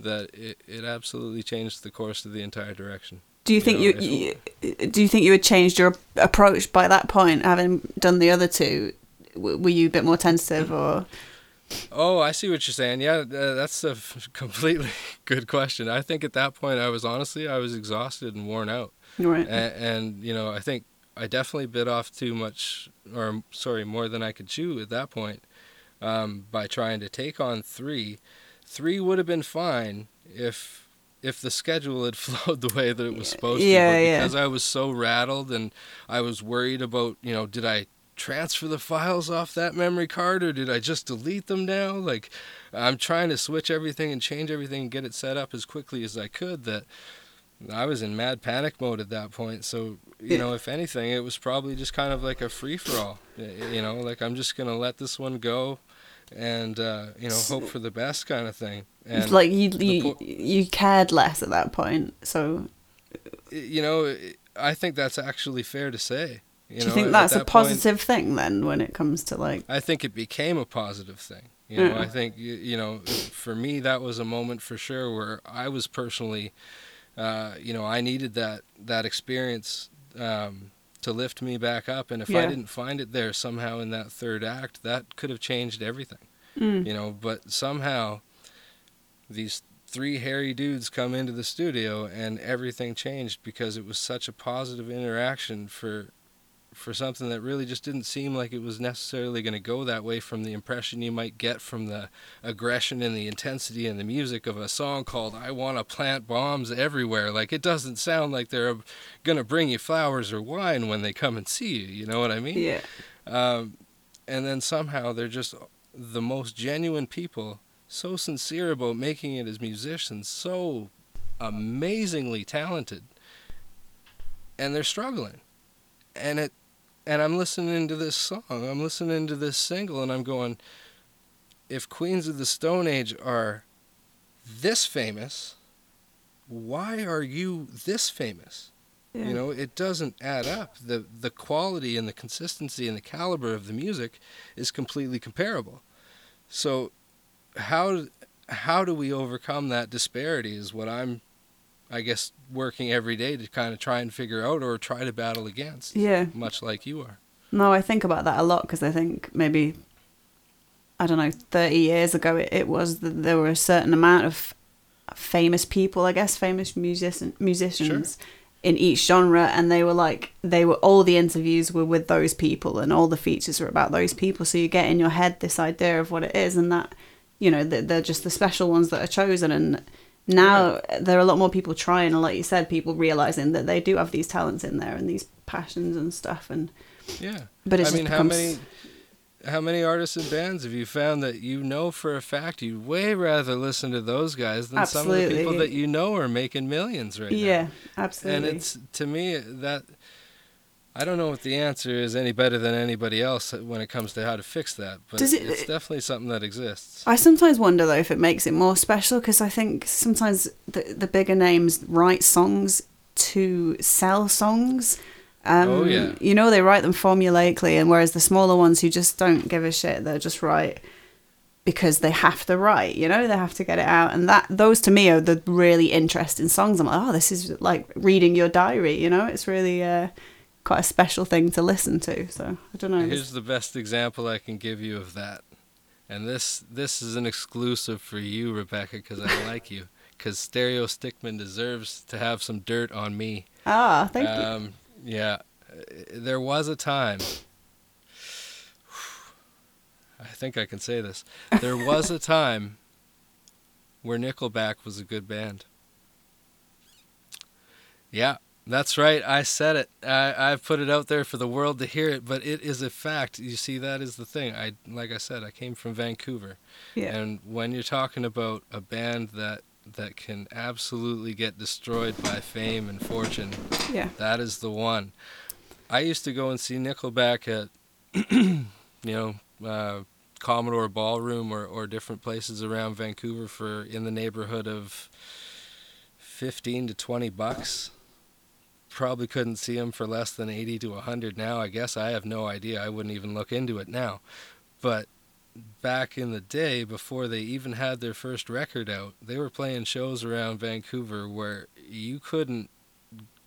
B: that it, it absolutely changed the course of the entire direction.
A: Do you think
B: know,
A: you, you do you think you had changed your approach by that point, having done the other two? W- Were you a bit more tentative, or
B: Oh, I see what you're saying. Yeah, that's a completely *laughs* good question. I think at that point, I was honestly, I was exhausted and worn out,
A: right?
B: and, and you know, I think I definitely bit off too much, or sorry, more than I could chew at that point, um, by trying to take on three. Three would have been fine if if the schedule had *laughs* flowed the way that it was supposed
A: Yeah,
B: to. But
A: yeah.
B: because I was so rattled and I was worried about, you know, did I transfer the files off that memory card or did I just delete them now? Like I'm trying to switch everything and change everything and get it set up as quickly as I could that I was in mad panic mode at that point. So, you know, *laughs* if anything, it was probably just kind of like a free for all. You know, like I'm just going to let this one go and uh, you know, hope for the best kind of thing. And
A: like you you,
B: po-
A: you cared less at that point. So
B: you know, I think that's actually fair to say. You
A: do
B: know,
A: you think
B: at
A: that's a
B: that point-
A: positive thing then when it comes to like
B: I think it became a positive thing. You know,
A: Yeah.
B: I think you, you know, for me that was a moment for sure where I was personally, uh, you know, I needed that that experience um, to lift me back up, and if I didn't find it there somehow in that third act, that could have changed everything.
A: mm,
B: You know, but somehow these three hairy dudes come into the studio and everything changed because it was such a positive interaction for for something that really just didn't seem like it was necessarily going to go that way from the impression you might get from the aggression and the intensity and the music of a song called I Want to Plant Bombs Everywhere. Like it doesn't sound like they're going to bring you flowers or wine when they come and see you, you know what I mean?
A: yeah
B: Um, and then somehow they're just the most genuine people, so sincere about making it as musicians, so amazingly talented, and they're struggling. And it, and I'm listening to this song, I'm listening to this single, and I'm going, if Queens of the Stone Age are this famous, why are you this famous?
A: yeah.
B: You know, it doesn't add up. The the quality and the consistency and the caliber of the music is completely comparable. So how how do we overcome that disparity is what I'm I guess working every day to kind of try and figure out or try to battle against,
A: yeah
B: much like you are.
A: No, I think about that a lot because I think maybe, I don't know, 30 years ago it, it was that there were a certain amount of famous people, I guess, famous musician, musicians in each genre. And they were like, they were, all the interviews were with those people and all the features were about those people. So you get in your head this idea of what it is and that, you know, they're just the special ones that are chosen. And now there are a lot more people trying, and like you said, people realizing that they do have these talents in there and these passions and stuff. And
B: Yeah.
A: But it's
B: I
A: just
B: mean,
A: becomes-
B: how many how many artists and bands have you found that you know for a fact you'd way rather listen to those guys than some of the people that you know are making millions right now?
A: Yeah, absolutely.
B: And it's to me that I don't know what the answer is any better than anybody else when it comes to how to fix that, but
A: Does it-
B: it's definitely something that exists.
A: I sometimes wonder though if it makes it more special because I think sometimes the the bigger names write songs to sell songs. Um,
B: Oh, yeah.
A: You know they write them formulaically, and whereas the smaller ones who just don't give a shit, they'll just write because they have to write. You know they have to get it out, and that those to me are the really interesting songs. I'm like, oh, this is like reading your diary. You know, it's really uh, quite a special thing to listen to. So I don't know.
B: Here's the best example I can give you of that. And this this is an exclusive for you, Rebecca, because I *laughs* like you. Because Stereo Stickman deserves to have some dirt on me.
A: ah, thank you.
B: um, Yeah, uh, there was a time. I think I can say this. There was a *laughs* time where Nickelback was a good band. Yeah, that's right. I said it. I, I've put it out there for the world to hear it, but it is a fact. You see, that is the thing. I like I said, I came from Vancouver,
A: Yeah.
B: and when you're talking about a band that that can absolutely get destroyed by fame and fortune,
A: Yeah.
B: that is the one. I used to go and see Nickelback at, *clears throat* you know, uh, Commodore Ballroom or, or different places around Vancouver for in the neighborhood of 15 to 20 bucks. Probably couldn't see them for less than 80 to 100 now. I guess I have no idea. I wouldn't even look into it now. But back in the day, before they even had their first record out, they were playing shows around Vancouver where you couldn't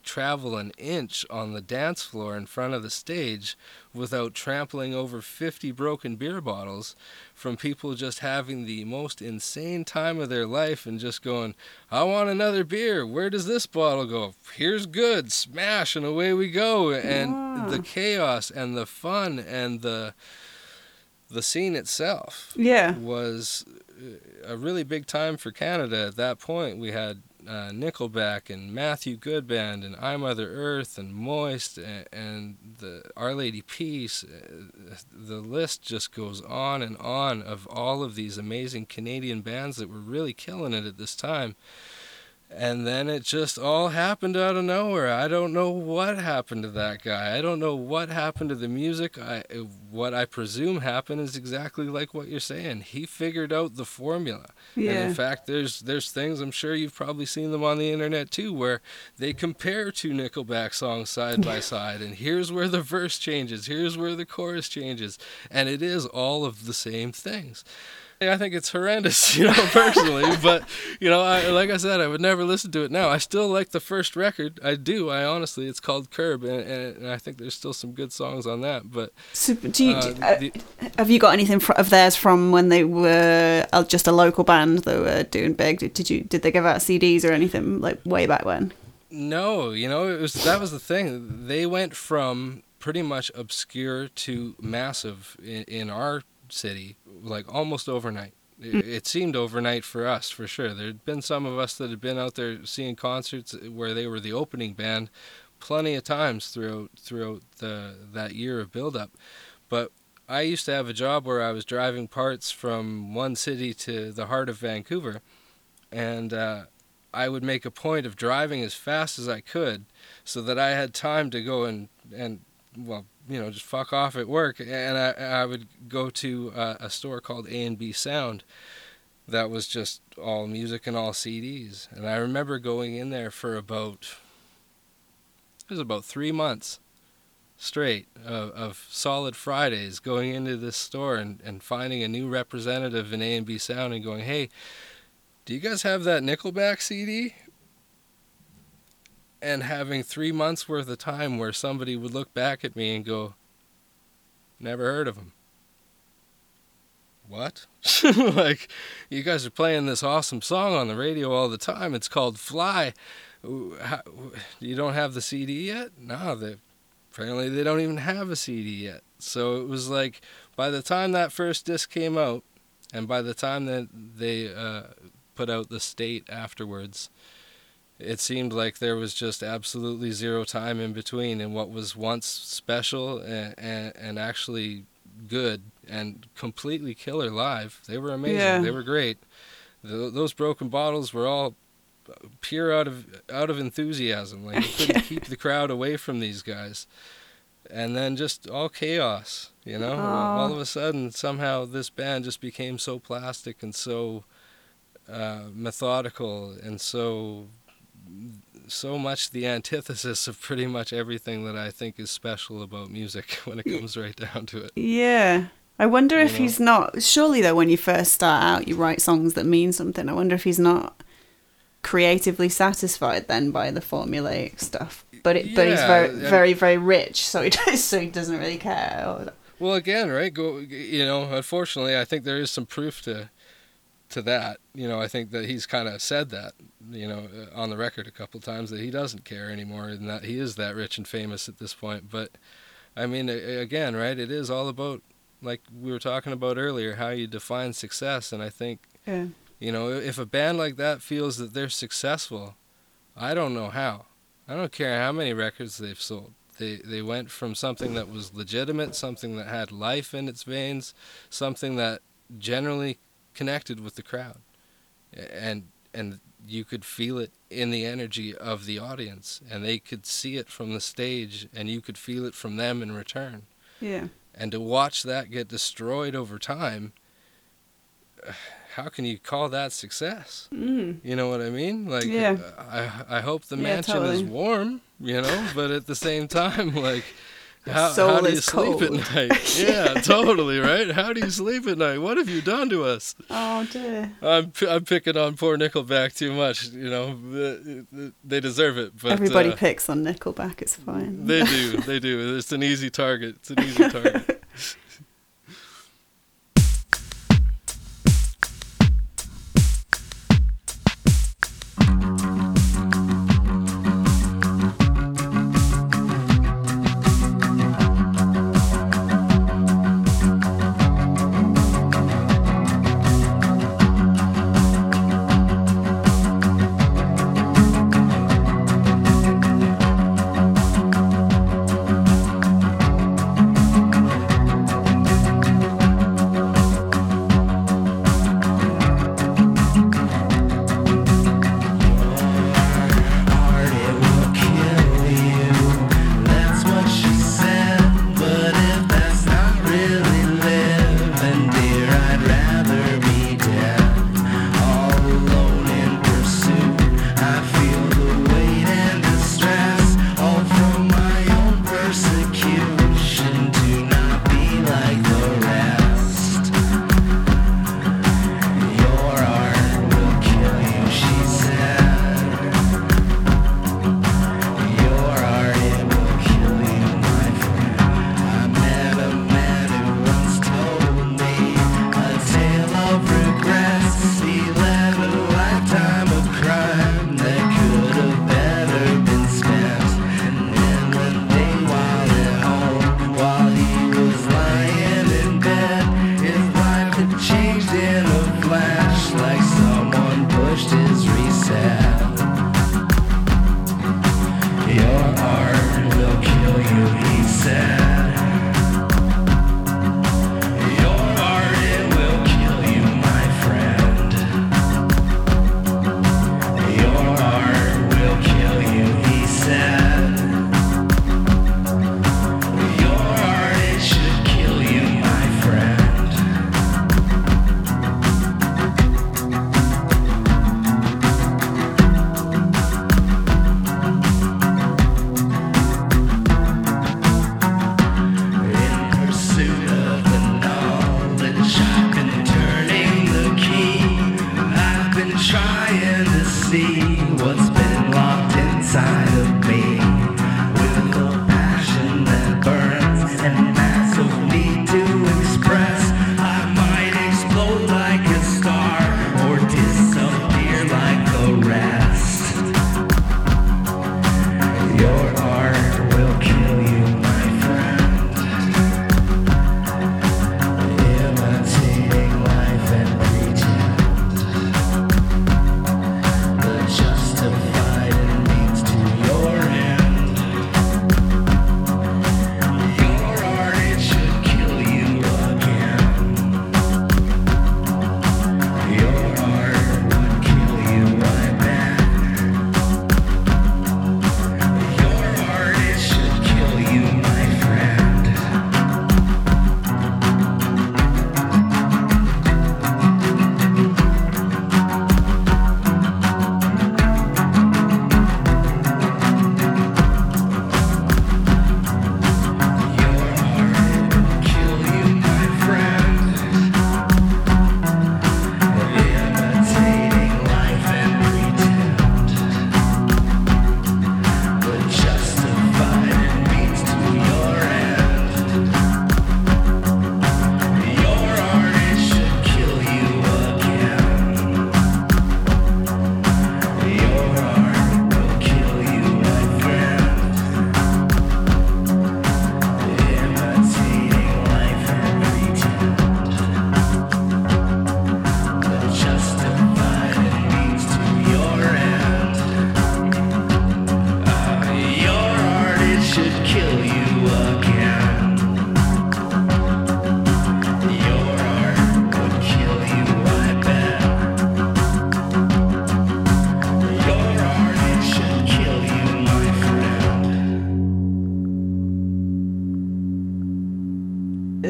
B: travel an inch on the dance floor in front of the stage without trampling over 50 broken beer bottles from people just having the most insane time of their life and just going, I want another beer. Where does this bottle go? Here's good. Smash and away we go. And
A: Wow.
B: the chaos and the fun and the the scene itself
A: Yeah.
B: was a really big time for Canada at that point. We had uh, Nickelback and Matthew Good Band and I Mother Earth and Moist and, and the Our Lady Peace. Uh, The list just goes on and on of all of these amazing Canadian bands that were really killing it at this time. And then it just all happened out of nowhere. I don't know what happened to that guy. I don't know what happened to the music. I what I presume happened is exactly like what you're saying. He figured out the formula. And
A: Yeah.
B: in fact, there's there's things I'm sure you've probably seen them on the internet too, where they compare two Nickelback songs side by *laughs* side, and here's where the verse changes, here's where the chorus changes, and it is all of the same things. I think it's horrendous, *laughs* you know, personally. but you know, I, like I said, I would never listen to it now. I still like the first record. I do. I honestly, it's called Curb, and, and, I think there's still some good songs on that. But
A: So do you,
B: uh,
A: do- uh,
B: the-
A: have you got anything fr- of theirs from when they were uh, just a local band that were doing big? Did, did you did they give out CDs or anything like way back when?
B: No, you know, it was that was the thing. They went from pretty much obscure to massive in, in our city, like almost overnight. It, it seemed overnight for us, for sure. There'd been some of us that had been out there seeing concerts where they were the opening band, plenty of times throughout throughout the that year of build-up. But I used to have a job where I was driving parts from one city to the heart of Vancouver, and uh, I would make a point of driving as fast as I could so that I had time to go and and well you know just fuck off at work and I I would go to uh, a store called A and B Sound that was just all music and all CDs and I remember going in there for about it was about 3 months straight of, of solid Fridays going into this store and, and finding a new representative in A and B Sound and going hey do you guys have that Nickelback CD? And having three months worth of time where somebody would look back at me and go, never heard of him. What? *laughs* like, you guys are playing this awesome song on the radio all the time. It's called Fly. You don't have the CD yet? No, they, apparently they don't even have a CD yet. So it was like, by the time that first disc came out, and by the time that they uh, put out the state afterwards, it seemed like there was just absolutely zero time in between and what was once special and, and, and actually good and completely killer live. They were amazing.
A: Yeah.
B: They were great. Th those broken bottles were all pure out of out of enthusiasm. Like you couldn't *laughs* keep the crowd away from these guys. And then just all chaos, you know.
A: Aw.
B: All of a sudden, somehow this band just became so plastic and so uh, methodical and so so much the antithesis of pretty much everything that I think is special about music *laughs* when it comes right down to it.
A: Yeah. I wonder
B: You
A: if
B: know?
A: he's not. Surely, though, when you first start out, you write songs that mean something. I wonder if he's not creatively satisfied then by the formulaic stuff. But it, but he's very, very, very rich, so he *laughs* does, so he doesn't really care.
B: Well, again, right? Go, you know. Unfortunately, I think there is some proof to to that. You know, I think that he's kind of said that, you know, uh, on the record a couple times that he doesn't care anymore and that he is that rich and famous at this point. But I mean, again, right? It is all about like we were talking about earlier, how you define success, and I think
A: Yeah.
B: You know, if a band like that feels that they're successful, I don't know how. I don't care how many records they've sold. They they went from something that was legitimate, something that had life in its veins, something that generally connected with the crowd. And and you could feel it in the energy of the audience and they could see it from the stage and you could feel it from them in return
A: Yeah.
B: and to watch that get destroyed over time *sighs* how can you call that success
A: Mm.
B: you know what i mean like
A: Yeah.
B: i i hope the
A: Yeah,
B: mansion is warm you know but at the same time *laughs* like how, how do you
A: is
B: sleep
A: cold.
B: at night *laughs* yeah totally right how do you sleep at night what have you done to us
A: Oh dear.
B: i'm i'm picking on poor nickelback too much you know they- they deserve it but
A: Everybody
B: uh,
A: picks on Nickelback. It's fine.
B: they do *laughs* they do it's an easy target it's an easy target *laughs*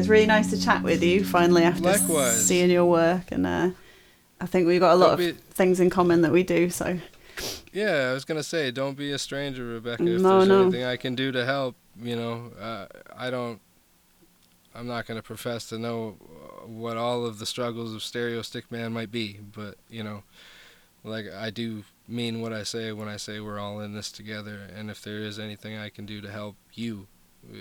A: it's really nice to chat with you finally after
B: Likewise.
A: seeing your work, and uh, I think we've got a lot of things in common that we do. So
B: Yeah, I was gonna say, don't be a stranger, Rebecca. If
A: No,
B: there's
A: no.
B: anything I can do to help, you know, uh, I don't. I'm not gonna profess to know what all of the struggles of Stereo Stickman might be, but you know, like I do mean what I say when I say we're all in this together. And if there is anything I can do to help you uh,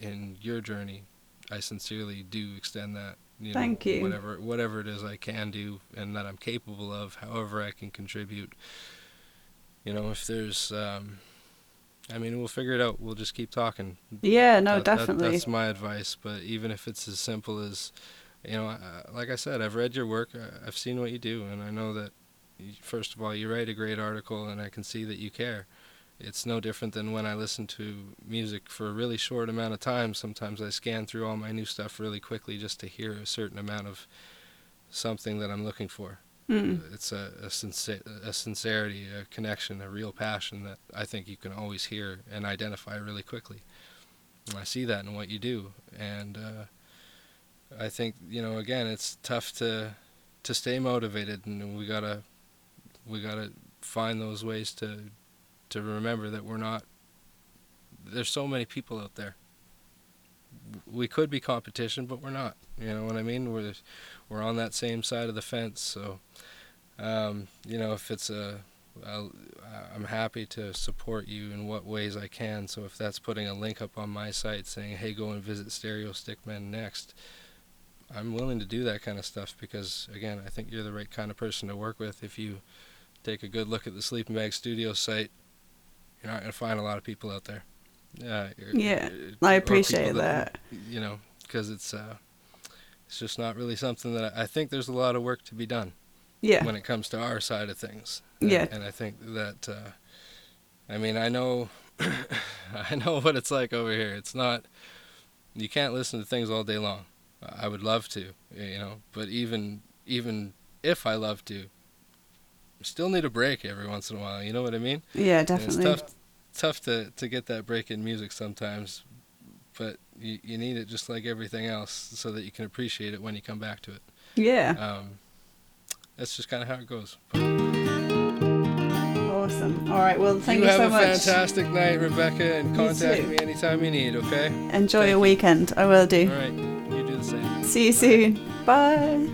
B: in your journey, I sincerely do extend that. You
A: Thank
B: know,
A: you.
B: Whatever, whatever it is I can do and that I'm capable of, however I can contribute. You know, if there's, um, I mean, we'll figure it out. We'll just keep talking.
A: yeah, no,
B: That- that-
A: definitely.
B: that's my advice. But even if it's as simple as, you know, uh, like I said, I've read your work. I've seen what you do, and I know that. First of all, you write a great article, and I can see that you care. It's no different than when I listen to music for a really short amount of time. Sometimes I scan through all my new stuff really quickly just to hear a certain amount of something that I'm looking for.
A: Mm.
B: It's a, a, sincer- a sincerity, a connection, a real passion that I think you can always hear and identify really quickly. And I see that in what you do, and uh, I think you know again it's tough to to stay motivated, and we gotta we gotta find those ways to to remember that we're not. There's so many people out there. We could be competition, but we're not. You know what I mean? We're we're on that same side of the fence, so um, you know if it's a I'm happy to support you in what ways I can. So if that's putting a link up on my site saying, "Hey, go and visit Stereo Stickman next," I'm willing to do that kind of stuff because, again, I think you're the right kind of person to work with. If you take a good look at the Sleeping Bag Studio site, you're not to find a lot of people out there. Yeah,
A: Yeah, I appreciate that.
B: You know, because it's uh, it's just not really something that I, I think there's a lot of work to be done
A: Yeah,
B: when it comes to our side of things.
A: Yeah.
B: And, and I think that, uh, I mean, I know, *coughs* I know what it's like over here. It's not, you can't listen to things all day long. I would love to, you know, but even even if I love to, still need a break every once in a while. You know what I mean?
A: yeah,
B: And
A: definitely.
B: It's tough, tough to to get that break in music sometimes, but you you need it just like everything else, so that you can appreciate it when you come back to it.
A: Yeah,
B: Um, that's just kind of how it goes.
A: awesome. All right, well, thank you,
B: you have a fantastic night, Rebecca, and contact me anytime you need, okay?
A: Enjoy
B: Thank
A: your
B: you.
A: weekend. I will do.
B: All right, you do the same.
A: See you soon. Bye.